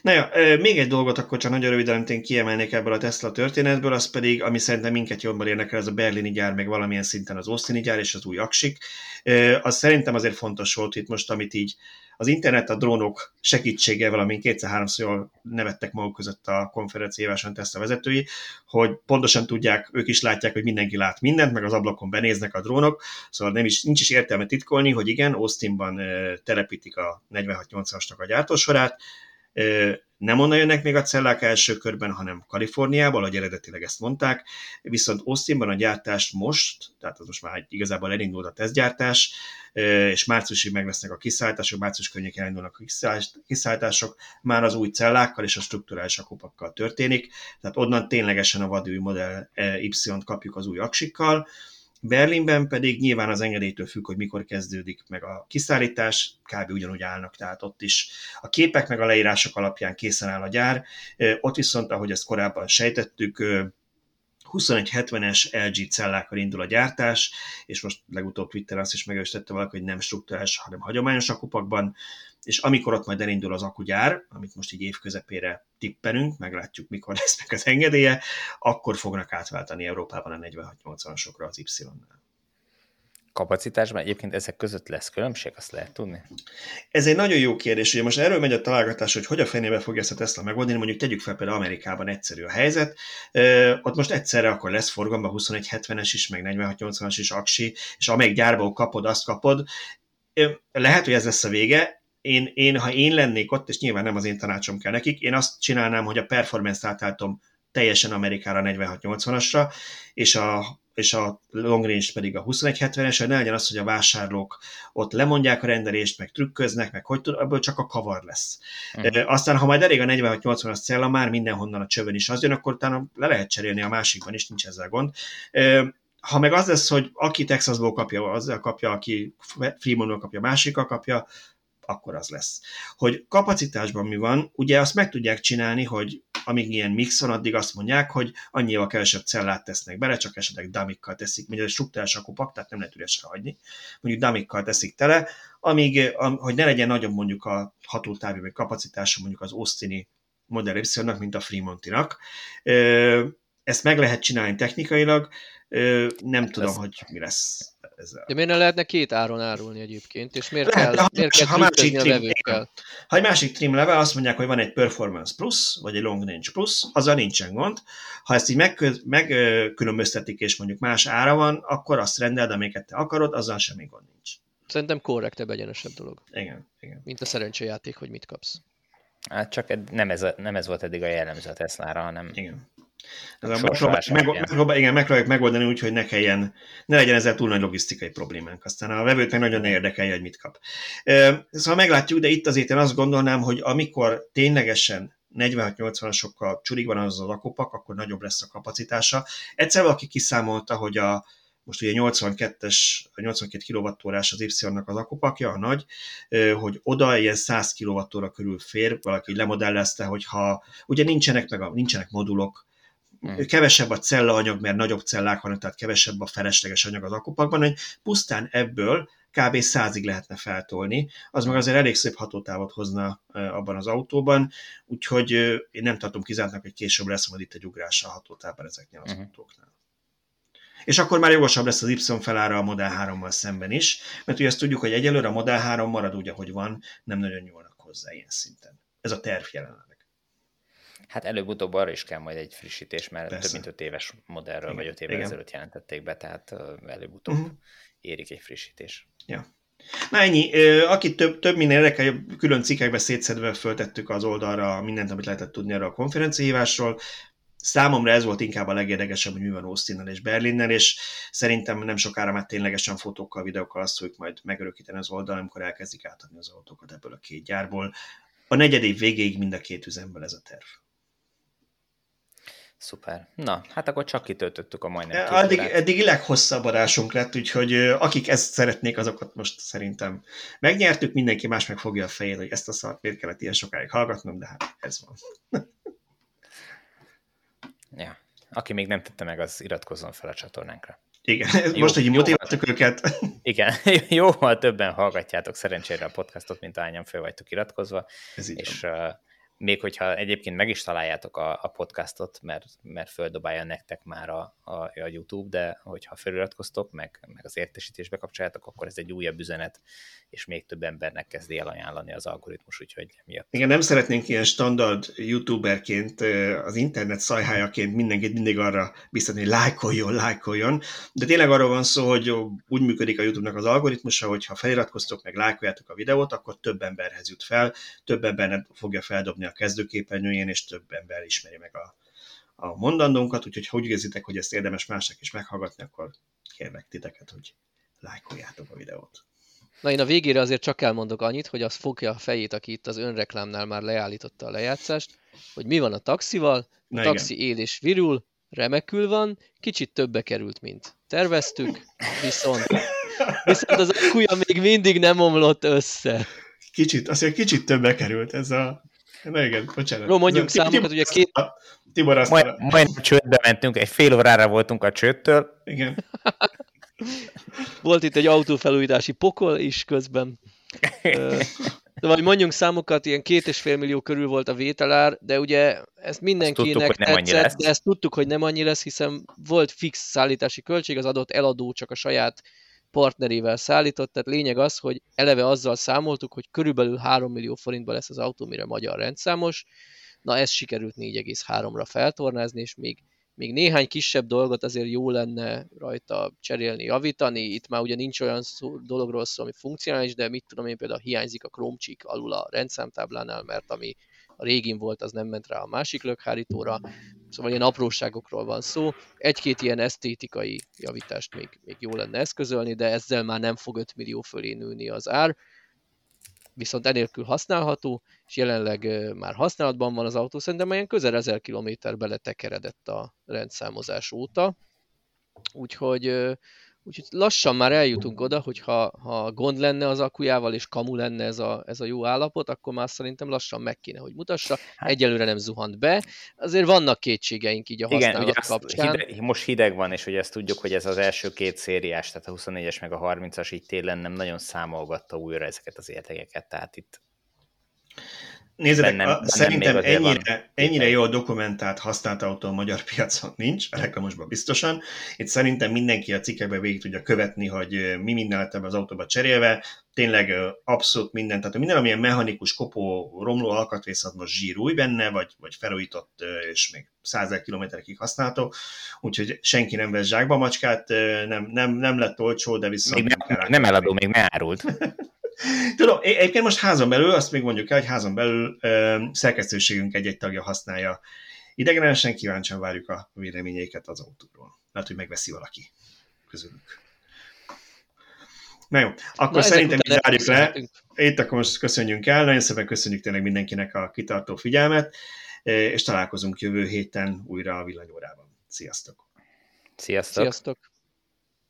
Na jó, még egy dolgot akkor csak nagyon röviden én kiemelnék ebből a Tesla történetből, az pedig, ami szerintem minket jobban érdekel, ez a berlini gyár, meg valamilyen szinten az Austini gyár és az új aksik. Az szerintem azért fontos volt itt most, amit így az internet, a drónok segítségével, amin kétszer-háromszor jól nevettek maguk között a konferenciáváson Tesla vezetői, hogy pontosan tudják, ők is látják, hogy mindenki lát mindent, meg az ablakon benéznek a drónok, szóval nem is, nincs is értelme titkolni, hogy igen, Austinban telepítik a 46-80-asnak a gyártósorát, nem onnan jönnek még a cellák első körben, hanem Kaliforniából, ahogy eredetileg ezt mondták, viszont Austinban a gyártást most, tehát az most már igazából elindult a tesztgyártás, és márciusig meg lesznek a kiszállítások, március környékén elindulnak a kiszállítások, már az új cellákkal és a strukturális akupakkal történik, tehát onnan ténylegesen a vadúj modell Y-t kapjuk az új aksikkal, Berlinben pedig nyilván az engedélytől függ, hogy mikor kezdődik meg a kiszállítás, kb. ugyanúgy állnak, tehát ott is a képek meg a leírások alapján készen áll a gyár. Ott viszont, ahogy ezt korábban sejtettük, 2170-es LG cellákkal indul a gyártás, és most legutóbb Twitter azt is megerősítette valaki, hogy nem struktúrás, hanem hagyományos akupakban, és amikor ott majd elindul az akugyár, amit most így év közepére tippelünk, meglátjuk, mikor lesz meg az engedélye, akkor fognak átváltani Európában a 4680-asokra az Y-nál kapacitásban egyébként ezek között lesz különbség, azt lehet tudni? Ez egy nagyon jó kérdés, ugye most erről megy a találgatás, hogy hogy a fenébe fogja ezt a Tesla megoldani, mondjuk tegyük fel például Amerikában egyszerű a helyzet, ott most egyszerre akkor lesz forgalomban 2170-es is, meg 4680-as is aksi, és amelyik gyárból kapod, azt kapod. Lehet, hogy ez lesz a vége, én, én, ha én lennék ott, és nyilván nem az én tanácsom kell nekik, én azt csinálnám, hogy a performance-t átálltom teljesen Amerikára 4680-asra, és a és a long range pedig a 2170-es, hogy ne legyen az, hogy a vásárlók ott lemondják a rendelést, meg trükköznek, meg hogy tud, abból csak a kavar lesz. Uh-huh. Aztán, ha majd elég a 4680-as cella, már mindenhonnan a csövön is az jön, akkor utána le lehet cserélni a másikban is, nincs ezzel gond. Ha meg az lesz, hogy aki Texasból kapja, azzal kapja, aki Freemanból kapja, másikkal kapja, akkor az lesz. Hogy kapacitásban mi van, ugye azt meg tudják csinálni, hogy amíg ilyen mix van, addig azt mondják, hogy annyival kevesebb cellát tesznek bele, csak esetleg damikkal teszik, mondjuk egy struktúrás akupak, tehát nem lehet üresre hagyni, mondjuk damikkal teszik tele, amíg, hogy ne legyen nagyobb mondjuk a hatótávja vagy kapacitása mondjuk az Austini Model y mint a Fremontinak. Ezt meg lehet csinálni technikailag, nem tudom, Ez... hogy mi lesz ezzel. De miért ne lehetne két áron árulni egyébként, és miért Lehet, kell, ha, miért kell ha másik trim, a vevőkkel? Ha egy másik trim level azt mondják, hogy van egy Performance Plus, vagy egy Long Range Plus, azzal nincsen gond. Ha ezt így megkülönböztetik, meg, és mondjuk más ára van, akkor azt rendeld, amiket te akarod, azzal semmi gond nincs. Szerintem korrektebb, egyenesebb dolog. Igen, igen. Mint a szerencsejáték, hogy mit kapsz. Hát csak nem ez, nem ez volt eddig a jellemző a Tesla-ra, hanem igen. Ez a megpróbáljuk, meg, megpróbál, igen, megpróbáljuk megoldani úgy, hogy ne kelljen, ne legyen ezzel túl nagy logisztikai problémánk. Aztán a vevőt meg nagyon érdekelje, hogy mit kap. Szóval meglátjuk, de itt azért én azt gondolnám, hogy amikor ténylegesen 46-80-asokkal csurig van az az akupak, akkor nagyobb lesz a kapacitása. Egyszer valaki kiszámolta, hogy a, most ugye 82-es, 82 kWh az Y-nak az akupakja, a nagy, hogy oda ilyen 100 kWh körül fér, valaki lemodellezte, hogyha ugye nincsenek, meg a, nincsenek modulok, Hmm. Kevesebb a cellaanyag, mert nagyobb cellák vannak, tehát kevesebb a felesleges anyag az akupakban, hogy pusztán ebből kb. százig lehetne feltolni, az meg azért elég szép hatótávot hozna abban az autóban, úgyhogy én nem tartom kizártnak, hogy később lesz majd itt egy ugrás a hatótávban ezeknél az uh-huh. autóknál. És akkor már jogosabb lesz az Y felára a Model 3-mal szemben is, mert ugye ezt tudjuk, hogy egyelőre a Model 3 marad úgy, ahogy van, nem nagyon nyúlnak hozzá ilyen szinten. Ez a terv jelenleg. Hát előbb-utóbb arra is kell majd egy frissítés, mert Persze. több mint öt éves modellről, igen, vagy öt évvel ezelőtt jelentették be, tehát előbb-utóbb uh-huh. érik egy frissítés. Ja. Na ennyi. Aki több, több minden érdekel, külön cikkekbe szétszedve föltettük az oldalra mindent, amit lehetett tudni erről a konferenciahívásról. Számomra ez volt inkább a legérdekesebb, hogy mi van Austinnel és Berlinnel, és szerintem nem sokára már ténylegesen fotókkal, videókkal azt fogjuk majd megörökíteni az oldalon, amikor elkezdik átadni az autókat ebből a két gyárból. A negyed év végéig mind a két üzemben ez a terv. Szuper. Na, hát akkor csak kitöltöttük a majdnem Addig, eddig leghosszabb adásunk lett, úgyhogy akik ezt szeretnék, azokat most szerintem megnyertük, mindenki más meg fogja a fejét, hogy ezt a szart miért kellett ilyen sokáig hallgatnom, de hát ez van. <laughs> ja. Aki még nem tette meg, az iratkozzon fel a csatornánkra. Igen, Jó, most, hogy motiváltuk őket. <laughs> Igen, <laughs> jóval többen hallgatjátok szerencsére a podcastot, mint ahányan fel vagytok iratkozva. Ez így és van még hogyha egyébként meg is találjátok a, a podcastot, mert, mert földobálja nektek már a, a, a YouTube, de hogyha feliratkoztok, meg, meg az értesítésbe kapcsoljátok, akkor ez egy újabb üzenet, és még több embernek kezdi el ajánlani az algoritmus, úgyhogy miatt. Igen, nem szeretnénk ilyen standard youtuberként, az internet szajhájaként mindenkit mindig arra biztatni, hogy lájkoljon, lájkoljon, de tényleg arról van szó, hogy úgy működik a YouTube-nak az algoritmusa, hogy ha feliratkoztok, meg lájkoljátok a videót, akkor több emberhez jut fel, több embernek fogja feldobni a kezdőképernyőjén, és több ember ismeri meg a, a mondandónkat, úgyhogy ha úgy érzitek, hogy ezt érdemes másnak is meghallgatni, akkor kérlek titeket, hogy lájkoljátok a videót. Na én a végére azért csak elmondok annyit, hogy az fogja a fejét, aki itt az önreklámnál már leállította a lejátszást, hogy mi van a taxival, a Na taxi igen. él és virul, remekül van, kicsit többe került, mint terveztük, viszont, viszont az akkuja még mindig nem omlott össze. Kicsit, azért kicsit többe került ez a... Na igen, bocsánat. Jó, mondjuk számokat, ugye két... Tibor azt majd, majd csődbe mentünk, egy fél órára voltunk a csődtől. Igen. Volt itt egy autófelújítási pokol is közben. De vagy mondjunk számokat, ilyen két és fél millió körül volt a vételár, de ugye ezt mindenkinek tudtuk, tetszett, de ezt tudtuk, hogy nem annyi lesz, hiszen volt fix szállítási költség, az adott eladó csak a saját partnerével szállított, tehát lényeg az, hogy eleve azzal számoltuk, hogy körülbelül 3 millió forintba lesz az autó, mire magyar rendszámos, na ez sikerült 4,3-ra feltornázni, és még még néhány kisebb dolgot azért jó lenne rajta cserélni, javítani. Itt már ugye nincs olyan szó, dologról szó, ami funkcionális, de mit tudom én, például hiányzik a kromcsik alul a rendszámtáblánál, mert ami a régin volt, az nem ment rá a másik lökhárítóra. Szóval ilyen apróságokról van szó. Egy-két ilyen esztétikai javítást még, még jó lenne eszközölni, de ezzel már nem fog 5 millió fölé nőni az ár viszont enélkül használható, és jelenleg már használatban van az autó, szerintem ilyen közel 1000 km beletekeredett a rendszámozás óta, úgyhogy Úgyhogy lassan már eljutunk oda, hogy ha, ha gond lenne az akujával, és kamu lenne ez a, ez a jó állapot, akkor már szerintem lassan meg kéne, hogy mutassa. Hát. Egyelőre nem zuhant be. Azért vannak kétségeink így a használat Igen, ugye kapcsán. Hideg, most hideg van, és ugye ezt tudjuk, hogy ez az első két szériás, tehát a 24-es meg a 30-as így télen nem nagyon számolgatta újra ezeket az értékeket, tehát itt Nézzétek, bennem, bennem szerintem ennyire, ennyire jól dokumentált használt autó a magyar piacon nincs, a reklamosban biztosan. Itt szerintem mindenki a cikkekben végig tudja követni, hogy mi minden lett ebbe az autóba cserélve. Tényleg abszolút minden, tehát minden, amilyen mechanikus, kopó, romló alkatrész, az most zsírúj benne, vagy, vagy felújított, és még százer kilométerekig használható. Úgyhogy senki nem vesz zsákba macskát, nem, nem, nem lett olcsó, de viszont... Még nem, nem eladó, még ne árult. <laughs> Tudom, egyébként most házon belül, azt még mondjuk el, hogy házon belül ö, szerkesztőségünk egy-egy tagja használja. Idegenesen kíváncsian várjuk a véleményeiket az autóról. Lehet, hogy megveszi valaki közülük. Na jó, akkor Na, szerintem így zárjuk le. Itt akkor most köszönjünk el. Nagyon szépen köszönjük tényleg mindenkinek a kitartó figyelmet, és találkozunk jövő héten újra a villanyórában. Sziasztok! Sziasztok! Sziasztok!